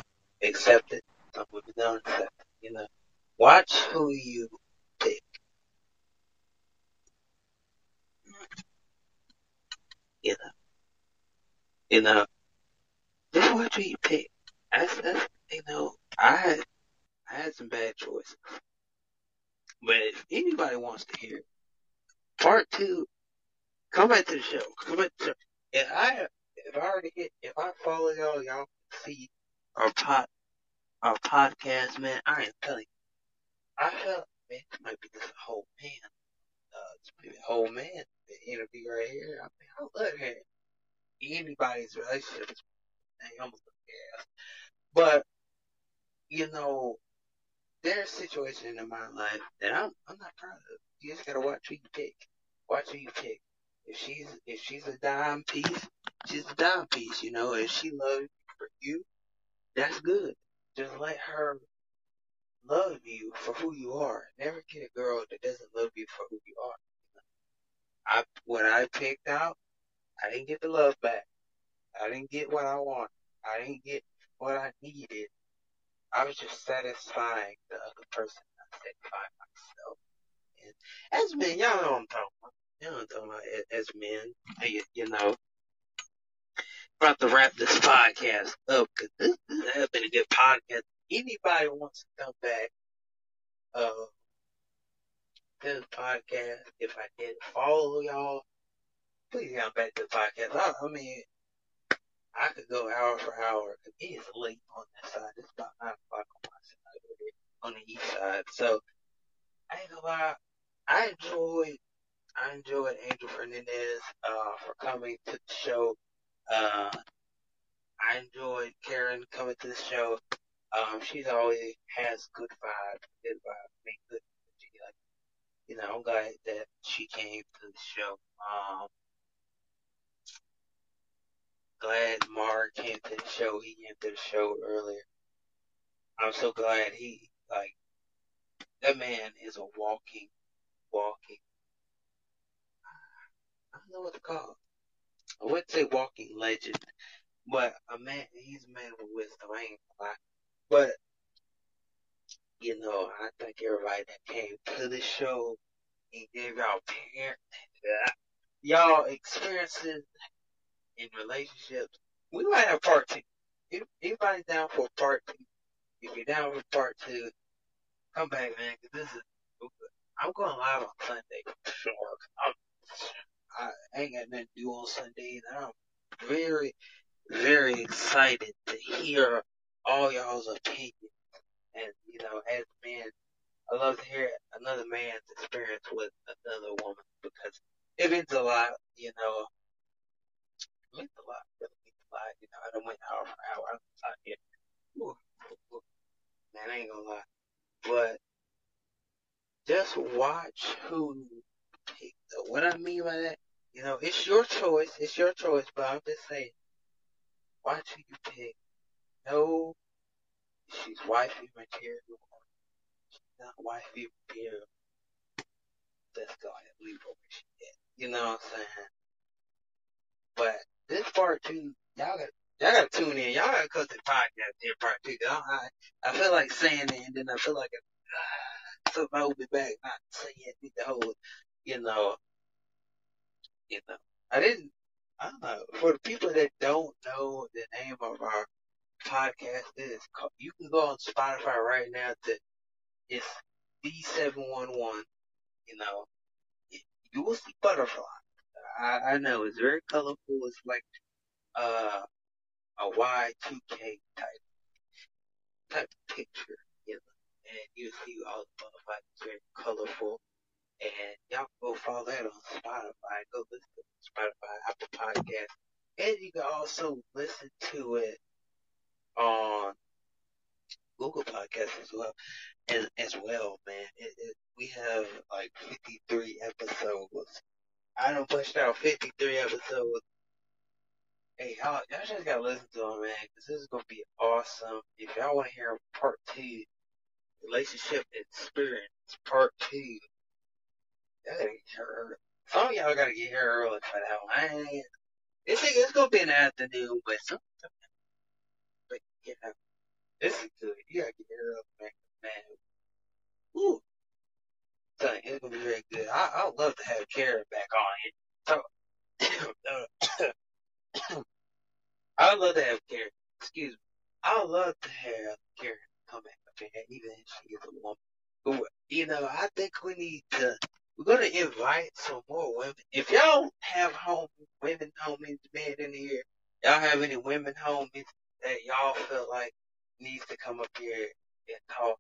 accept it, some women don't accept it. You know, watch who you pick. You know, you know, just watch who you pick. That's that's you know, I I had some bad choices, but if anybody wants to hear part two, come back to the show. Come back to the show. If I if I already hit if I follow y'all, y'all see our pod our podcast, man. I am telling you, I felt man, this might be this whole man, uh, this might be a whole man interview right here. I mean, I love hearing anybody's relationships. Dang, I'm. But you know, there's situations in my life that I'm I'm not proud of. You just gotta watch who you pick. Watch who you pick. If she's if she's a dime piece, she's a dime piece. You know, if she loves for you, that's good. Just let her love you for who you are. Never get a girl that doesn't love you for who you are. I what I picked out, I didn't get the love back. I didn't get what I want. I didn't get what I needed. I was just satisfying the other person, not satisfying myself. And as men, y'all know what I'm talking about. Y'all know I'm talking about as, as men. You, you know, about to wrap this podcast up because this, this has been a good podcast. Anybody wants to come back, uh, to the podcast, if I did follow y'all, please come back to the podcast. I, I mean, I could go hour for hour. It is late on that side. It's about nine o'clock on my side, on the east side. So I ain't gonna lie. I enjoyed, I enjoyed Angel Fernandez uh, for coming to the show. Uh, I enjoyed Karen coming to the show. Um, she's always has good vibes, good vibes, make good energy. Like, you know, I'm glad that she came to the show. Um, glad Mark came to the show. He came to the show earlier. I'm so glad he like that man is a walking, walking. I don't know what to call. It. I wouldn't say walking legend, But a man, he's a man with wisdom. I ain't gonna. But you know, I think everybody that came to the show and gave y'all parent, y'all experiences in relationships. We might have part two. Anybody's down for part two, if you're down for part two, come back, man. Cause this is, I'm going live on Sunday for sure. I'm, I ain't got nothing to do on Sunday, and I'm very, very excited to hear all y'all's opinions. And you know, as men, I love to hear another man's experience with another woman because it means a lot. You know, it a lot. Really means a lot. You know, I don't went hour for hour. Out. Ooh, ooh, ooh. Man, I ain't gonna lie, but just watch who pick. What I mean by that, you know, it's your choice. It's your choice, but I'm just saying, watch who you pick. No she's wifey material she's not wifey material. Let's go ahead and leave her where she at. You know what I'm saying? But this part two, y'all got y'all gotta tune in. Y'all gotta cut the podcast here part two. I, I, feel like saying it and then I feel like uh, something hold me back not saying it the whole you know you know. I didn't I don't know. For the people that don't know the name of our podcast is. You can go on Spotify right now to it's D711. You know, you will see butterfly. I, I know it's very colorful. It's like uh, a Y2K type type picture, you know, and you see all the. It's very colorful. And y'all go follow that on Spotify. Go listen to Spotify, Apple Podcast. And you can also listen to it on Google Podcasts as well. As, as well, man. It, it, we have like 53 episodes. I don't pushed out 53 episodes. Hey, y'all, y'all just gotta listen to them, man, because this is gonna be awesome. If y'all want to hear part two, relationship experience part two, y'all gotta get here early. Some of y'all gotta get here early for that one. It's, it's gonna be the afternoon, but some, but know, this is good. You gotta get here early, man. Man, ooh, son, it's gonna be very good. I I would love to have Karen back on here. So, uh, I would love to have Karen. Excuse me. I would love to have Karen come back up here, even if she is a woman. But, you know, I think we need to. We're gonna invite some more women. If y'all have home women homies, men in here, y'all have any women homies that y'all feel like needs to come up here and talk,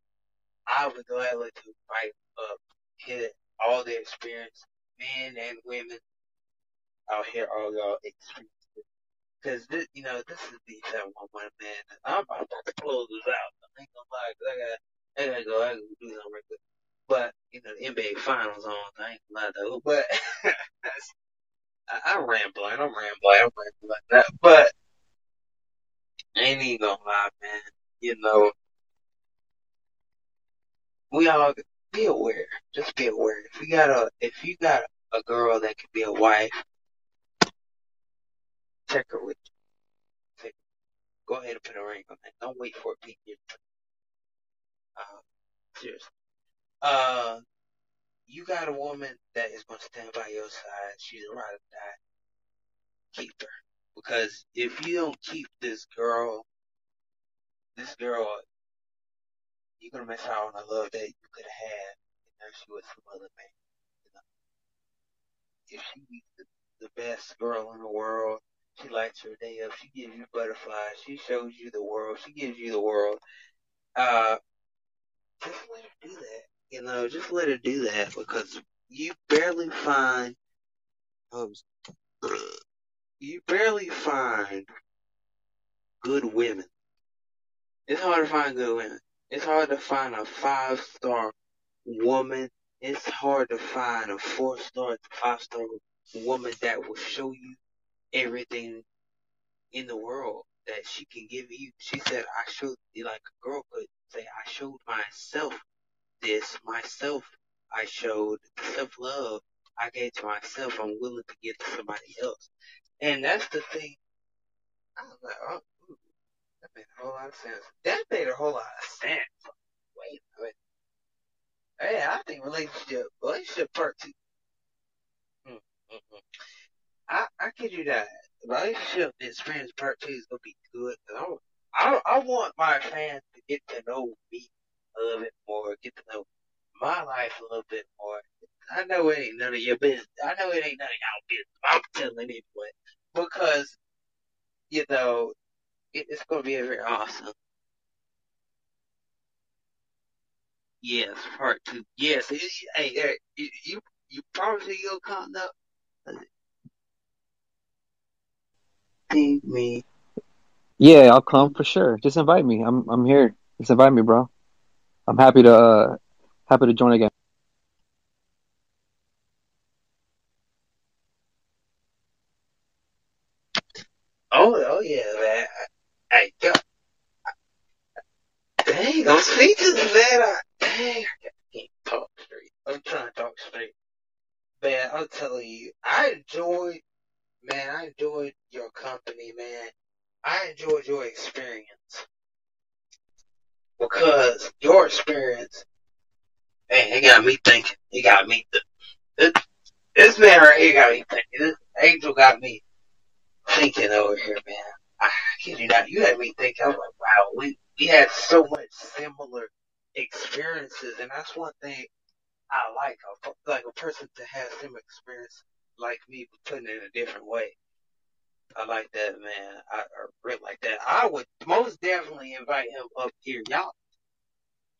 I would gladly to invite up, hear all their experience, men and women. I'll hear all y'all experiences. Cause this, you know, this is the that one one man. I'm, I'm about to close this out. I ain't gonna lie, cause I got, I gotta go, I gotta do something real quick. But you know, the NBA finals on. I ain't gonna lie though. But I, I'm rambling. I'm rambling. I'm rambling. Like that, but ain't even gonna lie, man. You know, we all be aware. Just be aware. If you got a, if you got a girl that could be a wife, check her with you. Go ahead and put a ring on that. Don't wait for it to be. Uh, seriously. Uh, you got a woman that is gonna stand by your side. She's a ride or die. Keep her. Because if you don't keep this girl, this girl, you're gonna miss out on the love that you could have had if she was some other man. You know? If she's the, the best girl in the world, she lights your day up, she gives you butterflies, she shows you the world, she gives you the world. Uh, just let her do that. You know, just let her do that because you barely find, um, you barely find good women. It's hard to find good women. It's hard to find a five star woman. It's hard to find a four star, five star woman that will show you everything in the world that she can give you. She said, I showed, like a girl could say, I showed myself this, myself, I showed self love I gave to myself. I'm willing to give to somebody else. And that's the thing I was like, oh, that made a whole lot of sense. That made a whole lot of sense. Wait a minute. Hey, I think relationship, relationship part two. Mm, mm, mm. I, I kid you not. Relationship and experience part two is gonna be good. I, I, I want my fans to get to know me a little bit more, get to know my life a little bit more. I know it ain't none of your business. I know it ain't none of y'all business. I'm telling anyway. Because, you know, it, it's gonna be very awesome. Yes, part two. Yes, hey, hey, you, you, you promise you'll come up? See me. Yeah, I'll come for sure. Just invite me. I'm I'm here. Just invite me, bro. I'm happy to uh happy to join again. Oh, oh yeah, man. Hey, yo. Dang, I'm speaking, man. I, dang, I can't talk straight. I'm trying to talk straight. Man, I'm telling you, I enjoyed, man, I enjoyed your company, man. I enjoyed your experience. Because your experience, man, it got me thinking. It got me, th- this, man right here got me thinking. This angel got me thinking over here, man. I kid you not, you had me thinking. I was like, wow, we, we had so much similar experiences, and that's one thing I like. A, like a person to have similar experience like me, but putting it in a different way. I like that, man. I, I really like that. I would most definitely invite him up here. Y'all,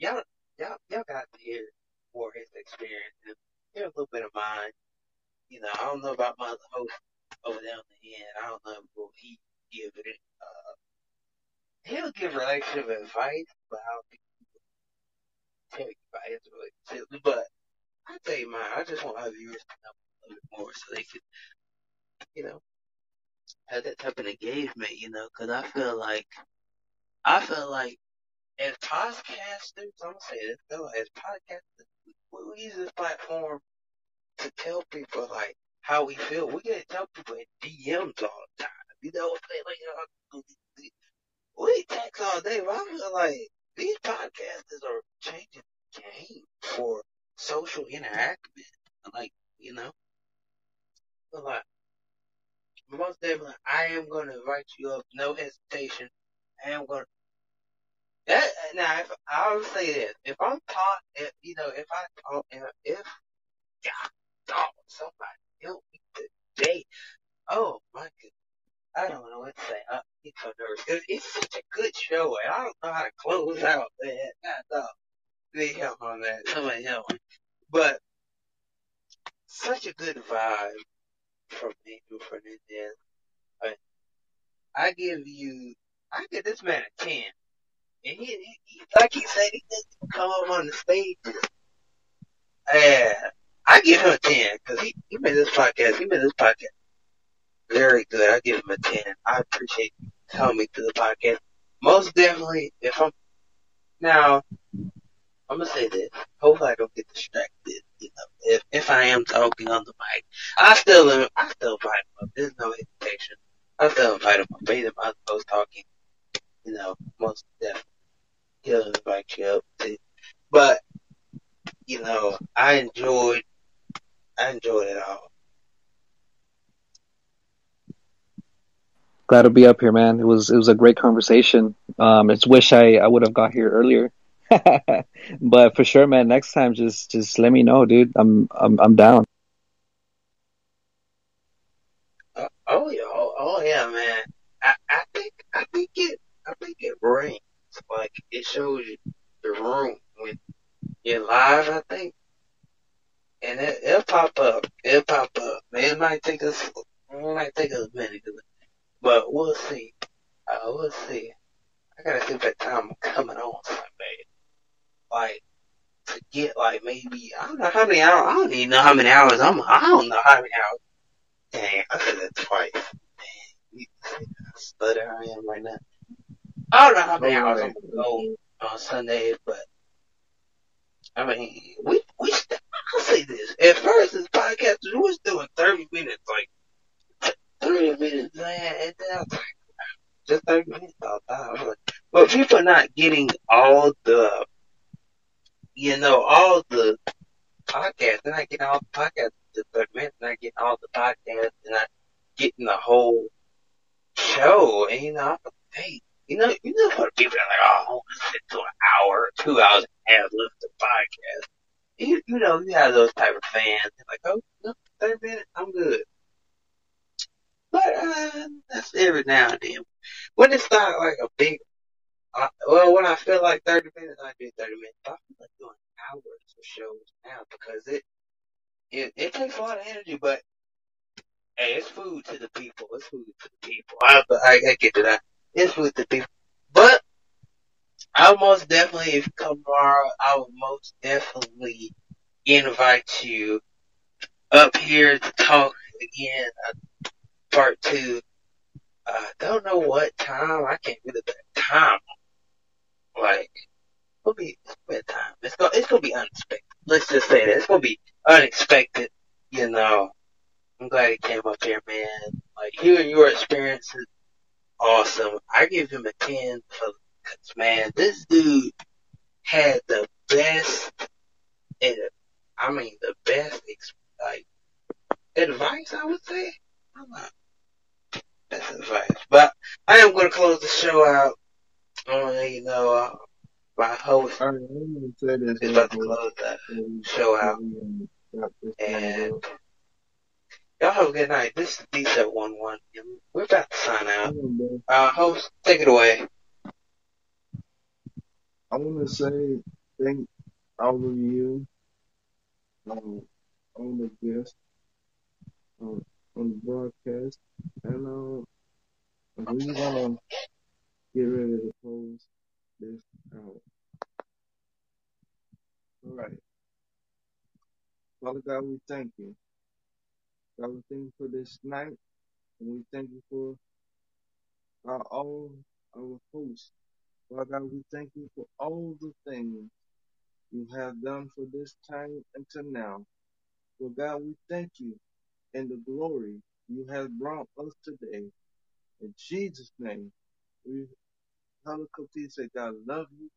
y'all, y'all, y'all got to hear more his experience and hear a little bit of mine. You know, I don't know about my other host over there on the end. I don't know will he give it. Uh, he'll give relationship advice, but I don't think he'll tell you about his relationship. But I tell you mine. I just want our viewers to know a little bit more so they can, you know, have that type of engagement. You know, because I feel like I feel like as podcasters, I'm gonna say this though, as podcasters, we use this platform to tell people like how we feel. We gotta tell people in DMs all the time. You know what I'm saying? Like, we text all day, but I feel like these podcasters are changing the game for social interaction. Like, you know, like, most definitely, I am to invite you up, no hesitation. I am to. That, now, if I will say this, if I'm taught, if, you know, if I oh, talk, if God, dog, somebody help me today, oh my goodness. I don't know what to say. I get so nervous. Cause it's such a good show, and I don't know how to close out, man. God, dog. Need help on that. Somebody help me. But such a good vibe from Angel Fernandez. I, I give you, I give this man a 10. And he, he, he like he said, he doesn't come up on the stage. And I give him a 10 because he, he made this podcast, he made this podcast very good. I give him a 10. I appreciate you telling me to the podcast. Most definitely, if I'm, now, I'm gonna say this. Hopefully I don't get distracted. You know, if if I am talking on the mic, I still I still invite him up. There's no hesitation. I still invite him up. Either my host talking, you know, most definitely he'll invite you up too. But you know, I enjoyed I enjoyed it all. Glad to be up here, man. It was it was a great conversation. Um, it's wish I I would have got here earlier. but for sure, man. Next time, just just let me know, dude. I'm I'm I'm down. Uh, oh yeah, oh, oh yeah, man. I, I think I think it I think it rains. Like it shows you the room when you're live. I think, and it, it'll pop up. It'll pop up. Man, it might take us it might take us a minute, but we'll see. Uh, we'll see. I gotta see if that time coming on Sunday like to get like maybe I don't know how many hours. I don't even know how many hours I'm. I don't know how many hours. Dang, I said that twice. Dang, you see how stutter I am right now. I don't know how many hours I'm gonna go on Sunday, but I mean, we we. I'll say this. At first, this podcast we was doing thirty minutes, like thirty minutes, man, and then I was like, just 30 minutes all time. But people are not getting all the, you know, all the podcasts. They're not getting all the podcasts to 30 minutes. They're not getting all the podcasts. They're not getting the whole show. And, you know, I'm like, hey, you know, you know what people are like, oh, I want to sit to an hour, two hours and a half listen to podcast. You, you know, you have those type of fans. They're like, oh, no, 30 minutes, I'm good. But, uh, that's every now and then. When it's not like a big, uh, well, when I feel like 30 minutes, I do 30 minutes. But I feel like doing hours of shows now because it, it, it takes a lot of energy, but hey, it's food to the people. It's food to the people. I, I, I get to that. It's with the people. But I'll most definitely, if come tomorrow, I will most definitely invite you up here to talk again, uh, part two. Uh, don't know what time. I can't really put time. Like, it'll be, it's time. It's gonna, it's gonna be unexpected. Let's just say that. It's gonna be unexpected, you know. I'm glad he came up here, man. Like, hearing your experiences, awesome. I give him a 10 for, cause man, this dude had the best, and I mean the best, like, advice, I would say. I'm not, best advice. But I am going to close the show out. Uh, you know, uh, my host right, I'm gonna say this. is about to close quick. show out. Wrap this thing And. Y'all have a good night. This is D711. We're about to sign out. Uh, host, take it away. I want to say thank all of you um, on the guest um, on the broadcast, and um, we're gonna get ready to close this out. All right, Father God, we thank you. God, we thank you for this night, and we thank you for our all our hosts. Father God, we thank you for all the things you have done for this time until now. Lord God, we thank you and the glory you have brought us today. In Jesus' name, we Hallelujah say God love you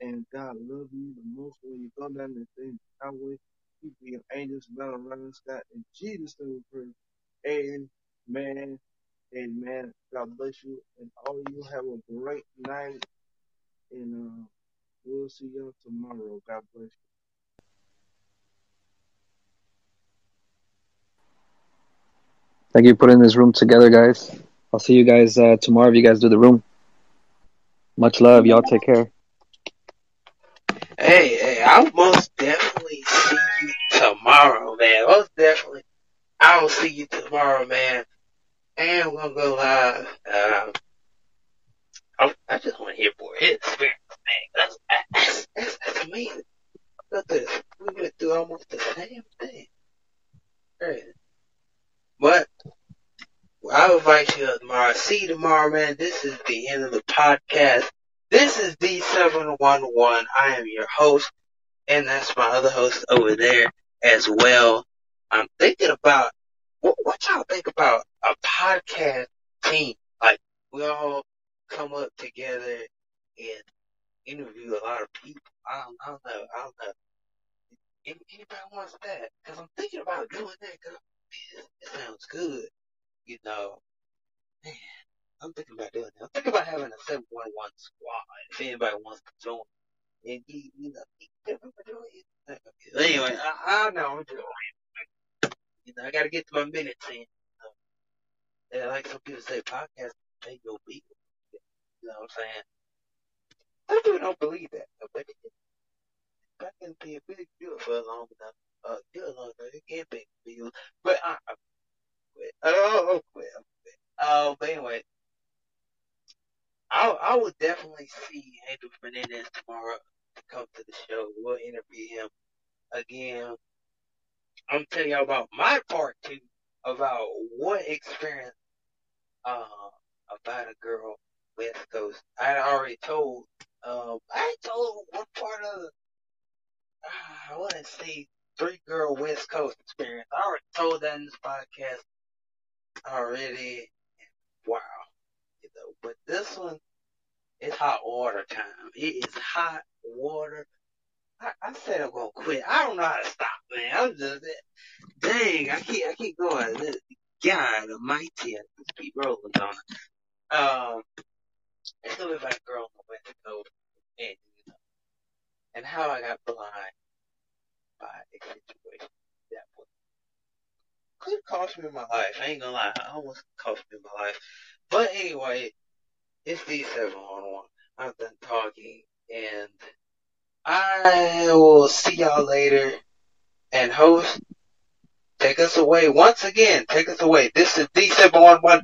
and God love you the most when you go down the things highway. Keep your angels around around us, God. In Jesus' name we pray. Amen. Amen. God bless you and all of you have a great night and uh, we'll see y'all tomorrow. God bless you. Thank you for putting this room together, guys. I'll see you guys uh, tomorrow if you guys do the room. Much love. Y'all take care. Hey, hey, I'll man. Most definitely. I will see you tomorrow, man. And we're gonna go live. Um, I, I just want to hear more his experience, man. That's, that's, that's, amazing. Look at this. We went through almost the same thing. But I'll invite you tomorrow. See you tomorrow, man. This is the end of the podcast. This is D711. I am your host, and that's my other host over there as well. I'm thinking about what, what y'all think about a podcast team? Like we all come up together and interview a lot of people. I don't, I don't know. I don't know. Anybody wants that, because I'm thinking about doing that. Cause it, sounds good. You know, man. I'm thinking about doing that. I'm thinking about having a 711 squad. If anybody wants to join, and you, you know, anyway, I, I know you know, I gotta get to my minutes in. You uh, know. And like some people say, podcast pay your bills. You know what I'm saying? Some people don't believe that, but it, I can pay a big bill for a long enough. Uh, do it long enough. You can't pay bills. But I, I quit. Oh, quit. I quit. Oh, but anyway, I I would definitely see Angel Fernandez tomorrow to come to the show. We'll interview him again. I'm telling y'all about my part two about what experience uh, about a girl West Coast. I already told um I told one part of uh, I want to say three girl West Coast experience. I already told that in this podcast already. Wow, you know but this one it's hot water time. It is hot water. I, I said I'm gonna quit. I don't know how to stop, man. I'm just dang. I keep I keep going. God Almighty, I just keep rolling on. Um, gonna be about a girl on the West Coast and you know, and how I got blind by a situation that was could cost me my life. I ain't gonna lie, I almost cost me my life. But anyway, it's D711. I'm done talking, and I will see y'all later. And host, take us away once again. Take us away. This is D711,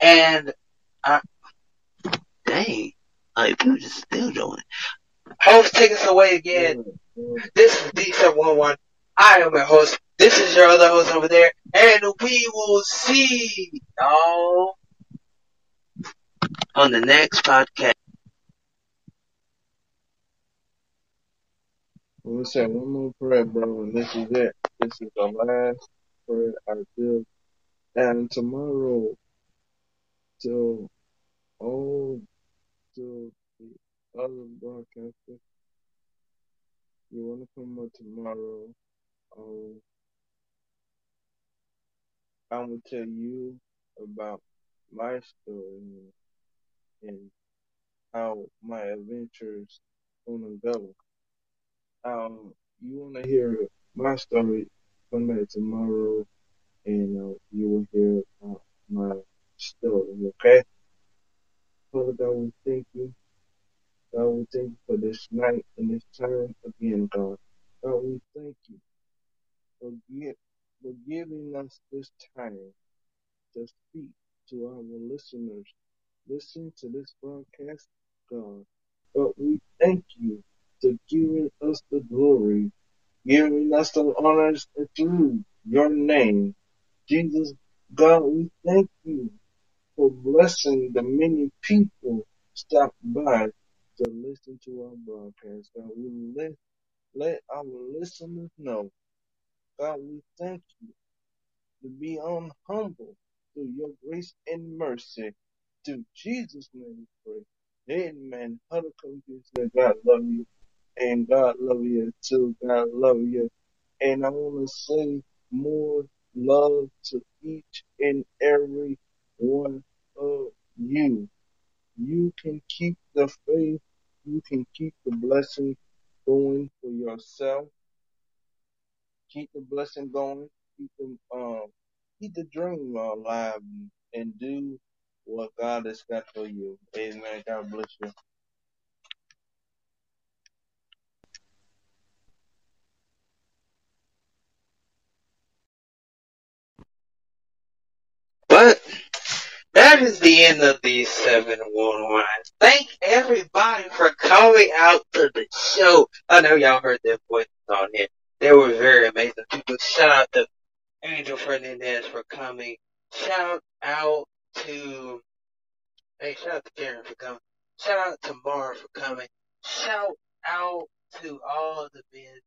and I, dang, like people just still joining. Host, take us away again. This is D711. I am your host. This is your other host over there, and we will see y'all on the next podcast. I'm gonna say one more prayer, bro, and this is it. This is the last prayer I do. And tomorrow, till all to the other broadcasters, you wanna come up tomorrow? Um, I'm gonna tell you about my story and how my adventures unraveled. Um, you wanna hear my story? Come back tomorrow, and uh, you will hear uh, my story. Okay? Father God, we thank you. God, we thank you for this night and this time again, God. God, we thank you for, gi- for giving us this time to speak to our listeners. Listen to this broadcast, God. But we thank you for giving us the glory, giving us the honors through your name. Jesus, God, we thank you for blessing the many people stop by to listen to our broadcast. God, we let, let our listeners know. God, we thank you to be on humble through your grace and mercy. To Jesus' name we pray. Amen. Confused that God love you and God love you too. God love you. And I want to say more love to each and every one of you. You can keep the faith. You can keep the blessing going for yourself. Keep the blessing going. Keep the um, keep the dream alive and do what God has got for you. Amen. God bless you. But that is the end of the 711. Thank everybody for coming out to the show. I know y'all heard their voices on here. They were very amazing people. Shout out to Angel Fernandez for coming. Shout out to, hey, shout out to Karen for coming. Shout out to Mara for coming. Shout out to all the men,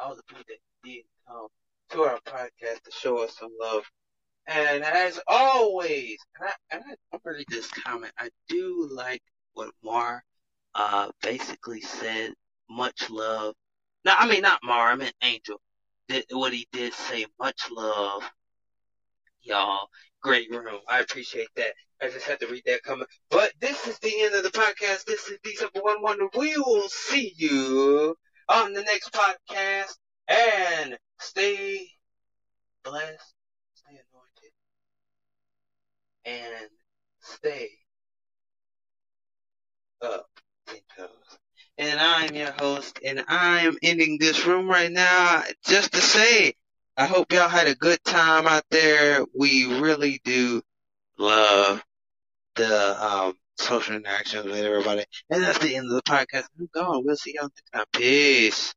all the people that did come to our podcast to show us some love. And as always, and I, and I, read this comment. I do like what Mar, uh, basically said. Much love. No, I mean not Mar. I meant Angel. Did, what he did say. Much love, y'all. Great room. I appreciate that. I just had to read that comment. But this is the end of the podcast. This is D711. We will see you on the next podcast. And stay blessed. And stay up. And I'm your host, and I'm ending this room right now just to say, I hope y'all had a good time out there. We really do love the um, social interactions with everybody. And that's the end of the podcast. I'm gone. We'll see y'all next time. Peace.